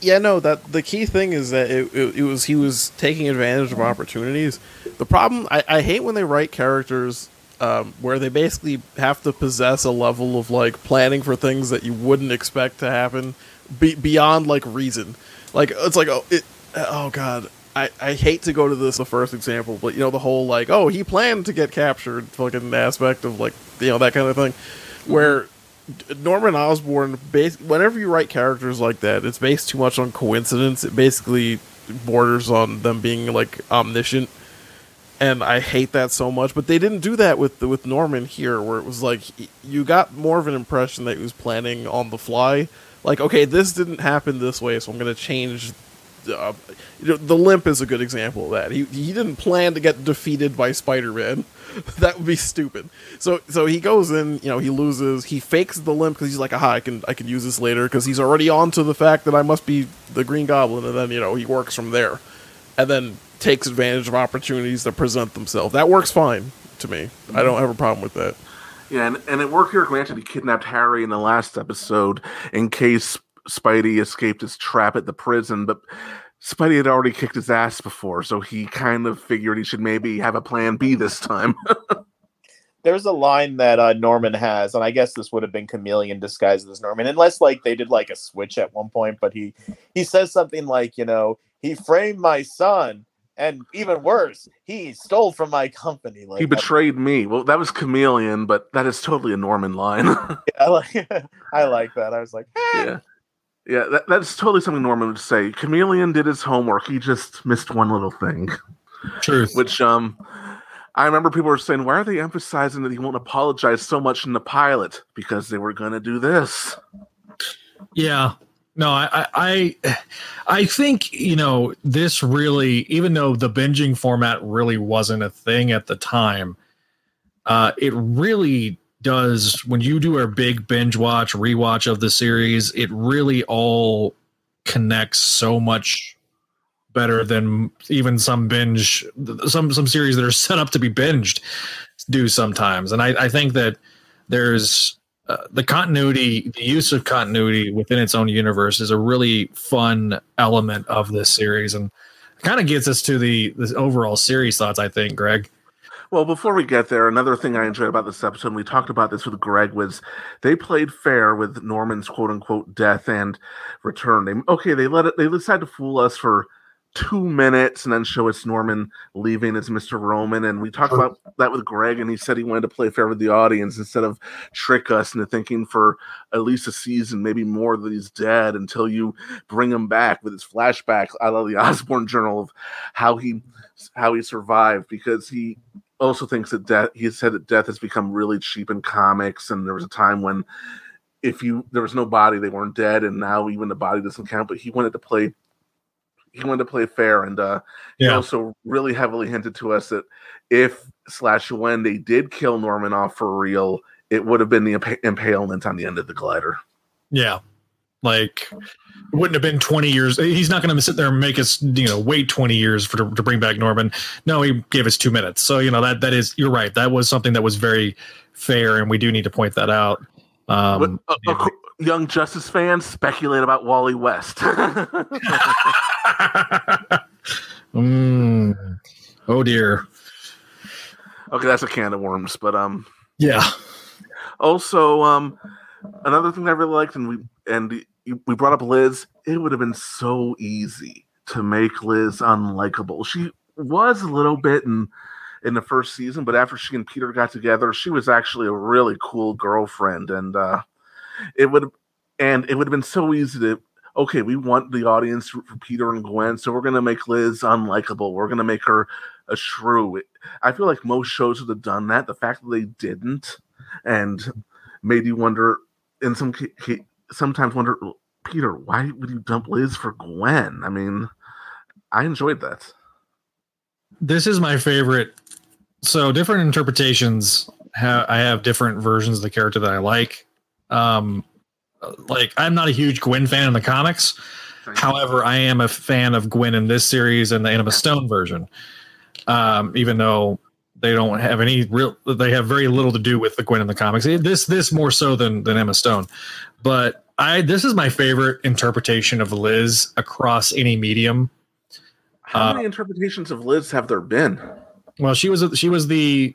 Yeah, no. That the key thing is that it, it, it was he was taking advantage of opportunities. The problem I, I hate when they write characters um, where they basically have to possess a level of like planning for things that you wouldn't expect to happen be, beyond like reason. Like it's like oh it oh god. I, I hate to go to this the first example, but you know the whole like oh he planned to get captured fucking aspect of like you know that kind of thing, where Norman Osborn base whenever you write characters like that, it's based too much on coincidence. It basically borders on them being like omniscient, and I hate that so much. But they didn't do that with with Norman here, where it was like you got more of an impression that he was planning on the fly. Like okay, this didn't happen this way, so I'm gonna change uh, the limp is a good example of that. He he didn't plan to get defeated by Spider Man. that would be stupid. So so he goes in, you know, he loses. He fakes the limp because he's like, aha, I can I can use this later because he's already on to the fact that I must be the Green Goblin, and then you know he works from there, and then takes advantage of opportunities that present themselves. That works fine to me. I don't have a problem with that. Yeah, and, and it worked here. Granted, he kidnapped Harry in the last episode in case Spidey escaped his trap at the prison, but Spidey had already kicked his ass before, so he kind of figured he should maybe have a plan B this time. There's a line that uh, Norman has, and I guess this would have been Chameleon disguised as Norman, unless like they did like a switch at one point. But he he says something like, you know, he framed my son, and even worse, he stole from my company. Like he betrayed me. Well, that was Chameleon, but that is totally a Norman line. I like I like that. I was like, eh. yeah. Yeah, that, that's totally something Norman would say. Chameleon did his homework. He just missed one little thing. Truth. Which um I remember people were saying, why are they emphasizing that he won't apologize so much in the pilot? Because they were gonna do this. Yeah. No, I, I I think, you know, this really, even though the binging format really wasn't a thing at the time, uh, it really does when you do a big binge watch rewatch of the series it really all connects so much better than even some binge some some series that are set up to be binged do sometimes. And i, I think that there's uh, the continuity the use of continuity within its own universe is a really fun element of this series and kind of gets us to the the overall series thoughts i think greg well, before we get there, another thing I enjoyed about this episode, and we talked about this with Greg, was they played fair with Norman's quote unquote death and return. They okay, they let it they decided to fool us for two minutes and then show us Norman leaving as Mr. Roman. And we talked about that with Greg, and he said he wanted to play fair with the audience instead of trick us into thinking for at least a season, maybe more, that he's dead until you bring him back with his flashbacks out of the Osborn Journal of how he how he survived because he also thinks that death he said that death has become really cheap in comics and there was a time when if you there was no body they weren't dead and now even the body doesn't count but he wanted to play he wanted to play fair and uh yeah. he also really heavily hinted to us that if slash when they did kill norman off for real it would have been the imp- impalement on the end of the glider yeah like it wouldn't have been 20 years. He's not going to sit there and make us, you know, wait 20 years for to, to, bring back Norman. No, he gave us two minutes. So, you know, that that is, you're right. That was something that was very fair. And we do need to point that out. Um, but, uh, young Justice fans speculate about Wally West. mm. Oh, dear. Okay, that's a can of worms. But, um, yeah. Also, um, another thing I really liked, and we, and we brought up Liz. It would have been so easy to make Liz unlikable. She was a little bit in in the first season, but after she and Peter got together, she was actually a really cool girlfriend, and uh, it would and it would have been so easy to okay, we want the audience for Peter and Gwen, so we're gonna make Liz unlikable. We're gonna make her a shrew. I feel like most shows would have done that. The fact that they didn't and made you wonder in some sometimes wonder, Peter, why would you dump Liz for Gwen? I mean, I enjoyed that. This is my favorite. So different interpretations. I have different versions of the character that I like. Um, like I'm not a huge Gwen fan in the comics. However, I am a fan of Gwen in this series and the Emma Stone version, um, even though they don't have any real. They have very little to do with the Gwen in the comics. This this more so than than Emma Stone, but I this is my favorite interpretation of Liz across any medium. How Uh, many interpretations of Liz have there been? well, she was she was the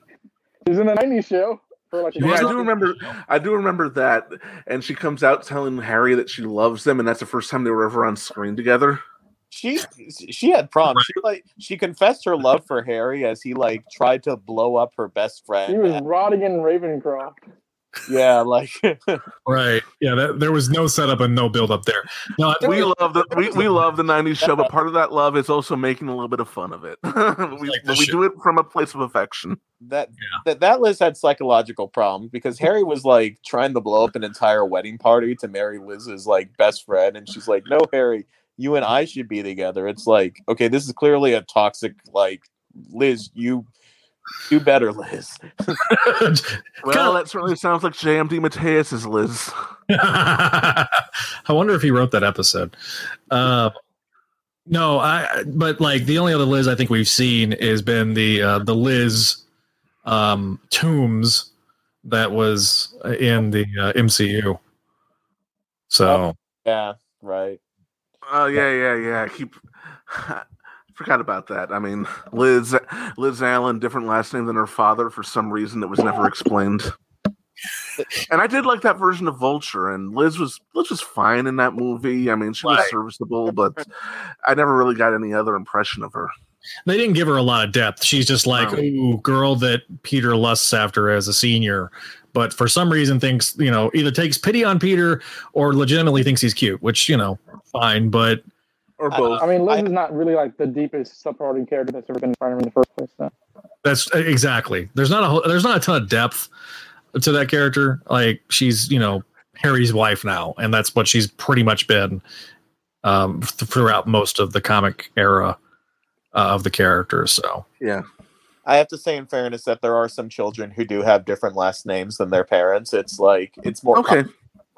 He's in the '90s show for like. a Yeah, I do remember. I do remember that, and she comes out telling Harry that she loves him, and that's the first time they were ever on screen together. She she had problems. She like she confessed her love for Harry as he like tried to blow up her best friend. He was rotting in Ravencroft. Yeah, like right. Yeah, that, there was no setup and no build up there. No, I We love the we, we love the '90s show, but part of that love is also making a little bit of fun of it. we we do it from a place of affection. that that that Liz had psychological problems because Harry was like trying to blow up an entire wedding party to marry Liz's like best friend, and she's like, "No, Harry, you and I should be together." It's like, okay, this is clearly a toxic like Liz. You do better, Liz. Well, that certainly sounds like JM DeMatteis's Liz. I wonder if he wrote that episode. Uh, no, I. But like the only other Liz I think we've seen has been the uh, the Liz um, Toomes that was in the uh, MCU. So Yeah, right. Oh yeah, yeah, yeah. Keep forgot about that. I mean, Liz Liz Allen, different last name than her father for some reason that was never explained. And I did like that version of Vulture, and Liz was Liz was fine in that movie. I mean, she was serviceable, but I never really got any other impression of her. they didn't give her a lot of depth. She's just like, No. ooh, girl that Peter lusts after as a senior. But for some reason, thinks you know either takes pity on Peter or legitimately thinks he's cute, which you know, fine. But or both. I mean, Liz is not really like the deepest supporting character that's ever been in Spider-Man in the first place. So. That's exactly. There's not a whole- there's not a ton of depth to that character. Like she's you know Harry's wife now, and that's what she's pretty much been um, th- throughout most of the comic era uh, of the character. So Yeah. I have to say, in fairness, that there are some children who do have different last names than their parents. It's like it's more Okay. okay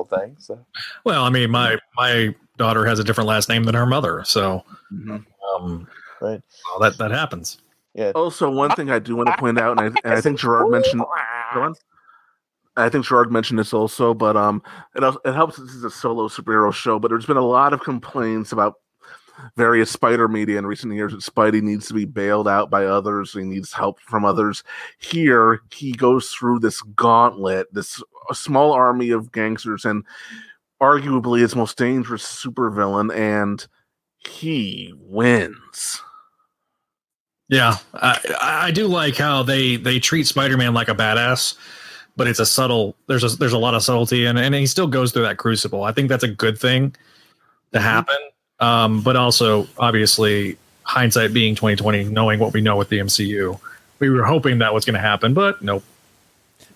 thing. So well, I mean my my daughter has a different last name than her mother, so um, right. well, that that happens. Yeah. Also, one thing I do want to point out, and I, and I think Gerard mentioned. Go. I think Gerard mentioned this also, but um, it it helps. This is a solo superhero show, but there's been a lot of complaints about various Spider media in recent years that Spidey needs to be bailed out by others. He needs help from others. Here, he goes through this gauntlet, this a small army of gangsters, and arguably his most dangerous supervillain, and he wins. Yeah, I, I do like how they they treat Spider-Man like a badass, but it's a subtle. There's a there's a lot of subtlety, and and he still goes through that crucible. I think that's a good thing to mm-hmm. happen. Um, but also, obviously, hindsight being twenty twenty, knowing what we know with the MCU, we were hoping that was going to happen, but nope.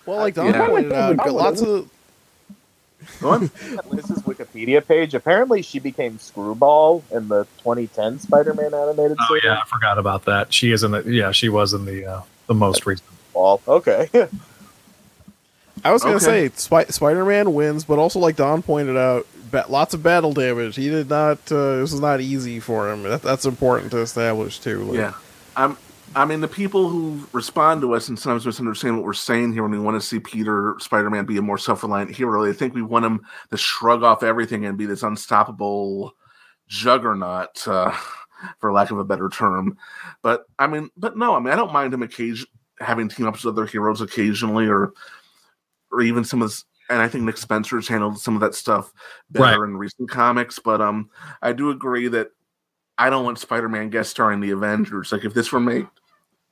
Well, like Don Yeah. pointed out, got lots of Liz's Wikipedia page. Apparently, she became Screwball in the 2010 Spider-Man animated Oh series. yeah, I forgot about that. She is in the yeah, she was in the uh, the most recent. Ball. Okay. I was gonna Okay. say Spi- Spider-Man wins, but also like Don pointed out, ba- lots of battle damage. He did not. Uh, this was not easy for him. That, that's important to establish too. Yeah. I'm I mean the people who respond to us and sometimes misunderstand what we're saying here when we want to see Peter Spider-Man be a more self-reliant hero. They think we want him to shrug off everything and be this unstoppable juggernaut, uh, for lack of a better term. But I mean, but no, I mean I don't mind him occasion having team ups with other heroes occasionally or or even some of and I think Nick Spencer's handled some of that stuff better in recent comics. But um I do agree that I don't want Spider-Man guest starring the Avengers. Like if this were made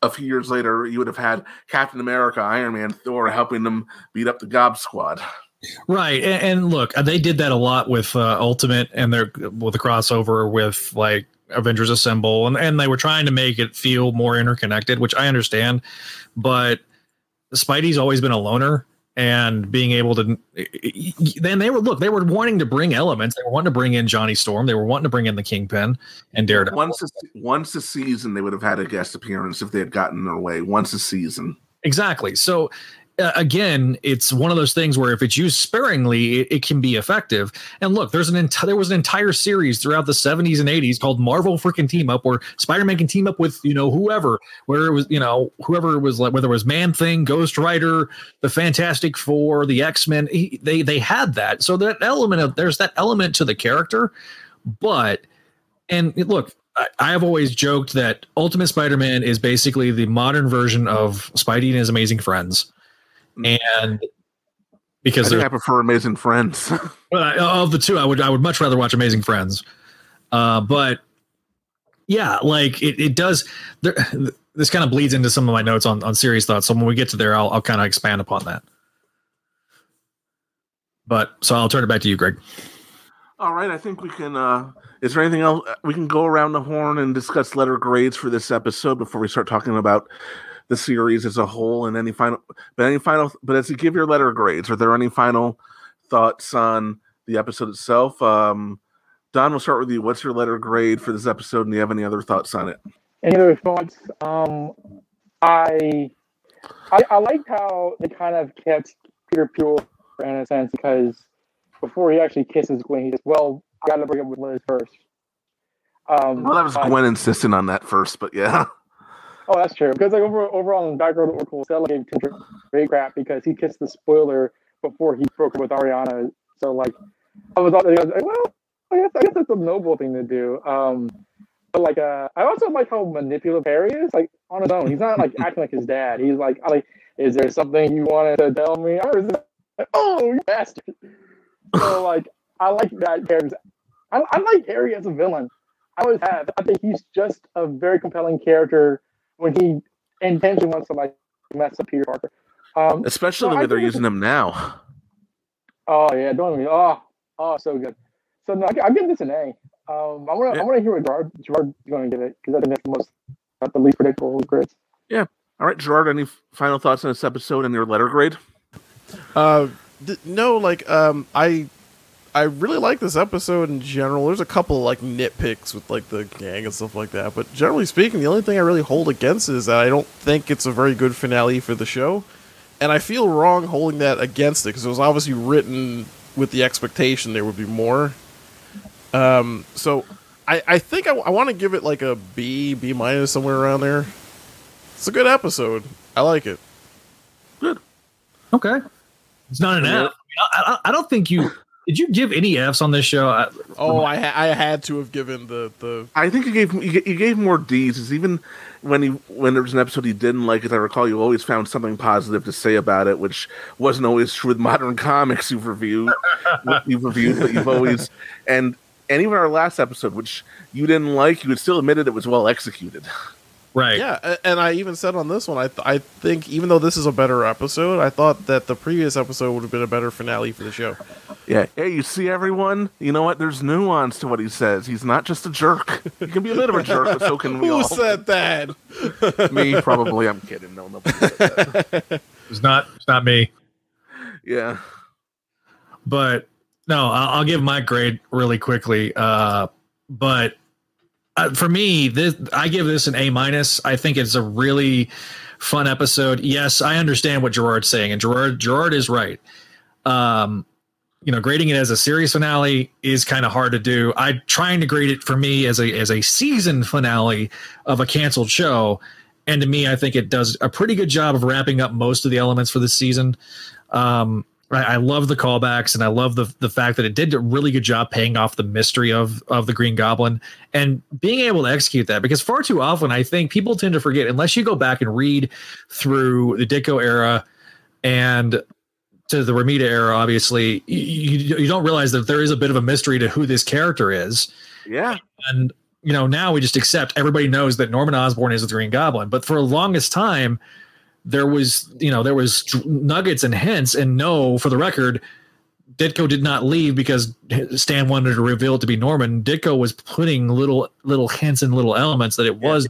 a few years later, you would have had Captain America, Iron Man, Thor helping them beat up the Gob Squad. Right, and, and look, uh, they did that a lot with uh, Ultimate and their with the crossover with like Avengers Assemble, and and they were trying to make it feel more interconnected, which I understand, but Spidey's always been a loner, and being able to then they were look they were wanting to bring elements, they were wanting to bring in Johnny Storm, they were wanting to bring in the Kingpin and Daredevil. Once a, once a season, they would have had a guest appearance if they had gotten their way. Once a season. Exactly. So again, it's one of those things where if it's used sparingly, it, it can be effective. And look, there's an entire there was an entire series throughout the 70s and 80s called Marvel freaking Team Up, where Spider-Man can team up with you know whoever, where it was you know whoever was like whether it was Man Thing, Ghost Rider, the Fantastic Four, the X Men. They they had that, so that element of there's that element to the character, but and look. I- I have always joked that Ultimate Spider-Man is basically the modern version of Spidey and his amazing friends and because I I prefer Amazing Friends. well, I- of the two, I would I would much rather watch Amazing Friends. Uh, but yeah, like it, it does. There, this kind of bleeds into some of my notes on on serious thoughts. So when we get to there, I'll I'll kind of expand upon that. But so I'll turn it back to you, Greg. All right, I think we can. uh Is there anything else we can go around the horn and discuss letter grades for this episode before we start talking about the series as a whole and any final? But any final? But as you give your letter grades, are there any final thoughts on the episode itself? Um Don, we'll start with you. What's your letter grade for this episode, and do you have any other thoughts on it? Any other thoughts? Um, I, I I liked how they kind of kept Peter pure in a sense because before he actually kisses Gwen, he says, "Well, I got to break up with Liz first. Um, Well, that was Gwen insisting on that first, but yeah. Oh, that's true. Because like over overall in Backroad Oracle, Stella gave Tim great crap because he kissed the spoiler before he broke up with Ariana. So like, I was, I was like, well, I guess I guess that's a noble thing to do. Um, but like, uh, I also like how manipulative Harry is. Like on his own, he's not like acting like his dad. He's like, like, is there something you wanted to tell me? It, oh, you bastard. So like, I like that character. I, I like Harry as a villain. I always have. I think he's just a very compelling character when he intentionally wants to like mess up Peter Parker. Um, Especially so the I way they're using him now. Oh yeah, don't get me. Oh, oh, so good. So no, I, I'm giving this an A. Um, I want to, I want to hear what Gerard, Gerard's going to give it because I think that's the most, not the least predictable of grades. Yeah. All right, Gerard. Any final thoughts on this episode and your letter grade? Uh, th- no, like um, I I really like this episode in general. There's a couple of like nitpicks with like the gang and stuff like that, but generally speaking, the only thing I really hold against is that I don't think it's a very good finale for the show, and I feel wrong holding that against it because it was obviously written with the expectation there would be more. Um, so I I think I, I want to give it like a B B minus somewhere around there. It's a good episode. I like it. Good. Okay, it's not an F. I, I, I don't think you did. You give any Fs on this show? I, Oh, I ha- I had to have given the the I think you gave you gave more D's. Is even when he when there was an episode he didn't like, as I recall, you always found something positive to say about it, which wasn't always true with modern comics you've reviewed. you've reviewed, but you've always and and even our last episode, which you didn't like, you had still admitted it was well executed. Right. Yeah, and I even said on this one, I th- I think even though this is a better episode, I thought that the previous episode would have been a better finale for the show. Yeah. Hey, you see everyone? You know what? There's nuance to what he says. He's not just a jerk. He can be a bit of a jerk, but so can we Who all. said that? Me, probably. I'm kidding. No, nobody that. It's not. It's not me. Yeah. but no, I'll, I'll give my grade really quickly. Uh, but uh, for me, this I give this an A minus. I think it's a really fun episode. Yes, I understand what Gerard's saying, and Gerard Gerard is right. Um, you know, grading it as a series finale is kind of hard to do. I trying to grade it for me as a as a season finale of a canceled show, and to me, I think it does a pretty good job of wrapping up most of the elements for the season. Um, I, I love the callbacks, and I love the the fact that it did a really good job paying off the mystery of of the Green Goblin and being able to execute that. Because far too often, I think people tend to forget unless you go back and read through the Ditko era and to the Romita era. Obviously, you, you you don't realize that there is a bit of a mystery to who this character is Yeah. and you know now we just accept everybody knows that norman osborn is the green goblin but for the longest time there was you know there was nuggets and hints and no for the record ditko did not leave because stan wanted to reveal it to be norman ditko was putting little little hints and little elements that it was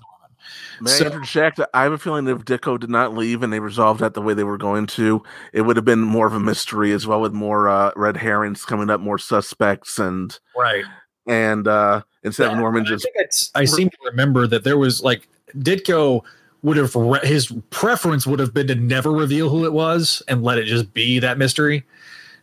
May So- I? I have a feeling that if Ditko did not leave and they resolved that the way they were going to, it would have been more of a mystery as well, with more uh, red herrings coming up, more suspects, and right. And uh, instead of Norman just I seem to remember that there was like Ditko would have re- his preference would have been to never reveal who it was and let it just be that mystery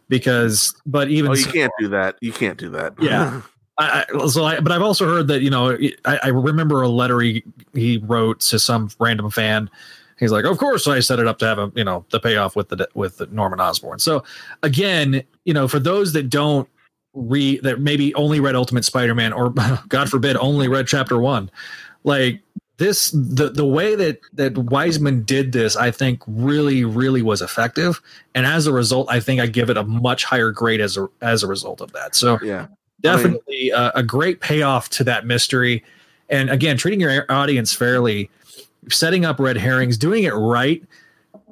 because but even Oh, you so- can't do that. You can't do that. yeah I, I, so I, but I've also heard that you know I, I remember a letter he he wrote to some random fan. He's like, of course I set it up to have a you know the payoff with the with the Norman Osborn. So again, you know, for those that don't read that maybe only read Ultimate Spider-Man or God forbid only read Chapter One, like this the the way that that Weisman did this, I think really really was effective, and as a result, I think I give it a much higher grade as a as a result of that. So yeah, definitely a, a great payoff to that mystery. And again treating your audience fairly setting up red herrings doing it right.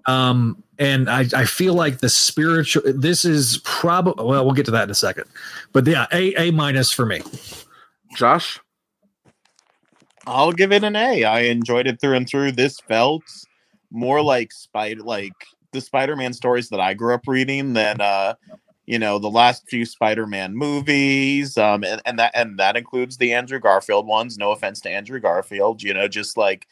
Um and i i feel like the spiritual this is probably well we'll get to that in a second. But yeah a a minus for me. Josh I'll give it an A. I enjoyed it through and through. This felt more like spider like the Spider-Man stories that I grew up reading than uh you know the last few Spider-Man movies. Um and, and that and that includes the Andrew Garfield ones. No offense to Andrew Garfield, you know, just like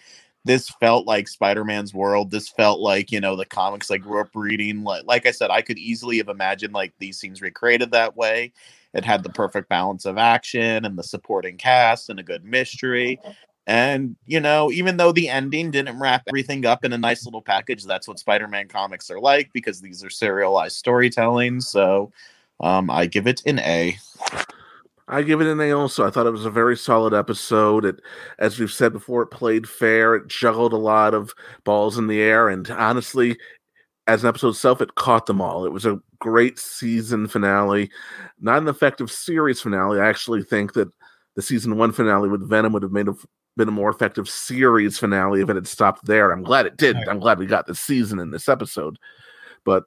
this felt like Spider-Man's world. This felt like, you know, the comics I grew up reading. Like like I said, I could easily have imagined like these scenes recreated that way. It had the perfect balance of action and the supporting cast and a good mystery. And, you know, even though the ending didn't wrap everything up in a nice little package, that's what Spider Man comics are like because these are serialized storytelling. So um, I give it an A. I give it an A also. I thought it was a very solid episode. It, as we've said before, it played fair. It juggled a lot of balls in the air, and honestly, as an episode itself, it caught them all. It was a great season finale, not an effective series finale. I actually think that the season one finale with Venom would have made a, been a more effective series finale if it had stopped there. I'm glad it did. I'm glad we got this season in this episode, but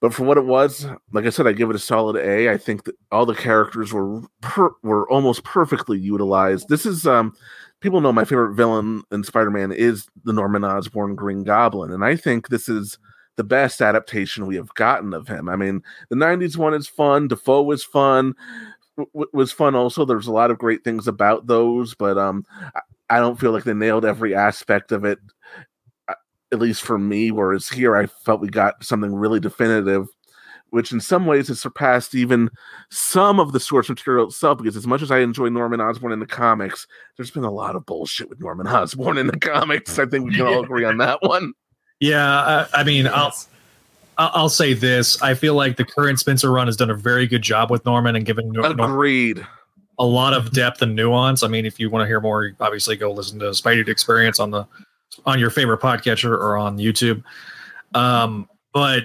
but for what it was, like I said, I give it a solid A. I think that all the characters were per- were almost perfectly utilized. This is um people know my favorite villain in Spider-Man is the Norman Osborn Green Goblin, and I think this is the best adaptation we have gotten of him. I mean, the '90s one is fun. Dafoe was fun. W- was fun also. There's a lot of great things about those, but um, I, I don't feel like they nailed every aspect of it at least for me. Whereas here, I felt we got something really definitive, which in some ways has surpassed even some of the source material itself. Because as much as I enjoy Norman Osborn in the comics, there's been a lot of bullshit with Norman Osborn in the comics. I think we can all agree on that one. Yeah, uh, I mean, I'll I'll I'll say this: I feel like the current Spencer run has done a very good job with Norman and given Nor- Nor- Agreed. a lot of depth and nuance. I mean, if you want to hear more, obviously go listen to Spidey Experience on the on your favorite podcatcher or on YouTube. Um, but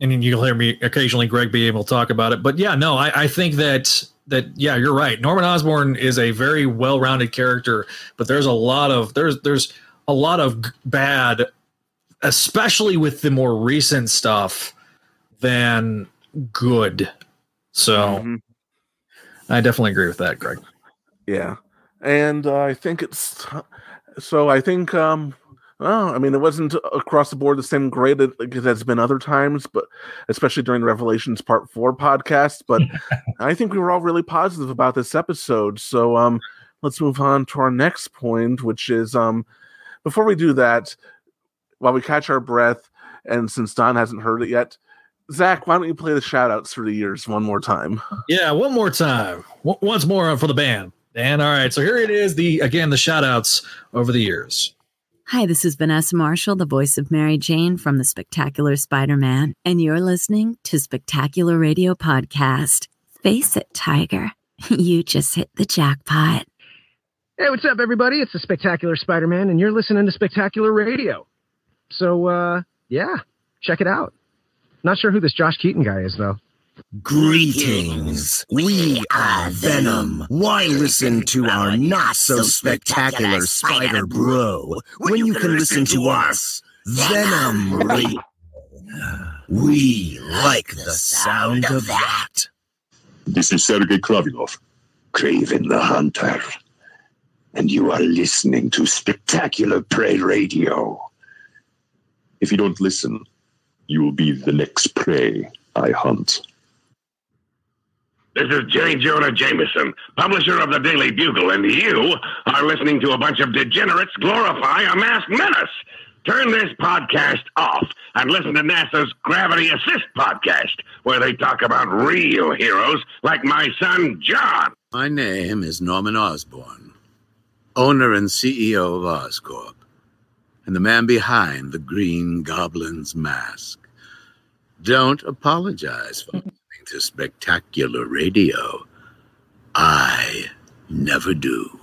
and you'll hear me occasionally, Greg, be able to talk about it. But yeah, no, I, I think that that yeah, you're right. Norman Osborn is a very well-rounded character, but there's a lot of there's there's a lot of g- bad, especially with the more recent stuff, than good. So I definitely agree with that, Greg. Yeah, and uh, I think it's so. I think um, well, I mean, it wasn't across the board the same grade like it has been other times, but especially during the Revelations Part Four podcast. But I think we were all really positive about this episode. So um, let's move on to our next point, which is um, before we do that, while we catch our breath, and since Don hasn't heard it yet. Zach, why don't you play the shout outs through the years one more time? Yeah, one more time. W- once more for the band. And all right, so here it is. The again the shout outs over the years. Hi, this is Vanessa Marshall, the voice of Mary Jane from the Spectacular Spider Man, and you're listening to Spectacular Radio Podcast. Face it, Tiger. You just hit the jackpot. Hey, what's up, everybody? It's the Spectacular Spider Man, and you're listening to Spectacular Radio. So, uh, yeah, check it out. Not sure who this Josh Keaton guy is, though. Greetings. We are Venom. Why listen to our not so spectacular Spider Bro when you can listen to us, Venom Radio? We like the sound of that. This is Sergei Kravinoff, Kraven the Hunter, and you are listening to Spectacular Prey Radio. If you don't listen, you will be the next prey I hunt. This is J. Jonah Jameson, publisher of the Daily Bugle, and you are listening to a bunch of degenerates glorify a masked menace. Turn this podcast off and listen to NASA's Gravity Assist podcast, where they talk about real heroes like my son John. My name is Norman Osborn, owner and CEO of Oscorp, and the man behind the Green Goblin's mask. Don't apologize for listening to spectacular radio. I never do.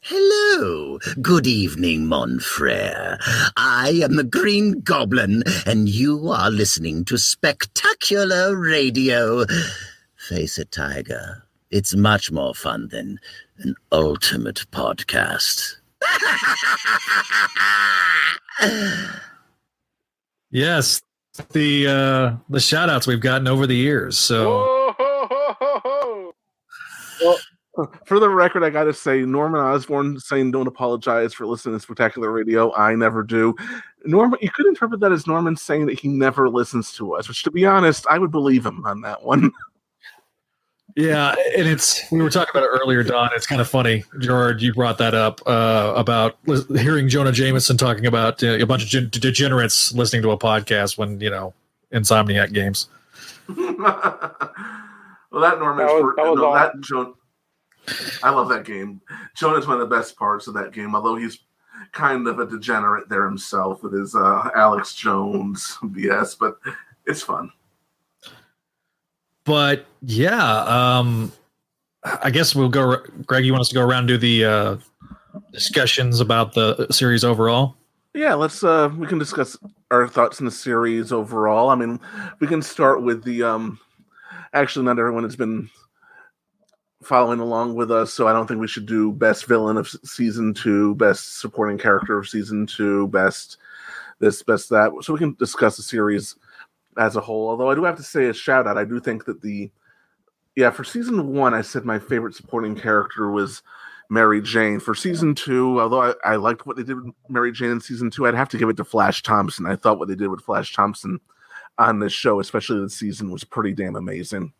Hello. Good evening, mon frere. I am the Green Goblin, and you are listening to Spectacular Radio. Face it, Tiger. It's much more fun than an ultimate podcast. Yes, the uh, the shout outs we've gotten over the years. So Well, for the record, I got to say, Norman Osborn saying don't apologize for listening to Spectacular Radio. I never do. Norman, you could interpret that as Norman saying that he never listens to us, which, to be honest, I would believe him on that one. yeah, and it's we were talking about it earlier, Don. It's kind of funny, George. You brought that up uh, about hearing Jonah Jameson talking about uh, a bunch of gen- degenerates listening to a podcast when you know Insomniac games. well, that Norman's That was- for- that was no, all- that Jo- I love that game. Jonah's one of the best parts of that game, although he's kind of a degenerate there himself with his uh, Alex Jones BS, but it's fun. But yeah, um, I guess we'll go. Greg, you want us to go around do the uh, discussions about the series overall? Yeah, let's uh we can discuss our thoughts in the series overall. I mean, we can start with the um actually not everyone has been following along with us, so I don't think we should do best villain of season 2, best supporting character of season 2, best this, best that. So we can discuss the series as a whole. Although I do have to say a shout out. I do think that the yeah, for season 1 I said my favorite supporting character was Mary Jane. For season two, although I, I liked what they did with Mary Jane in season two, I'd have to give it to Flash Thompson. I thought what they did with Flash Thompson on this show, especially this season, was pretty damn amazing.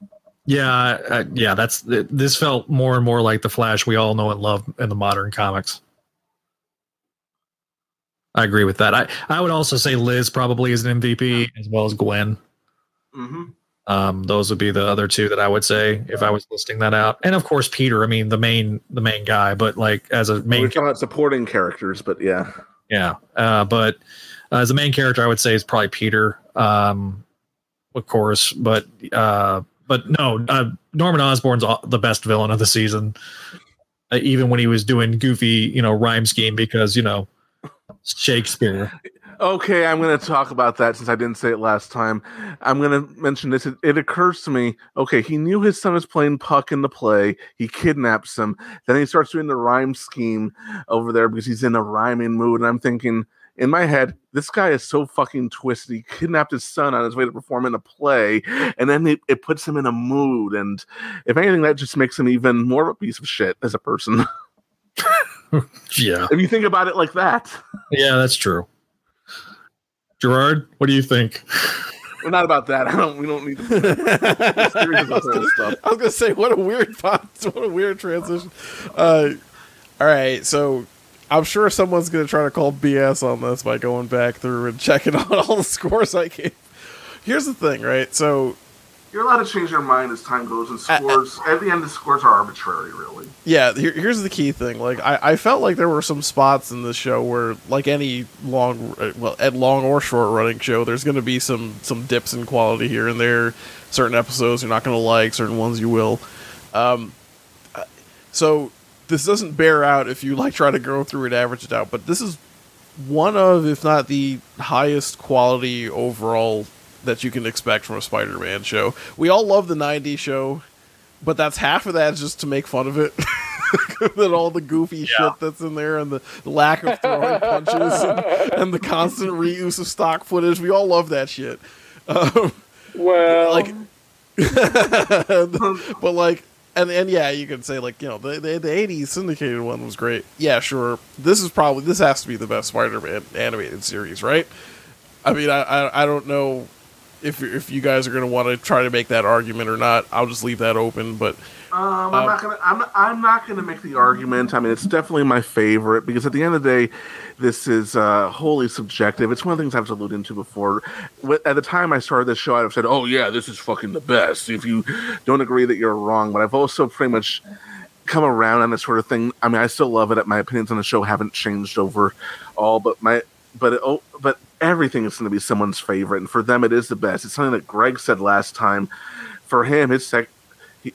Yeah, uh, yeah. That's this felt more and more like the Flash we all know and love in the modern comics. I agree with that. I I would also say Liz probably is an MVP as well as Gwen. Mm-hmm. Um, those would be the other two that I would say if I was listing that out. And of course Peter. I mean the main the main guy, but like as a main. We're main talking about supporting characters, but yeah. yeah. Uh, but uh, as a main character, I would say is probably Peter. Um, of course, but uh, but no, uh, Norman Osborn's the best villain of the season. Uh, even when he was doing goofy, you know, rhyme scheme because you know Shakespeare. Okay, I'm going to talk about that since I didn't say it last time. I'm going to mention this. It, it occurs to me okay, he knew his son is playing Puck in the play. He kidnaps him. Then he starts doing the rhyme scheme over there because he's in a rhyming mood. And I'm thinking, in my head, this guy is so fucking twisted. He kidnapped his son on his way to perform in a play, and then it, it puts him in a mood. And if anything, that just makes him even more of a piece of shit as a person. Yeah, if you think about it like that. yeah, that's true. Gerard, what do you think? Well, not about that. I don't. We don't need. the series as a. I was gonna say what a weird thought, what a weird transition. Uh, all right, so I'm sure someone's gonna try to call BS on this by going back through and checking out all the scores I gave. Here's the thing, right? So You're allowed to change your mind as time goes, and scores. at the end, the scores are arbitrary, really. yeah, here, here's the key thing. Like I, I felt like there were some spots in this show where, like any long, well, at long or short running show, there's going to be some some dips in quality here and there. Certain episodes you're not going to like, certain ones you will. Um, so this doesn't bear out if you like try to go through and average it out. But this is one of, if not the highest quality overall that you can expect from a Spider-Man show. We all love the '90s show but that's half of that is just to make fun of it. that all the goofy shit that's in there and the lack of throwing punches and, and the constant reuse of stock footage. We all love that shit. Um, well, like, but like, and and yeah, you could say like you know the the, the '80s syndicated one was great. Yeah, sure. This is probably this has to be the best Spider-Man animated series, right? I mean, I I, I don't know if if you guys are going to want to try to make that argument or not, I'll just leave that open. But Um, I'm Um, not gonna. I'm. Not, I'm not gonna make the argument. I mean, it's definitely my favorite because at the end of the day, this is uh, wholly subjective. It's one of the things I've alluded to before. At the time I started this show, I'd have said, "Oh yeah, this is fucking the best." If you don't agree that you're wrong, but I've also pretty much come around on this sort of thing. I mean, I still love it. My opinions on the show haven't changed over all, but my but it, oh, but everything is going to be someone's favorite, and for them, it is the best. It's something that Greg said last time. For him, his sec-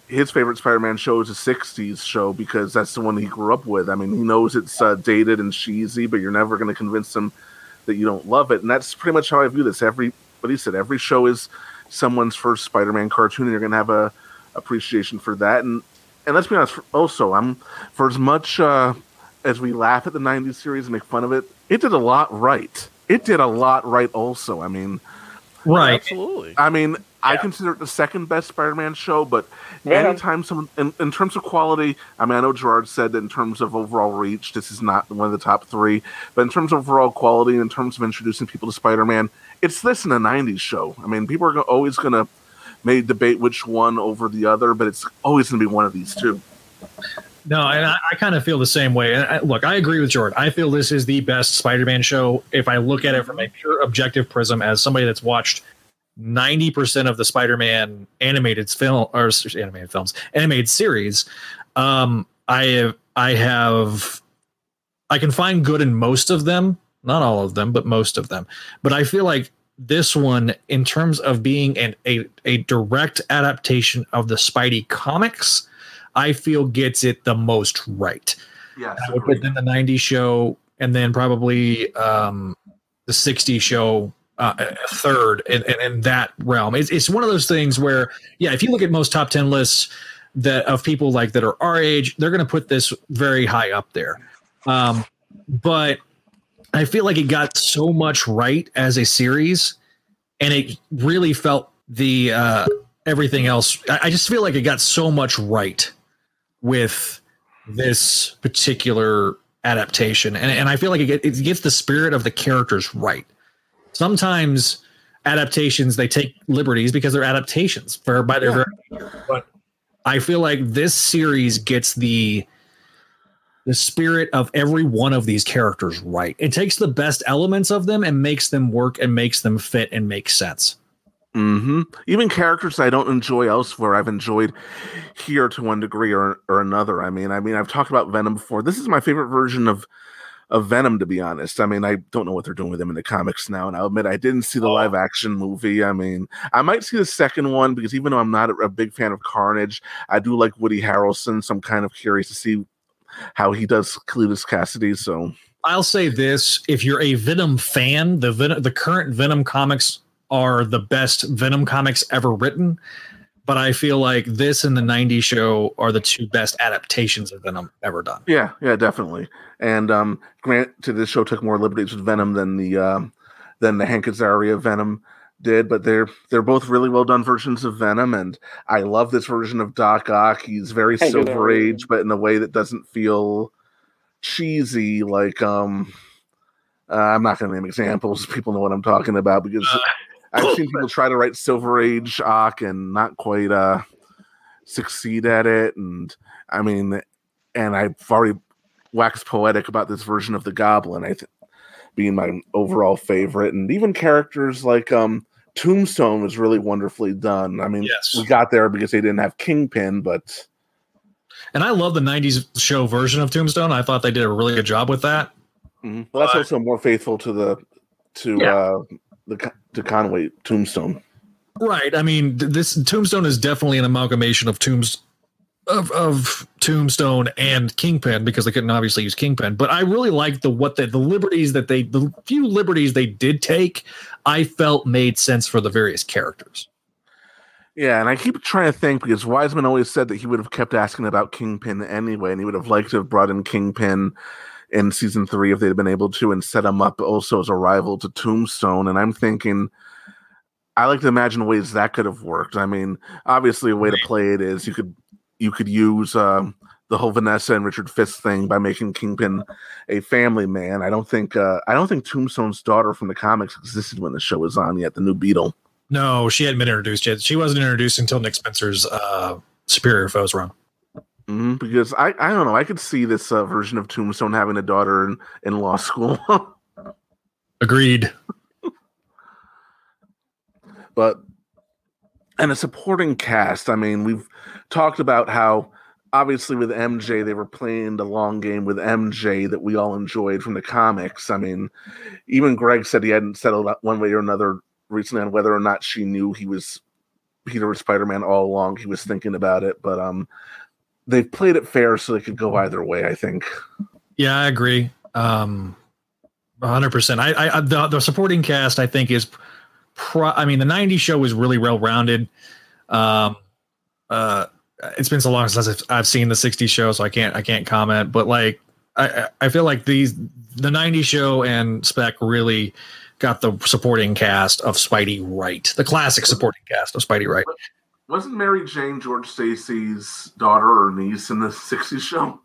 his favorite Spider-Man show is a '60s show because that's the one he grew up with. I mean, he knows it's uh, dated and cheesy, but you're never going to convince him that you don't love it. And that's pretty much how I view this. Every what he said, every show is someone's first Spider-Man cartoon, and you're going to have a appreciation for that. And and let's be honest, also, I'm for as much uh, as we laugh at the '90s series and make fun of it, it did a lot right. It did a lot right, also. I mean, Right. Absolutely. I mean, I consider it the second best Spider-Man show, but Yeah. anytime someone, in, in terms of quality, I mean, I know Gerard said that in terms of overall reach, this is not one of the top three, but in terms of overall quality, in terms of introducing people to Spider-Man, it's this in a '90s show. I mean, people are go- always going to may debate which one over the other, but it's always going to be one of these two. No, and I, I kind of feel the same way. And I, look, I agree with Jordan. I feel this is the best Spider-Man show. If I look at it from a pure objective prism, as somebody that's watched ninety percent of the Spider-Man animated film or animated films, animated series, um, I have, I have, I can find good in most of them. Not all of them, but most of them. But I feel like this one, in terms of being an, a a direct adaptation of the Spidey comics. I feel gets it the most right. Yeah, I would put then the 90s show and then probably um, the 60s show uh, third in, in, in that realm. It's, it's one of those things where, yeah, if you look at most top 10 lists that of people like that are our age, they're going to put this very high up there. Um, but I feel like it got so much right as a series and it really felt the uh, everything else. I, I just feel like it got so much right with this particular adaptation, and, and I feel like it, get, it gets the spirit of the characters right. Sometimes adaptations they take liberties because they're adaptations for by their very but I feel like this series gets the the spirit of every one of these characters right. It takes the best elements of them and makes them work and makes them fit and make sense. Hmm Even characters I don't enjoy elsewhere, I've enjoyed here to one degree or, or another. I mean, I mean, I've talked about Venom before. This is my favorite version of of Venom, to be honest. I mean, I don't know what they're doing with him in the comics now, and I'll admit I didn't see the live action movie. I mean, I might see the second one because even though I'm not a, a big fan of Carnage, I do like Woody Harrelson, so I'm kind of curious to see how he does Cletus Kasady. So I'll say this: if you're a Venom fan, the Ven- the current Venom comics are the best Venom comics ever written. But I feel like this and the '90s show are the two best adaptations of Venom ever done. Yeah, yeah, definitely. And um, granted, this show took more liberties with Venom than the um, than the Hank Azaria Venom did, but they're they're both really well done versions of Venom, and I love this version of Doc Ock. He's very Hank Silver Azaria. Age, but in a way that doesn't feel cheesy. Like um, uh, I'm not going to name examples. People know what I'm talking about because I've seen people try to write Silver Age Ock and not quite uh succeed at it. And I mean, and I've already waxed poetic about this version of the Goblin. I th- being my overall favorite, and even characters like um Tombstone was really wonderfully done. I mean, Yes. we got there because they didn't have Kingpin, but And I love the '90s show version of Tombstone. I thought they did a really good job with that. well, that's also more faithful to the to Yeah. uh the to Conway Tombstone. Right. I mean, this Tombstone is definitely an amalgamation of Tombs of, of Tombstone and Kingpin because they couldn't obviously use Kingpin. But I really like the what the, the liberties that they the few liberties they did take. I felt made sense for the various characters. Yeah, and I keep trying to think because Weisman always said that he would have kept asking about Kingpin anyway, and he would have liked to have brought in Kingpin in season three if they'd been able to and set him up also as a rival to Tombstone. And I'm thinking, I like to imagine ways that could have worked. I mean, obviously, a way to play it is you could you could use um, the whole Vanessa and Richard Fisk thing by making Kingpin a family man. I don't think uh, I don't think Tombstone's daughter from the comics existed when the show was on yet. The new Beetle. No, she hadn't been introduced yet. She wasn't introduced until Nick Spencer's uh, Superior Foes run. Hmm because I, I don't know. I could see this uh, version of Tombstone having a daughter in, in law school. Agreed. but and a supporting cast. I mean, we've talked about how obviously with MJ they were playing the long game with MJ that we all enjoyed from the comics. I mean, even Greg said he hadn't settled one way or another recently on whether or not she knew he was Peter was Spider-Man all along. He was thinking about it, but um they've played it fair so they could go either way, I think. Yeah, I agree. Um, 100%. I, I the, the supporting cast I think is pro- I mean the 90s show was really well rounded. Um uh it's been so long since I've, I've seen the 60s show so I can't I can't comment but like I I- I feel like these the 90s show and Spec really got the supporting cast of Spidey right. The classic supporting cast of Spidey right. Wasn't Mary Jane George Stacy's daughter or niece in the 60s show?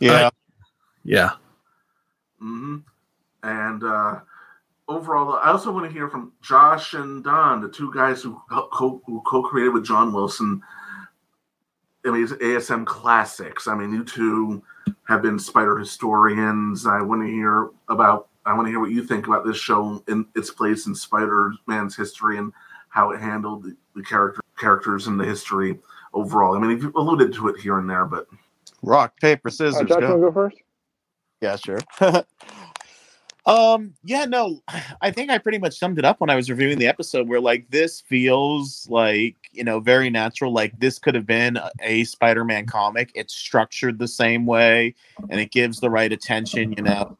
Yeah. Yeah. hmm And uh, overall, I also want to hear from Josh and Don, the two guys who co- who co-created with John Wilson. I mean, ASM classics. I mean, you two have been Spider historians. I want to hear about. I want to hear what you think about this show in its place in Spider-Man's history and how it handled the, the character characters and the history overall. I mean, you've alluded to it here and there, but Rock, paper, scissors. Uh, Josh, go. go first? Yeah, sure. um, yeah, no, I think I pretty much summed it up when I was reviewing the episode where like this feels like, you know, very natural. Like this could have been a- a Spider-Man comic. It's structured the same way and it gives the right attention, you know,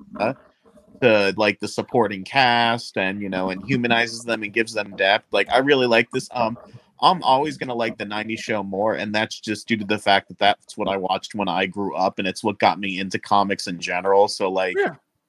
to like the supporting cast and, you know, and humanizes them and gives them depth. Like I really like this. Um, I'm always gonna like the '90s show more, and that's just due to the fact that that's what I watched when I grew up, and it's what got me into comics in general. So like,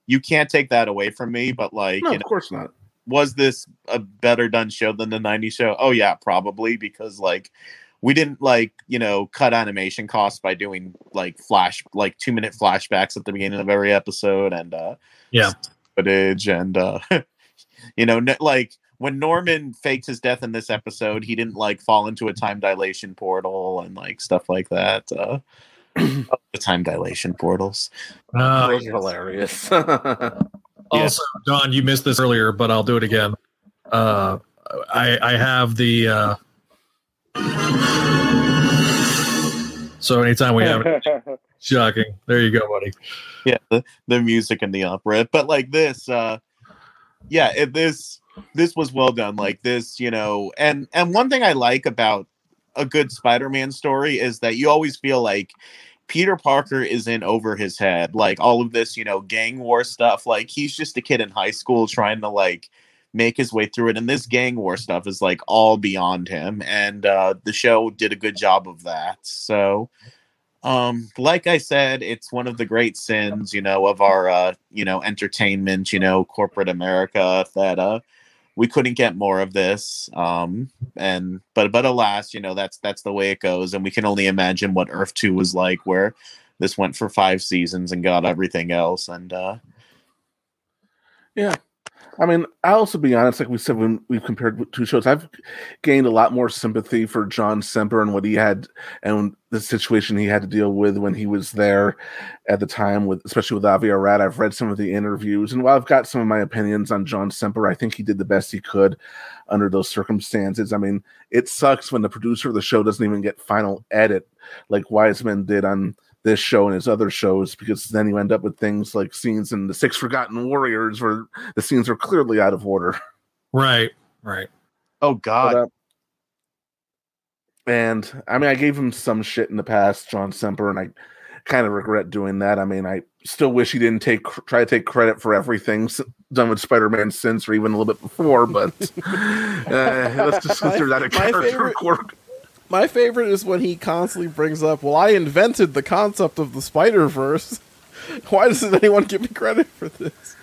you can't take that away from me. But like, no, of know, course not. was this a better done show than the 90s show? Oh yeah, probably because like we didn't like, you know, cut animation costs by doing like flash like 2 minute flashbacks at the beginning of every episode and uh Yeah. footage and uh you know, n- like when Norman faked his death in this episode, he didn't like fall into a time dilation portal and like stuff like that. Uh the time dilation portals. Uh, Those are hilarious. Also, Don, you missed this earlier, but I'll do it again. Uh, I I have the. Uh, so anytime we have it, shocking. There you go, buddy. yeah the, the music and the opera but like this uh yeah it, this this was well done like this you know and and one thing i like about a good spider-man story is that you always feel like peter parker is in over his head like all of this you know gang war stuff like he's just a kid in high school trying to like make his way through it and this gang war stuff is like all beyond him and uh the show did a good job of that so um like i said it's one of the great sins you know of our uh you know entertainment you know corporate america that uh we couldn't get more of this um and but but alas you know that's that's the way it goes and we can only imagine what earth 2 was like where this went for five seasons and got everything else and uh Yeah. I mean, I'll also be honest, like we said when we've compared two shows, I've gained a lot more sympathy for John Semper and what he had and the situation he had to deal with when he was there at the time with especially with Avi Arad. I've read some of the interviews and while I've got some of my opinions on John Semper, I think he did the best he could under those circumstances. I mean, it sucks when the producer of the show doesn't even get final edit like Weisman did on this show and his other shows because then you end up with things like scenes in the Six Forgotten Warriors where the scenes are clearly out of order. Right, right. Oh God. But, uh, and I mean, I gave him some shit in the past, John Semper, and I kind of regret doing that. I mean, I still wish he didn't take try to take credit for everything done with Spider-Man since, or even a little bit before. But uh, let's just consider that a character favorite- quirk. My favorite is when he constantly brings up, "Well, I invented the concept of the Spider Verse. Why doesn't anyone give me credit for this?"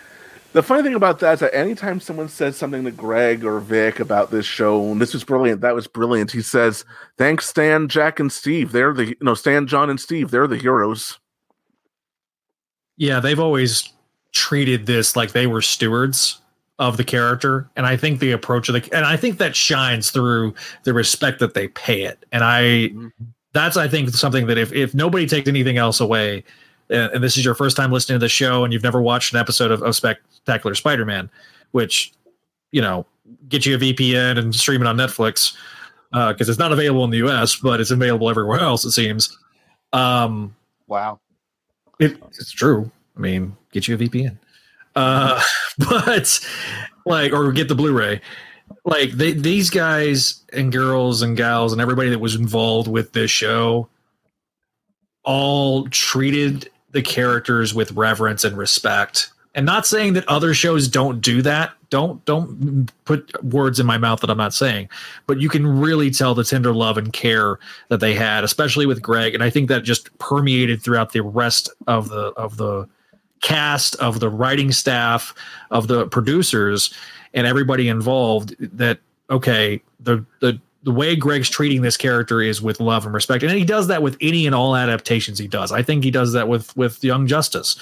The funny thing about that is that anytime someone says something to Greg or Vic about this show, and this was brilliant, that was brilliant, he says, "Thanks, Stan, Jack, and Steve. They're the no Stan, John, and Steve. They're the heroes." Yeah, they've always treated this like they were stewards of the character, and I think the approach of the and I think that shines through the respect that they pay it, and I that's I think something that if if nobody takes anything else away, and, and this is your first time listening to the show and you've never watched an episode of, of Spectacular Spider-Man, which you know get you a VPN and stream it on Netflix because it's not available in the US, but it's available everywhere else. It seems. Um, wow, it, it's true. I mean, get you a VPN, uh, but like, or get the Blu-ray. Like they, these guys and girls and gals and everybody that was involved with this show all treated the characters with reverence and respect. And not saying that other shows don't do that. Don't don't put words in my mouth that i'm not saying. But you can really tell the tender love and care that they had especially with greg. And i think that just permeated throughout the rest of the of the cast of the writing staff of the producers and everybody involved that okay the the the way Greg's treating this character is with love and respect, and he does that with any and all adaptations he does. I think he does that with with Young Justice.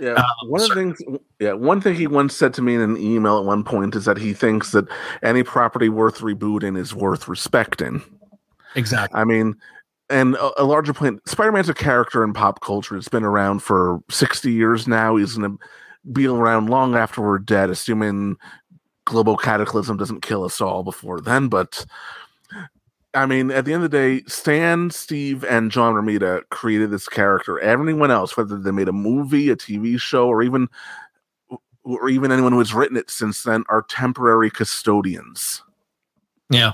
Yeah, um, one of the things. Yeah, one thing he once said to me in an email at one point is that he thinks that any property worth rebooting is worth respecting. Exactly. I mean, and a, a larger point, Spider-Man's a character in pop culture. It's been around for sixty years now. He's going to be around long after we're dead, assuming global cataclysm doesn't kill us all before then. But I mean, at the end of the day, Stan, Steve, and John Romita created this character. Everyone else, whether they made a movie, a TV show, or even or even anyone who has written it since then, are temporary custodians. Yeah.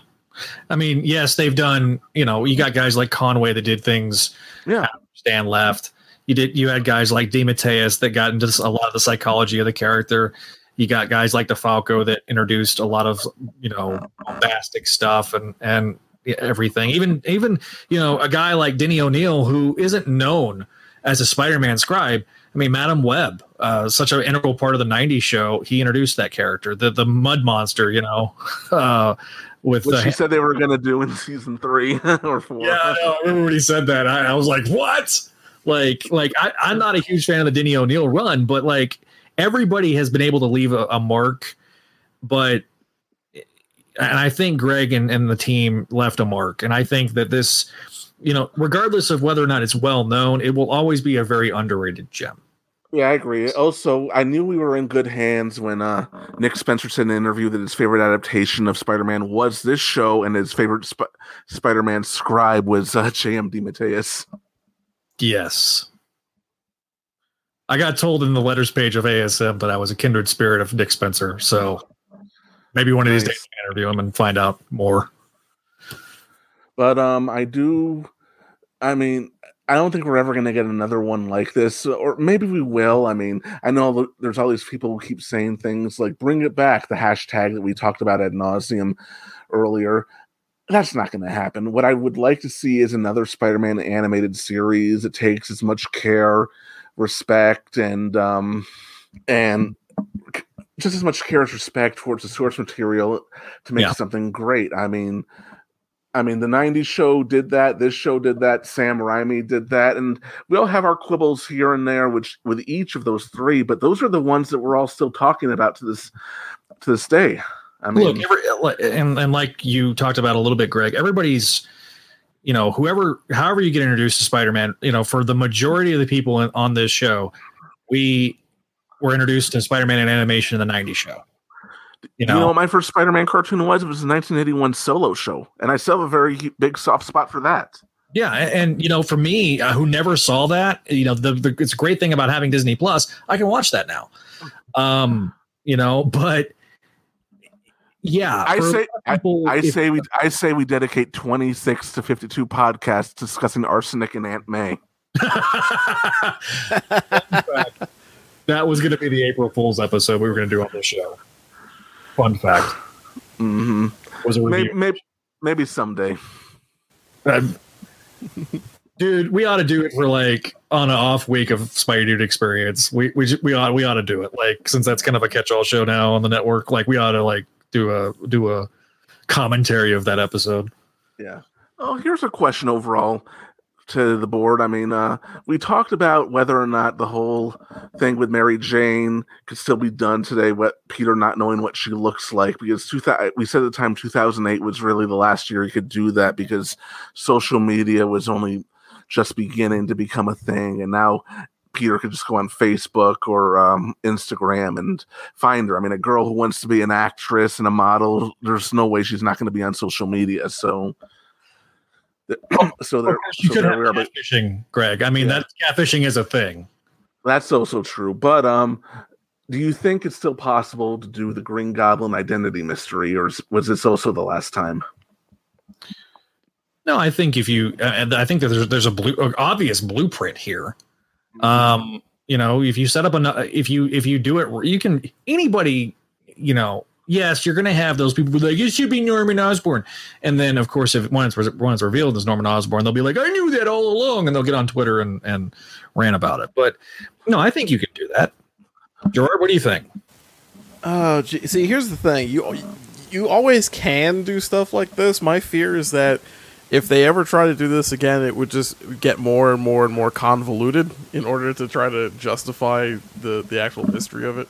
I mean, yes, they've done, you know, you got guys like Conway that did things. Yeah. Stan left. You did you had guys like DeMatteis that got into a lot of the psychology of the character. You got guys like DeFalco that introduced a lot of, you know, bombastic stuff and and everything. Even even you know a guy like Denny O'Neil who isn't known as a Spider-Man scribe. I mean, Madame Web, uh, such an integral part of the '90s show. He introduced that character, the the Mud Monster. You know, uh, with Which the, he said they were going to do in season three or four. Yeah, I, know, I remember when he said that. I, I was like, what? Like, like I, I'm not a huge fan of the Denny O'Neil run, but like everybody has been able to leave a, a mark. But and I think Greg and, and the team left a mark. And I think that this, you know, regardless of whether or not it's well known, it will always be a very underrated gem. Yeah, I agree. Also, I knew we were in good hands when uh, Nick Spencer said in an interview that his favorite adaptation of Spider-Man was this show, and his favorite Sp- Spider-Man scribe was uh, J.M. DeMatteis. Yes. I got told in the letters page of ASM that I was a kindred spirit of Nick Spencer. So maybe one of these days I interview him and find out more. But um, I do. I mean, I don't think we're ever going to get another one like this, or maybe we will. I mean, I know there's all these people who keep saying things like "bring it back," the hashtag that we talked about ad nauseum earlier. That's not going to happen. What I would like to see is another Spider-Man animated series that takes as much care, respect, and um, and just as much care as respect towards the source material to make Yeah. something great. I mean, I mean, the '90s show did that. This show did that. Sam Raimi did that, and we all have our quibbles here and there, which with each of those three. But those are the ones that we're all still talking about to this to this day. I mean, Look, every, uh, and and like you talked about a little bit, Greg. Everybody's, you know, whoever, however you get introduced to Spider-Man, you know, for the majority of the people in, on this show, we were introduced to Spider-Man in animation in the '90s show. You you know, know, what my first Spider-Man cartoon was it was a 1981 solo show, and I still have a very big soft spot for that. Yeah, and, you know, for me, uh, who never saw that, you know, the, the it's a great thing about having Disney Plus. I can watch that now. Um, you know, but yeah, I say, of I, I if- say we, I say we dedicate 26 to 52 podcasts discussing arsenic and Aunt May. that was going to be the April Fool's episode we were going to do on this show. Fun fact mm-hmm. was a Maybe, maybe, maybe someday. Um, dude, we ought to do it for like on an off week of Spidey Dude experience. We we we ought we ought to do it like since that's kind of a catch-all show now on the network. Like we ought to like do a do a commentary of that episode. Yeah. Oh, here's a question overall to the board. I mean, uh, we talked about whether or not the whole thing with Mary Jane could still be done today. What Peter not knowing what she looks like because two thou- we said at the time 2008 was really the last year he could do that because social media was only just beginning to become a thing, and now Peter could just go on Facebook or um, Instagram and find her. I mean, a girl who wants to be an actress and a model, there's no way she's not going to be on social media. So, so there, You so could there have we are. But catfishing, Greg. I mean, that catfishing is a thing. that's also true. But um, do you think it's still possible to do the Green Goblin identity mystery, or was this also the last time? No, I think if you, uh, I think that there's there's a blue a obvious blueprint here. Um, you know, if you set up a, if you if you do it, you can anybody, you know, yes, you're going to have those people be like, it should be Norman Osborn, and then of course, if once once revealed as Norman Osborn, they'll be like, I knew that all along, and they'll get on Twitter and and rant about it. But no, I think you can do that. Gerard, what do you think? Oh, gee, see, here's the thing. You you always can do stuff like this. My fear is that if they ever try to do this again, it would just get more and more and more convoluted in order to try to justify the the actual history of it.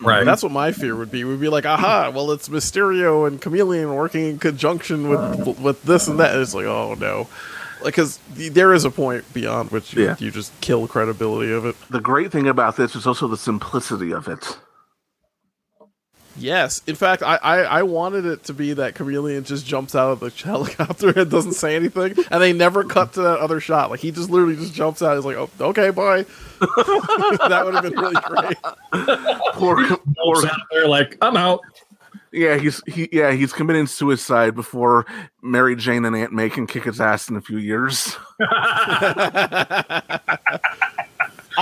Right. That's what my fear would be. We'd be like, aha, well, it's Mysterio and Chameleon working in conjunction with with this and that. And it's like, oh no, like because there is a point beyond which you, Yeah. you just kill credibility of it. The great thing about this is also the simplicity of it. Yes, in fact, I, I, I wanted it to be that Chameleon just jumps out of the helicopter and doesn't say anything, and they never cut to that other shot. Like he just literally just jumps out. He's like, "Oh, okay, bye." that would have been really great. Poor, poor, They're like, I'm out. Yeah, he's he yeah he's committing suicide before Mary Jane and Aunt May can kick his ass in a few years. I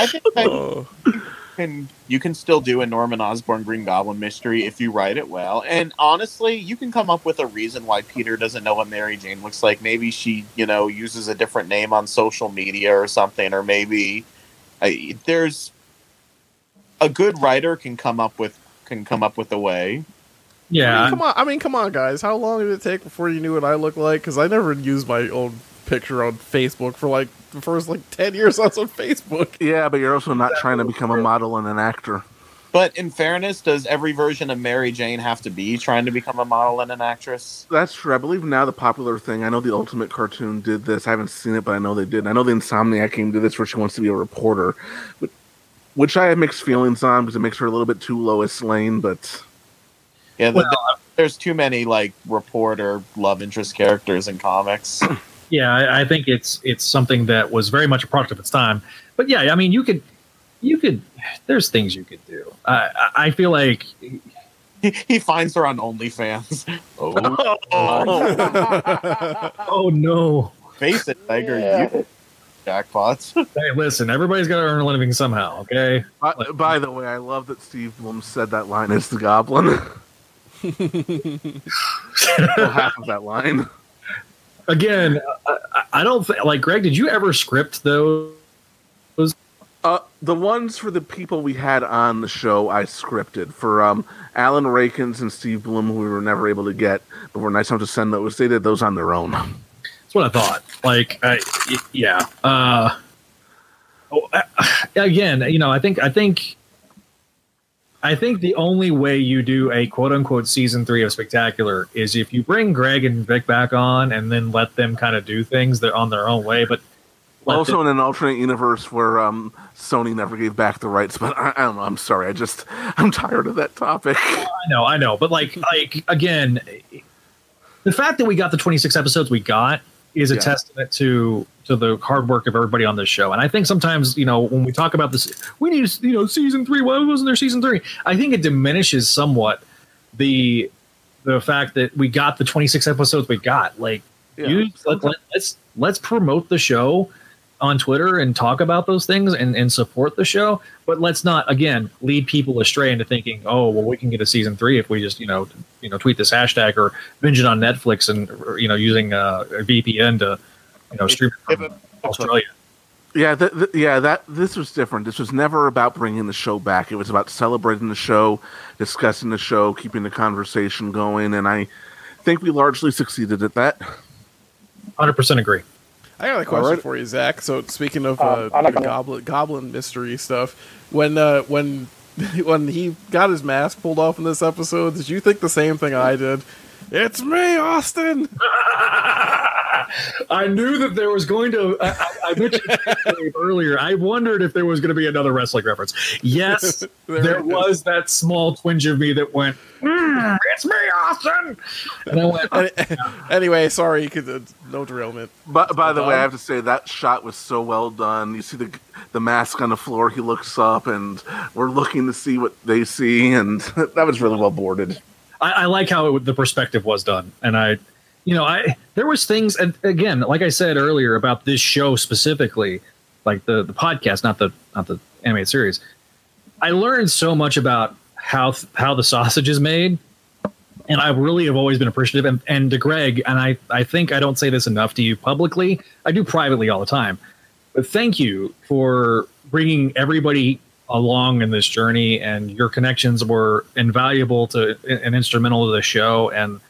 think that you can you can still do a Norman Osborn Green Goblin mystery if you write it well. And honestly, you can come up with a reason why Peter doesn't know what Mary Jane looks like. Maybe she, you know, uses a different name on social media or something, or maybe I, there's a good writer can come up with can come up with a way. Yeah, I mean, come on. I mean, come on, guys. How long did it take before you knew what I look like? Because I never used my own picture on Facebook for like the first like ten years I was on Facebook. Yeah, but you're also not trying to become a model and an actor. But in fairness, does every version of Mary Jane have to be trying to become a model and an actress? That's true. I believe now the popular thing. I know the Ultimate Cartoon did this. I haven't seen it, but I know they did. I know the Insomniac came to this where she wants to be a reporter, but, which I have mixed feelings on because it makes her a little bit too Lois Lane. But Yeah, the, there's too many like reporter love interest characters in comics. yeah I, I think it's it's something that was very much a product of its time but yeah i mean you could you could there's things you could do i I- i feel like he, he finds her on OnlyFans. Oh, oh no face it, Tiger. You jackpots. hey listen everybody's got to earn a living somehow okay by, by the way, I love that Steve Blum said that line as the Goblin. well, half of that line. Again I, I- I don't think like greg did you ever script those Uh, the ones for the people we had on the show, I scripted for um, Alan Rachins and Steve Blum, who we were never able to get, but were nice enough to send those. They did those on their own. That's what I thought. Like, I, yeah. Uh, oh, uh, again, you know, I think, I think, I think the only way you do a quote unquote season three of Spectacular is if you bring Greg and Vic back on and then let them kind of do things that on their own way. But also, them- in an alternate universe where um, Sony never gave back the rights, but I, I don't know. I'm sorry. I just I'm tired of that topic. I know, I know, but like, like again, the fact that we got the 26 episodes we got is a Yeah. testament to to the hard work of everybody on this show. And I think sometimes, you know, when we talk about this, we need, you know, season three. Why wasn't there season three? I think it diminishes somewhat the the fact that we got the 26 episodes we got. Like, Yeah. let, let, let's let's promote the show on Twitter and talk about those things and, and support the show. But let's not again lead people astray into thinking, oh, well, we can get a season three if we just you know you know tweet this hashtag or binge it on Netflix and or, you know using uh, a VPN to you know stream it from Australia. Yeah, th- th- yeah. That this was different. This was never about bringing the show back. It was about celebrating the show, discussing the show, keeping the conversation going, and I think we largely succeeded at that. Hundred percent agree. I got a question Alright. for you, Zach. So speaking of Um, uh, goblin goblin mystery stuff, when uh, when when he got his mask pulled off in this episode, did you think the same thing I did? It's me, Austin. I knew that there was going to. I, I- I mentioned earlier. I wondered if there was going to be another wrestling reference. Yes, There there was that small twinge of me that went, "Mm, "It's me, Austin," and I went, Any- anyway, sorry, you could, uh, no derailment. But by the way, I Um, have to say that shot was so well done. You see the the mask on the floor. He looks up, and we're looking to see what they see, and that was really well boarded. I, I like how it, the perspective was done, and I, you know, I there was things, and again, like I said earlier about this show specifically, like the the podcast, not the not the animated series. I learned so much about how how the sausage is made, and I really have always been appreciative. And, and to Greg, and I I think I don't say this enough to you publicly. I do privately all the time, but thank you for bringing everybody along in this journey and your connections were invaluable to and instrumental to the show and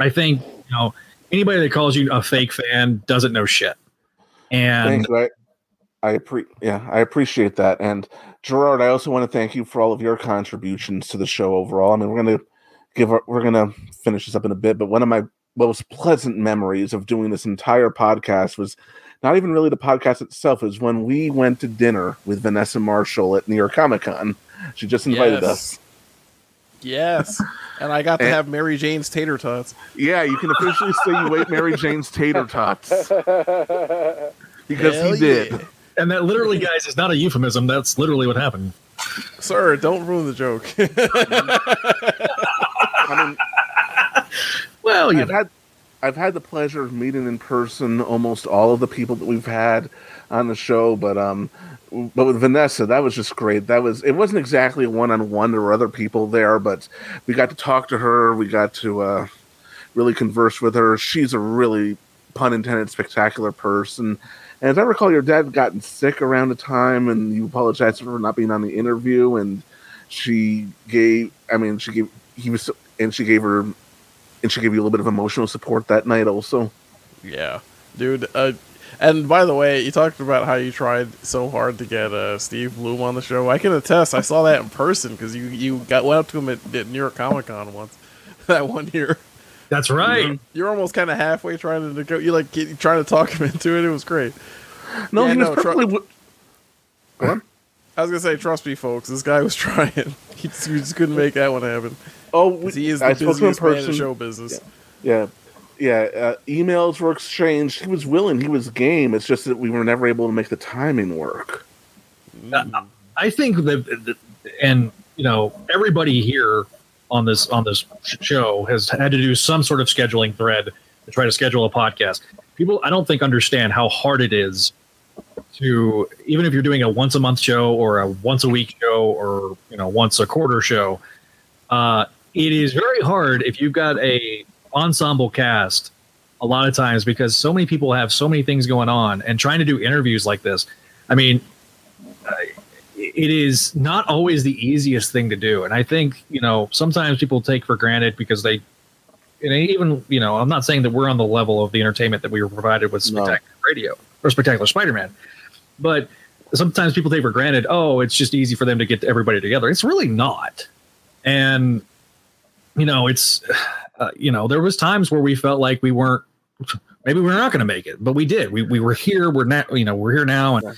i think you know anybody that calls you a fake fan doesn't know shit and. I, I yeah, I appreciate that. And Gerard, I also want to thank you for all of your contributions to the show overall. I mean, we're gonna give our, we're gonna finish this up in a bit, but one of my most pleasant memories of doing this entire podcast was not even really the podcast itself. is when we went to dinner with Vanessa Marshall at New York Comic Con. She just invited Yes. us. Yes, and I got to And- have Mary Jane's tater tots. Yeah, you can officially say you ate Mary Jane's tater tots because Hell he did. yeah. and that literally guys is not a euphemism that's literally what happened Sir, don't ruin the joke. I mean, well, I've had I've had the pleasure of meeting in person almost all of the people that we've had on the show, but um, but with Vanessa, that was just great. That was it wasn't exactly one on one. There were other people there, but we got to talk to her. We got to uh, really converse with her. She's a really pun intended spectacular person. And as I recall, your dad gotten sick around the time, and you apologized for not being on the interview. And she gave, I mean, she gave, he was, and she gave her, and she gave you a little bit of emotional support that night also. Yeah, dude. Uh, and by the way, you talked about how you tried so hard to get uh, Steve Blum on the show. I can attest. I saw that in person because you you got went up to him at, at New York Comic Con once. that one year. That's right. You're, you're almost kind of halfway trying to go. You like get, trying to talk him into it. It was great. No, Yeah, he was no, tru- perfectly. wi- Go. I was gonna say, trust me, folks. This guy was trying. He just, he just couldn't make that one happen. Oh, 'Cause he is the I spoke to him in busiest man in person. show business. Yeah, yeah. Uh, emails were exchanged. He was willing. He was game. It's just that we were never able to make the timing work. I think that, that- and you know, everybody here on this on this show has had to do some sort of scheduling thread to try to schedule a podcast. People, I don't think understand how hard it is to even if you're doing a once a month show or a once a week show or you know once a quarter show. Uh, it is very hard if you've got a ensemble cast a lot of times because so many people have so many things going on and trying to do interviews like this. I mean, it is not always the easiest thing to do. And i think you know sometimes people take for granted because they and even you know i'm not saying that we're on the level of the entertainment that we were provided with spectacular radio or spectacular spider-man. But sometimes people take for granted oh it's just easy for them to get everybody together. It's really not. And you know it's uh, you know there was times where we felt like we weren't maybe we're not going to make it but we did. We, we were here we're not you know we're here now and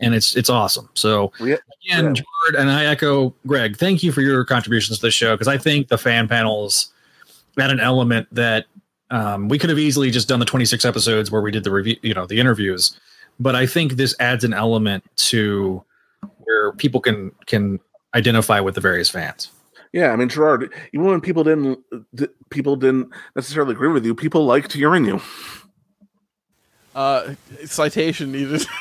and it's it's awesome. So again Gerard, and i echo greg thank you for your contributions to the show because i think the fan panels add an element that um, we could have easily just done the 26 episodes where we did the review you know the interviews but i think this adds an element to where people can can identify with the various fans Yeah, I mean Gerard. Even when people didn't, people didn't necessarily agree with you. People liked hearing you. Uh, citation needed.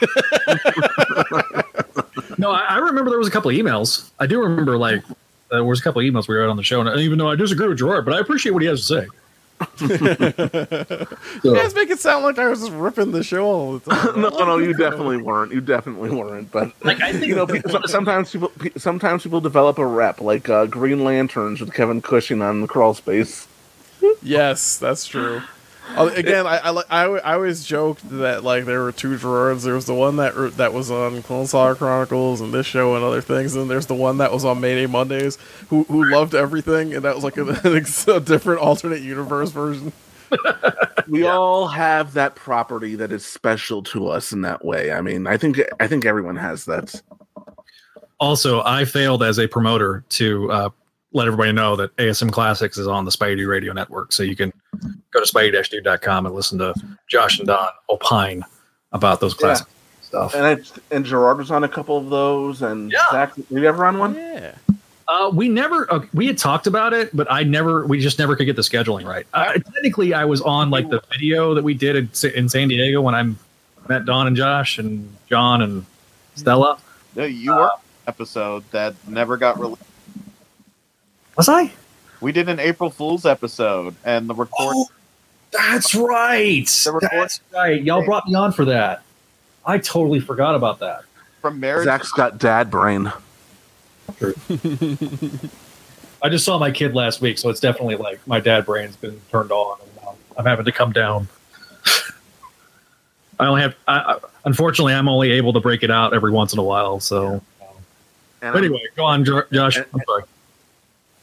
no I, I remember there was a couple of emails i do remember like there was a couple of emails we read on the show and even though i disagree with gerard but i appreciate what he has to say You guys make it sound like I was just ripping the show all the time. no, no, you definitely weren't. You definitely weren't. But like I think you know, people, sometimes people sometimes people develop a rep, like uh, Green Lanterns with Kevin Cushing on the crawl space. Yes, that's true. Uh, Again, I, I I I always joked that like there were two Gerards. There was the one that that was on Clone Saga Chronicles and this show and other things, and there's the one that was on Mayday Mondays who who loved everything, and that was like a, a different alternate universe version. we all have that property that is special to us in that way. I mean, I think I think everyone has that. Also, I failed as a promoter to uh, let everybody know that ASM Classics is on the Spidey Radio Network. So you can go to spidey-dude.com and listen to Josh and Don opine about those classic stuff. And I, and Gerard was on a couple of those, and Zach, were you ever on one? Yeah. Uh, we never uh, we had talked about it, but I never we just never could get the scheduling right. Uh, technically, I was on like the video that we did in, in San Diego when I met Don and Josh and John and Stella. No, you were on episode that never got released. Was I? We did an April Fool's episode, and the record. Oh, that's right. That's right. Y'all brought me on for that. I totally forgot about that. From marriage. Zach's got dad brain. I just saw my kid last week, so it's definitely like my dad brain's been turned on, and I'm having to come down. I only have, I, I, unfortunately, I'm only able to break it out every once in a while. So, And but anyway, go on, Jo- Josh. I'm sorry.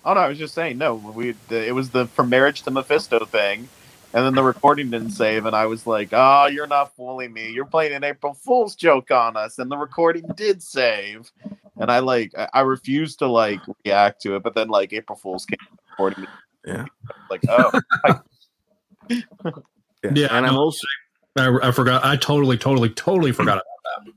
Oh no, I was just saying. No, we it was the from marriage to Mephisto thing, and then the recording didn't save, and I was like, "Oh, you're not fooling me. You're playing an April Fool's joke on us." And the recording did save, and I like I, I refused to like react to it, but then like April Fool's came recording. Yeah. Like oh, Yeah, and I'm also I, I forgot. I totally, totally, totally forgot about that.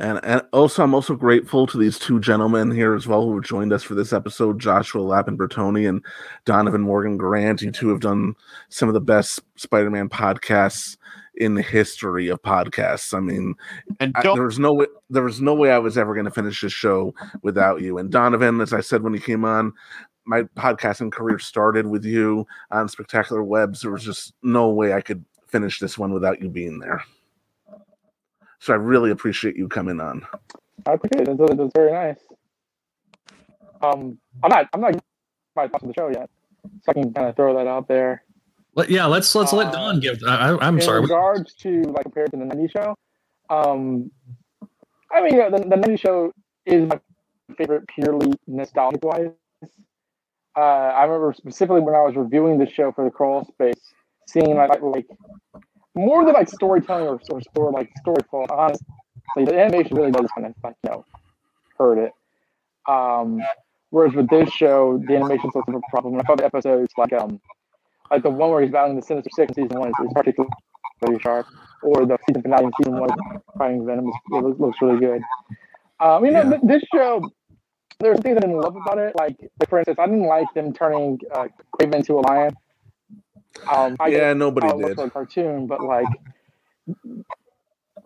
And, and also, I'm also grateful to these two gentlemen here as well who have joined us for this episode Joshua Lappin Bertone and Donovan Morgan Grant. You two have done some of the best Spider Man podcasts in the history of podcasts. I mean, and I- there was no way there was no way I was ever going to finish this show without you. And Donovan, as I said when he came on, my podcasting career started with you on Spectacular Webs. There was just no way I could finish this one without you being there. So I really appreciate you coming on. I appreciate it. That's, that's very nice. Um, I'm not. I'm not my thoughts on the show yet, so I can kind of throw that out there. Let, yeah, let's let's let Don give. I, I, I'm in sorry. regards to like compared to the 90s show, um, I mean, you know, the, the 90s show is my favorite purely nostalgic wise. Uh, I remember specifically when I was reviewing the show for the crawl space, seeing like like, like more than like storytelling or, or, or like story flow. Honestly, the animation really does kind of like you know hurt it. Um, whereas with this show, the animation's of a problem. I thought the episodes like um like the one where he's battling the Sinister Six in season one is, is particularly sharp, or the season finale in season one fighting Venom is, it looks, really good. Um, you know, th- this show, there's things I didn't love about it. Like, like for instance, I didn't like them turning uh, Kraven into a lion. Um, I Yeah, nobody looks did. a cartoon, but like,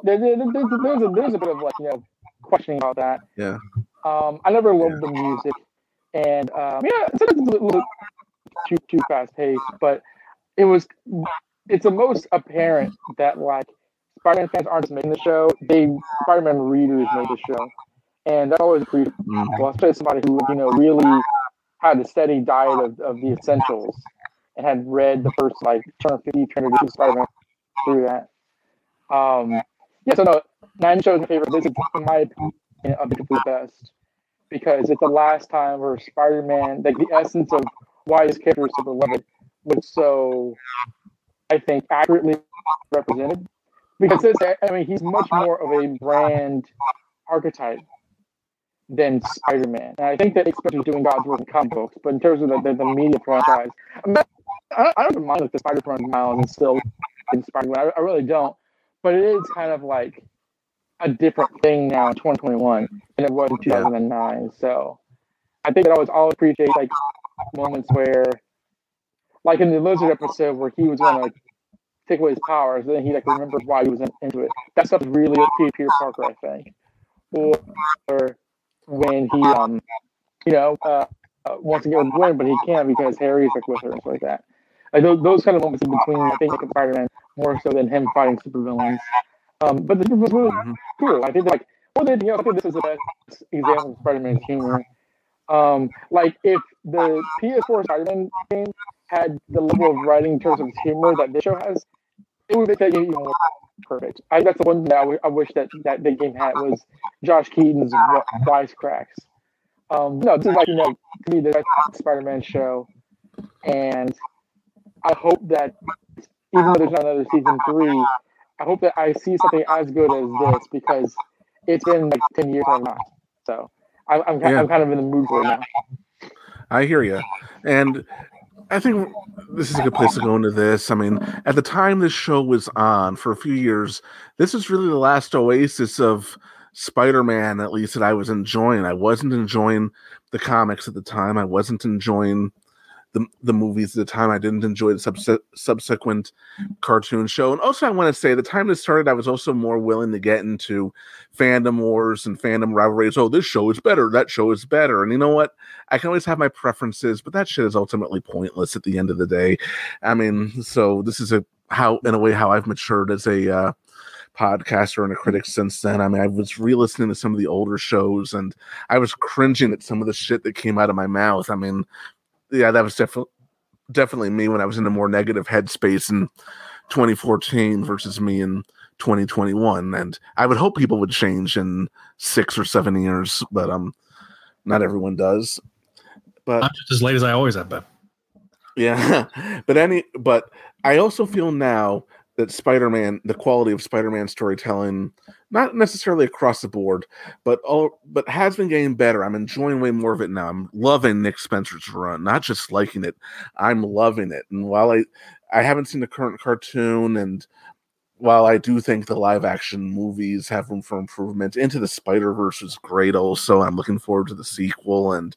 there, there, there's, there's, a, there's a bit of like you know questioning about that. Yeah. Um, I never loved the music, and um, yeah, it's a little too too fast paced, but it was. It's the most apparent that like Spider-Man fans aren't just making the show; they Spider-Man readers made the show, and that always appreciate. Well, especially somebody who you know really had a steady diet of, of the essentials and had read the first like 250, 300 Spider-Man through that. Um, yeah, so no, Nine Show is my favorite. This is, in my opinion, of the complete best because it's the last time where Spider-Man, like the essence of why his character is so beloved, was so, I think, accurately represented. Because this, I mean, he's much more of a brand archetype than Spider-Man. And I think that especially doing God's work in comic books, but in terms of the, the, the media franchise, I, mean, I, I don't mind if the Spider-Man miles is still in Spider-Man. I, I really don't. But it is kind of like a different thing now in 2021 than it was in 2009. So I think that I was always appreciate like moments where, like in the Lizard episode where he was going to like take away his powers, and then he like remembers why he was in, into it. That stuff really Peter Parker, I think. Or, or when he um you know uh, uh wants to get with Gwen, but he can't because Harry's like with her and stuff like that. Like those, those kind of moments in between, I think, like Spider-Man more so than him fighting supervillains. Um, but the was really cool. I think like more than anything else, I think this is the best example of Spider-Man's humor. Um, like if the PS4 Spider-Man game had the level of writing in terms of humor that this show has, it would make that game even more perfect. I that's the one that I, w- I wish that that the game had was Josh Keaton's wi- wisecracks. Um, no, this is like you know to me the Spider-Man show, and I hope that even though there's not another season three, I hope that I see something as good as this because it's been like ten years or not. So I'm I'm, Yeah. I'm kind of in the mood for it now. I hear you, and I think this is a good place to go into this. I mean, at the time this show was on for a few years, this is really the last oasis of Spider-Man, at least that I was enjoying. I wasn't enjoying the comics at the time. I wasn't enjoying the the movies at the time. I didn't enjoy the subse- subsequent cartoon show. And also, I want to say the time this started, I was also more willing to get into fandom wars and fandom rivalries. Oh, this show is better. That show is better. And you know what? I can always have my preferences, but that shit is ultimately pointless at the end of the day. I mean, so this is a how in a way how I've matured as a uh, podcaster and a critic since then. I mean, I was re-listening to some of the older shows and I was cringing at some of the shit that came out of my mouth. I mean, yeah, that was definitely definitely me when I was in a more negative headspace in 2014 versus me in 2021. And I would hope people would change in six or seven years, but um, not everyone does. But I'm just as late as I always have been. yeah, but any but I also feel now that Spider-Man, the quality of Spider-Man storytelling, not necessarily across the board, but all but has been getting better. I'm enjoying way more of it now. I'm loving Nick Spencer's run, not just liking it. I'm loving it. And while I I haven't seen the current cartoon and while I do think the live action movies have room for improvement, Into the Spider Verse is great. Also, I'm looking forward to the sequel, and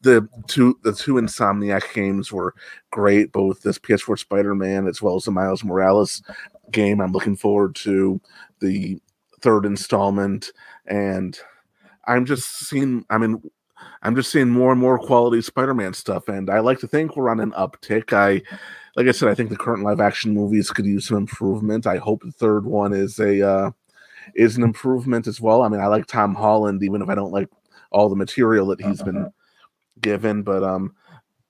the two the two Insomniac games were great. Both this PS4 Spider Man as well as the Miles Morales game. I'm looking forward to the third installment, and I'm just seeing. I mean, I'm just seeing more and more quality Spider-Man stuff, and I like to think we're on an uptick. I, like I said, I think the current live-action movies could use some improvement. I hope the third one is a uh, is an improvement as well. I mean, I like Tom Holland, even if I don't like all the material that he's been given, but um,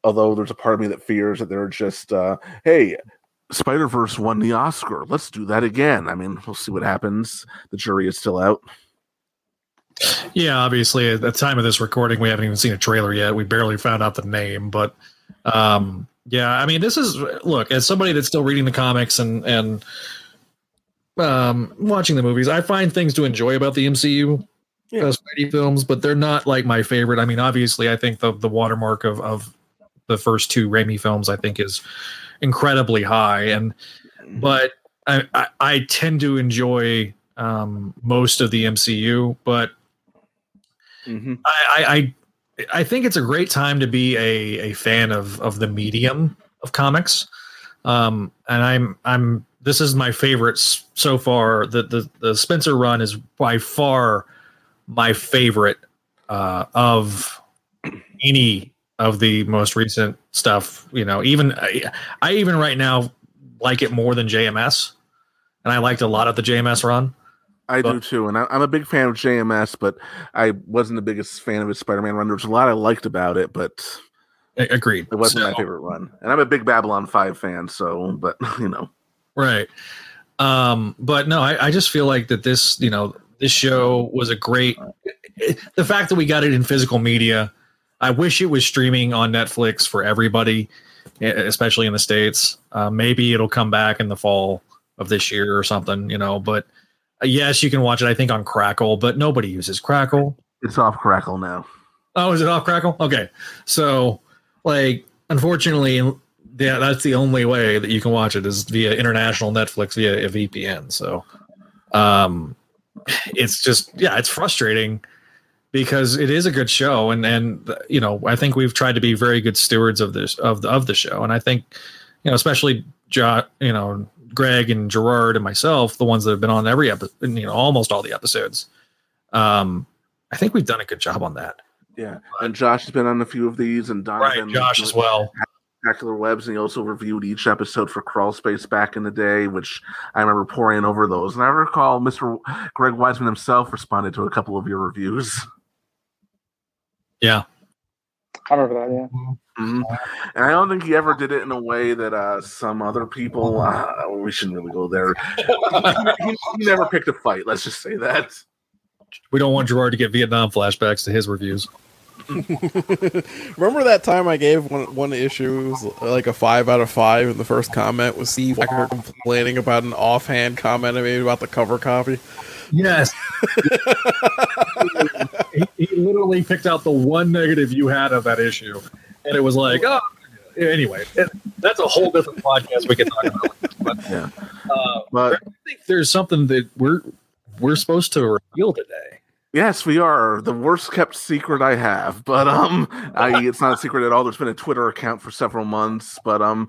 although there's a part of me that fears that they're just, uh, hey, Spider Verse won the Oscar. Let's do that again. I mean, we'll see what happens. The jury is still out. Yeah, obviously at the time of this recording, we haven't even seen a trailer yet. We barely found out the name, but um, yeah, I mean, this is look as somebody that's still reading the comics and and um, watching the movies. I find things to enjoy about the MCU Yeah. uh, Spidey films, but they're not like my favorite. I mean, obviously, I think the the watermark of of the first two Raimi films, I think, is incredibly high, and but I I, I tend to enjoy um, most of the MCU, but Mm-hmm. I, I I I think it's a great time to be a a fan of of the medium of comics. Um, and I'm I'm this is my favorite so far. The the the Spencer run is by far my favorite uh, of any of the most recent stuff. You know, even I, I even right now like it more than JMS, and I liked a lot of the JMS run. I do too, and I, I'm a big fan of JMS, but I wasn't the biggest fan of his Spider-Man run. There was a lot I liked about it, but agreed. It wasn't my favorite run, and I'm a big Babylon Five fan. So, but you know, Right. Um, but no, I, I just feel like that this, you know, this show was a great the fact that we got it in physical media. I wish it was streaming on Netflix for everybody, especially in the States. Uh, maybe it'll come back in the fall of this year or something, you know, but yes, you can watch it, I think, on Crackle, but nobody uses Crackle. it's off Crackle now. Oh, is it off Crackle? Okay. So, like, unfortunately, yeah, that's the only way that you can watch it is via international Netflix via a VPN. So, um, it's just yeah, it's frustrating because it is a good show, and and you know, I think we've tried to be very good stewards of this of the of the show, and I think you know, especially jo- you know, Greg and Gerard and myself, the ones that have been on every episode, you know, almost all the episodes. Um, I think we've done a good job on that. Yeah, and Josh has been on a few of these, and Donovan, Right, Josh as well. Spectacular Webs, and he also reviewed each episode for Crawl Space back in the day, which I remember poring over those. And I recall Mr. Greg Weisman himself responded to a couple of your reviews. Yeah. I remember that. Yeah. Mhm. And I don't think he ever did it in a way that uh, some other people. Uh, we shouldn't really go there. he, he- he never picked a fight. Let's just say that. We don't want Gerard to get Vietnam flashbacks to his reviews. Remember that time I gave one one issue was like a five out of five, and the first comment was Steve Wacker complaining about an offhand comment I made about the cover copy. Yes. he, he literally picked out the one negative you had of that issue, and it was like, oh, anyway, it, that's a whole different podcast we can talk about. But, yeah. uh, But I think there's something that we're we're supposed to reveal today. Yes, we are the worst kept secret I have, but um, I it's not a secret at all. There's been a Twitter account for several months, but um,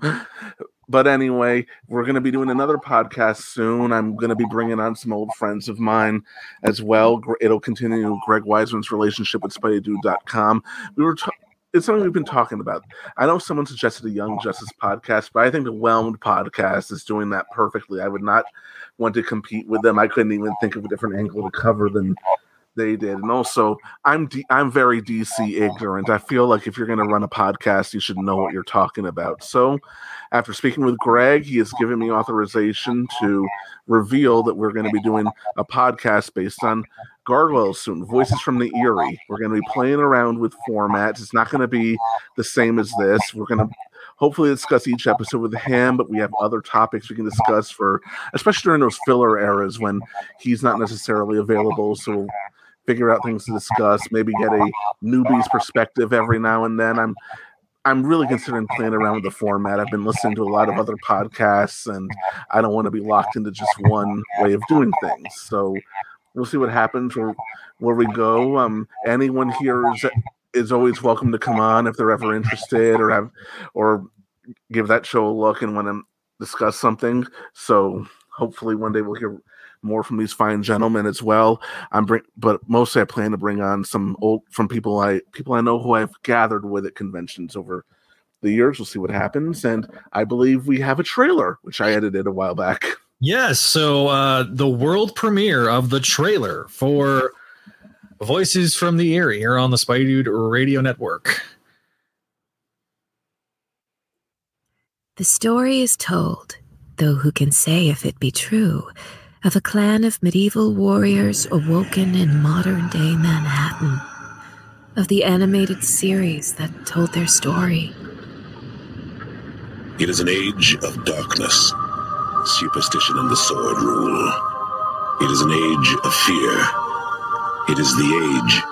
but anyway, we're going to be doing another podcast soon. I'm going to be bringing on some old friends of mine as well. It'll continue Greg Weisman's relationship with SpideyDude.com. We were. ta- it's something we've been talking about. I know someone suggested a Young Justice podcast, but I think the Whelmed podcast is doing that perfectly. I would not want to compete with them. I couldn't even think of a different angle to cover than they did. And also, I'm D- I'm very DC ignorant. I feel like if you're going to run a podcast, you should know what you're talking about. So, after speaking with Greg, he has given me authorization to reveal that we're going to be doing a podcast based on Gargoyles soon. Voices from the Eyrie. We're going to be playing around with formats. It's not going to be the same as this. We're going to hopefully discuss each episode with him, but we have other topics we can discuss for, especially during those filler eras when he's not necessarily available. So we'll figure out things to discuss. Maybe get a newbie's perspective every now and then. I'm I'm really considering playing around with the format. I've been listening to a lot of other podcasts, and I don't want to be locked into just one way of doing things. So we'll see what happens where where we go. Um, anyone here is is always welcome to come on if they're ever interested or have or give that show a look and want to discuss something. So hopefully one day we'll hear more from these fine gentlemen as well. I'm bring, but mostly I plan to bring on some old from people I people I know who I've gathered with at conventions over the years. We'll see what happens, and I believe we have a trailer which I edited a while back. Yes, so uh, the world premiere of the trailer for Voices from the Eyrie here on the Spidey Dude Radio Network. The story is told, though who can say if it be true, of a clan of medieval warriors awoken in modern day Manhattan, of the animated series that told their story. It is an age of darkness. Superstition and the sword rule. It is an age of fear. It is the age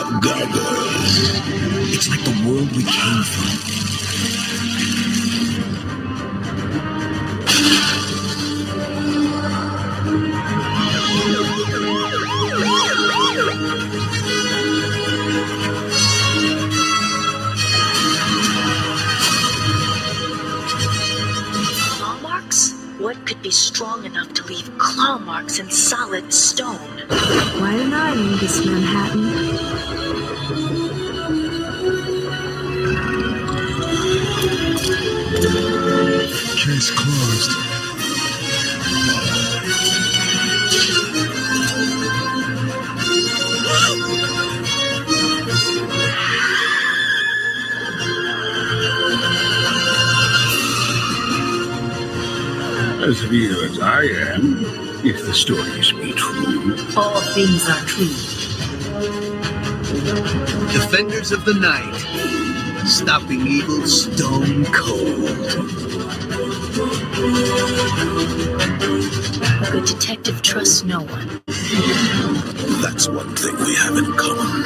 of gargoyles. It's like the world we came from. Could be strong enough to leave claw marks in solid stone? Why am I in this Manhattan? Case closed. As real as I am, if the stories be true. All things are true. Defenders of the night. Stopping evil stone cold. A good detective trusts no one. That's one thing we have in common.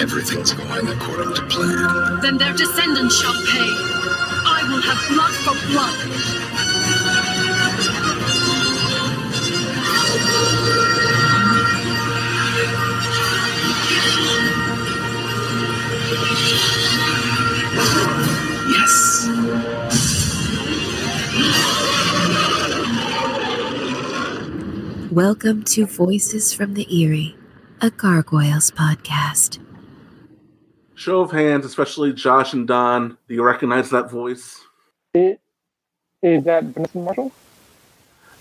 Everything's going according to plan. Then their descendants shall pay. I will have blood for blood. Welcome to Voices from the Eyrie, a Gargoyles podcast. Show of hands, especially Josh and Don. Do you recognize that voice? It, is that Vanessa Marshall?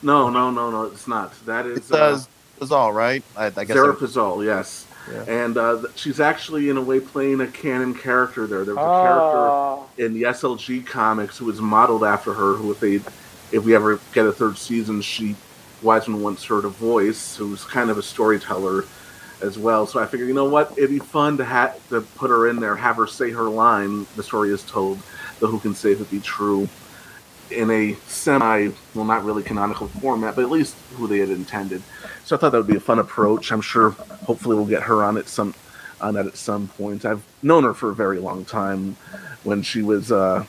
No, no, no, no. It's not. That is. It's uh, Fazal, right? I, I guess. Zehra I- yes. Yeah. And uh, she's actually, in a way, playing a canon character there. There was a Ah. character in the SLG comics who was modeled after her, who, if they, if we ever get a third season, she Wiseman once heard a voice, who's kind of a storyteller as well. So I figured, you know what, it'd be fun to ha- to put her in there, have her say her line. The story is told, the who can say if it be true, in a semi, well, not really canonical format, but at least who they had intended. So I thought that would be a fun approach. I'm sure, hopefully, we'll get her on at some on that at some point. I've known her for a very long time, when she was uh,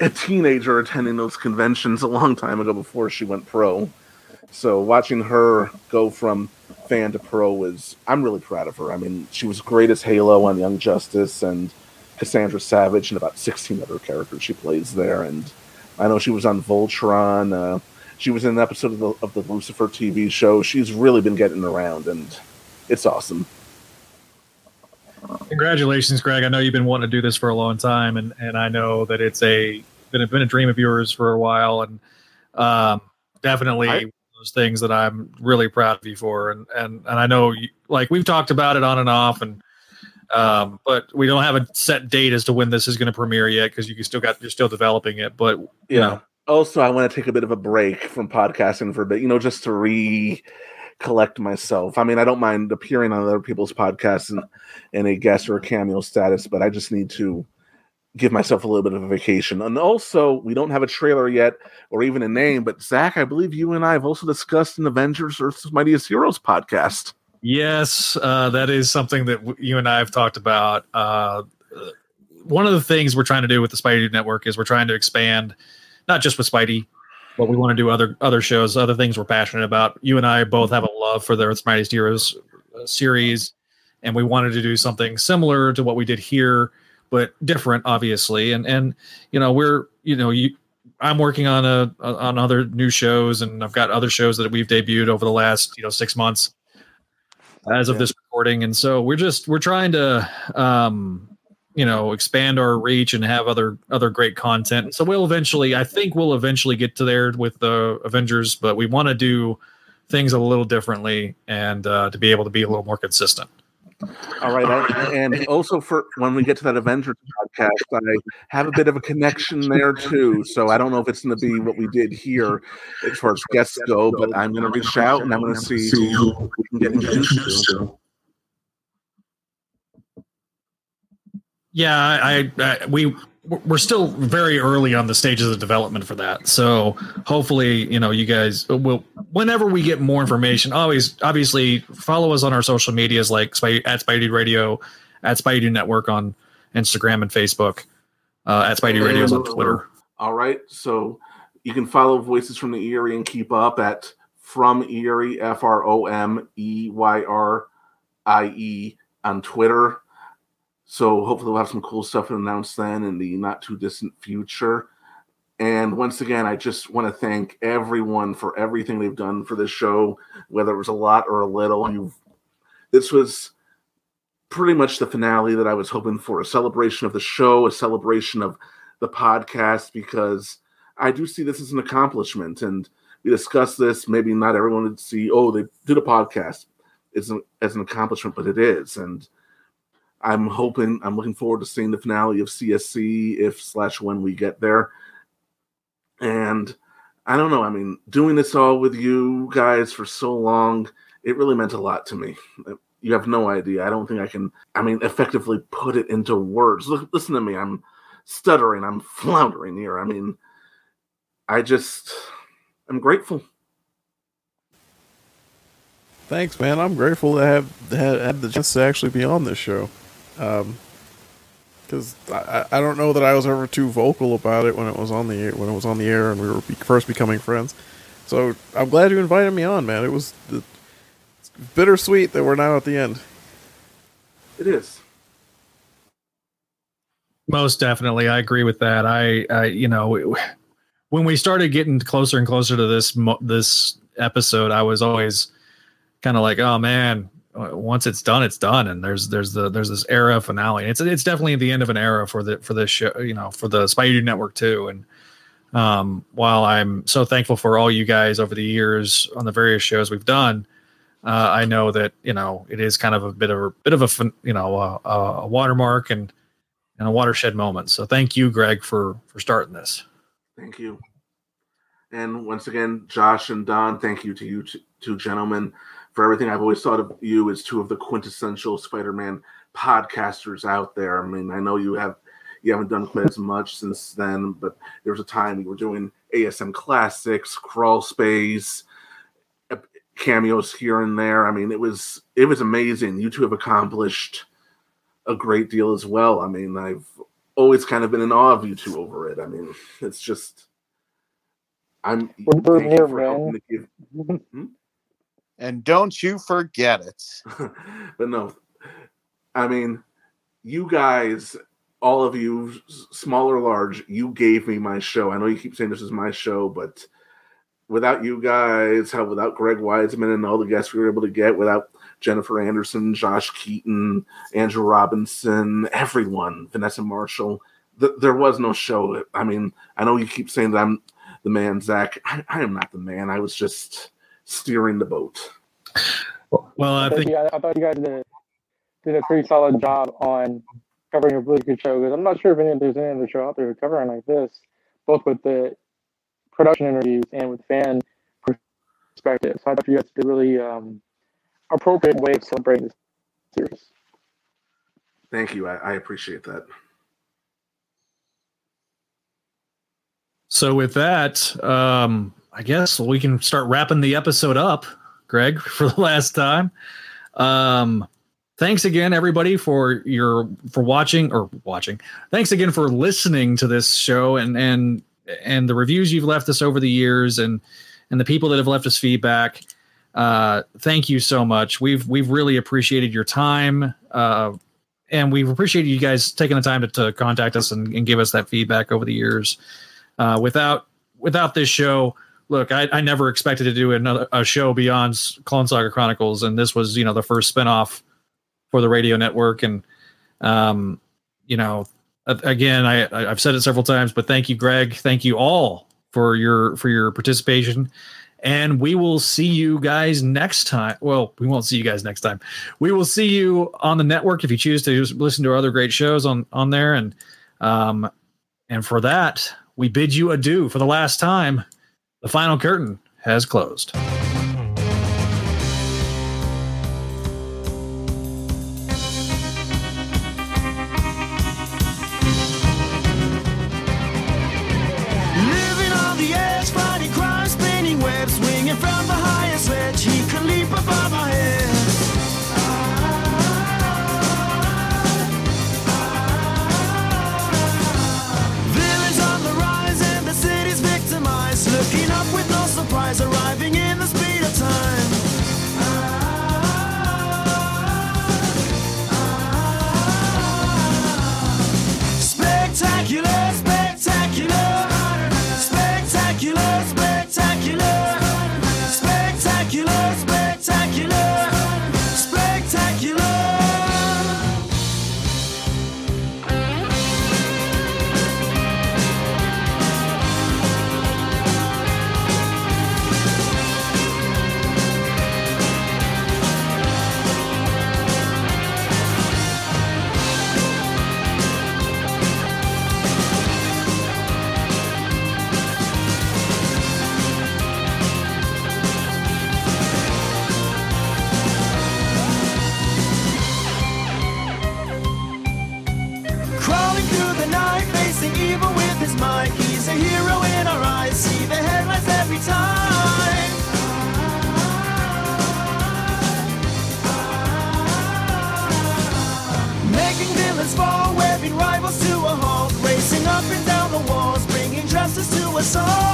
a teenager attending those conventions a long time ago before she went pro. So watching her go from fan to pro was I'm really proud of her. I mean, she was great as Halo on Young Justice and Cassandra Savage and about 16 other characters she plays there. And I know she was on Voltron. Uh, she was in an episode of the, of the Lucifer TV show. She's really been getting around, and it's awesome. Congratulations, Greg. I know you've been wanting to do this for a long time, and, and I know that it's a been, been a dream of yours for a while, and um, definitely one of those things that I'm really proud of you for. And and and I know, you, like we've talked about it on and off, and um, but we don't have a set date as to when this is going to premiere yet because you still got you're still developing it. But you Yeah. know, Also, I want to take a bit of a break from podcasting for a bit, you know, just to recollect myself. I mean, I don't mind appearing on other people's podcasts in, in a guest or a cameo status, but I just need to give myself a little bit of a vacation. And also, we don't have a trailer yet or even a name, but Zach, I believe you and I have also discussed an Avengers Earth's Mightiest Heroes podcast. Yes, uh, that is something that w- you and I have talked about. Uh, one of the things we're trying to do with the Spidey Network is we're trying to expand, not just with Spidey, but we want to do other other shows, other things we're passionate about. You and I both have a love for the Earth's Mightiest Heroes uh, series, and we wanted to do something similar to what we did here, but different, obviously. And and you know we're you know you. I'm working on a on other new shows, and I've got other shows that we've debuted over the last you know six months as of this recording. And so we're just we're trying to um you know expand our reach and have other other great content. So we'll eventually i think we'll eventually get to there with the avengers but we want to do things a little differently and uh, to be able to be a little more consistent All right, I, and also for when we get to that Avengers podcast, I have a bit of a connection there too. So I don't know if it's going to be what we did here as far as guests go, but I'm going to reach out and I'm going to see who we can get introduced to. yeah I, I we we're still very early on the stages of development for that. So hopefully you know you guys will whenever we get more information always obviously follow us on our social medias like at spidey radio at spidey network on instagram and facebook uh, at spidey radios on twitter. All right, so you can follow Voices from the Eyrie and keep up at From Eyrie F R O M E Y R I E on Twitter. So hopefully we'll have some cool stuff to announce then in the not too distant future. And once again, I just want to thank everyone for everything they've done for this show, whether it was a lot or a little. You've this was pretty much the finale that I was hoping for a celebration of the show, a celebration of the podcast, because I do see this as an accomplishment. And we discussed this. Maybe not everyone would see, oh, they did a podcast. It's an, as an accomplishment, but it is. And I'm hoping, I'm looking forward to seeing the finale of CSC if slash when we get there. And I don't know. I mean, doing this all with you guys for so long, it really meant a lot to me. You have no idea. I don't think I can, I mean, effectively put it into words. Look, listen to me. I'm stuttering. I'm floundering here. I mean, I just, I'm grateful. Thanks, man. I'm grateful to have had, the chance to actually be on this show. Um, because I, I don't know that I was ever too vocal about it when it was on the air, when it was on the air and we were be, first becoming friends. So I'm glad you invited me on, man. It was it's bittersweet that we're now at the end. It is. Most definitely, I agree with that. I, I you know, when we started getting closer and closer to this mo- this episode, I was always kind of like, oh man, once it's done, it's done. And there's there's the there's this era finale. It's it's definitely the end of an era for the for this show, you know, for the Dude Network too. And um, while I'm so thankful for all you guys over the years on the various shows we've done, uh, I know that you know it is kind of a bit of a bit of a you know a, a watermark and and a watershed moment. So thank you, Greg, for for starting this. Thank you. And once again, Josh and Don, thank you to you two gentlemen for everything. I've always thought of you as two of the quintessential Spider-Man podcasters out there. I mean, I know you have you haven't done quite as much since then, but there was a time you were doing ASM classics, crawl space, cameos here and there. I mean, it was it was amazing. You two have accomplished a great deal as well. I mean, I've always kind of been in awe of you two over it. I mean, it's just I'm We're here, for man. helping to give Hmm? And don't you forget it. but no, I mean, you guys, all of you, small or large, you gave me my show. I know you keep saying this is my show, but without you guys, how without Greg Weisman and all the guests we were able to get, without Jennifer Anderson, Josh Keaton, Andrew Robinson, everyone, Vanessa Marshall, th- there was no show. I mean, I know you keep saying that I'm the man, Zach. I, I am not the man. I was just steering the boat. Well, I I, think, I, I thought you guys did, did a pretty solid job on covering a really good show because I'm not sure if any, there's any other show out there covering like this, both with the production interviews and with fan perspective. So I thought you guys did a really um, appropriate way of celebrating this series. Thank you. I, I appreciate that. So with that, um, I guess we can start wrapping the episode up, Greg, for the last time. Um, thanks again, everybody, for your for watching or watching. Thanks again for listening to this show and and and the reviews you've left us over the years and and the people that have left us feedback. Uh, thank you so much. We've we've really appreciated your time. Uh, and we've appreciated you guys taking the time to, to contact us and, and give us that feedback over the years. Uh, without without this show, look, I, I never expected to do another a show beyond Clone Saga Chronicles, and this was you know the first spinoff for the radio network, and um, you know, again, I I've said it several times, but thank you, Greg, thank you all for your for your participation. And we will see you guys next time. Well, we won't see you guys next time. We will see you on the network if you choose to listen to our other great shows on on there. And um, and for that, we bid you adieu for the last time. The final curtain has closed. Living soul.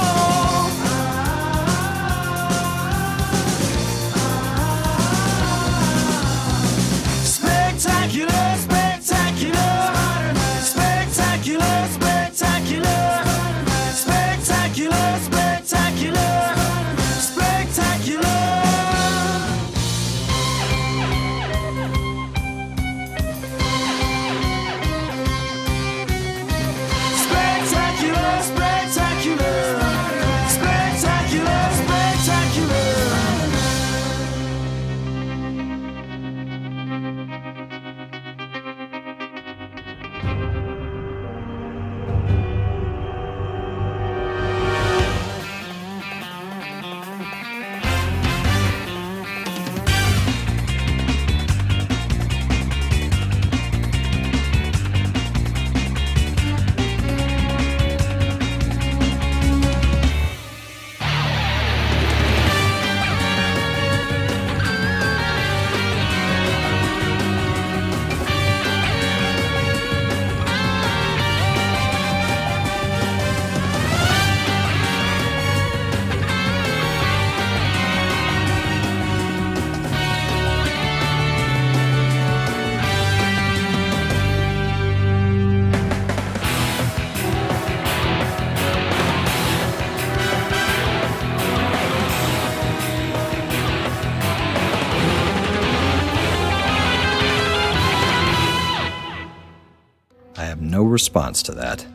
Response to that.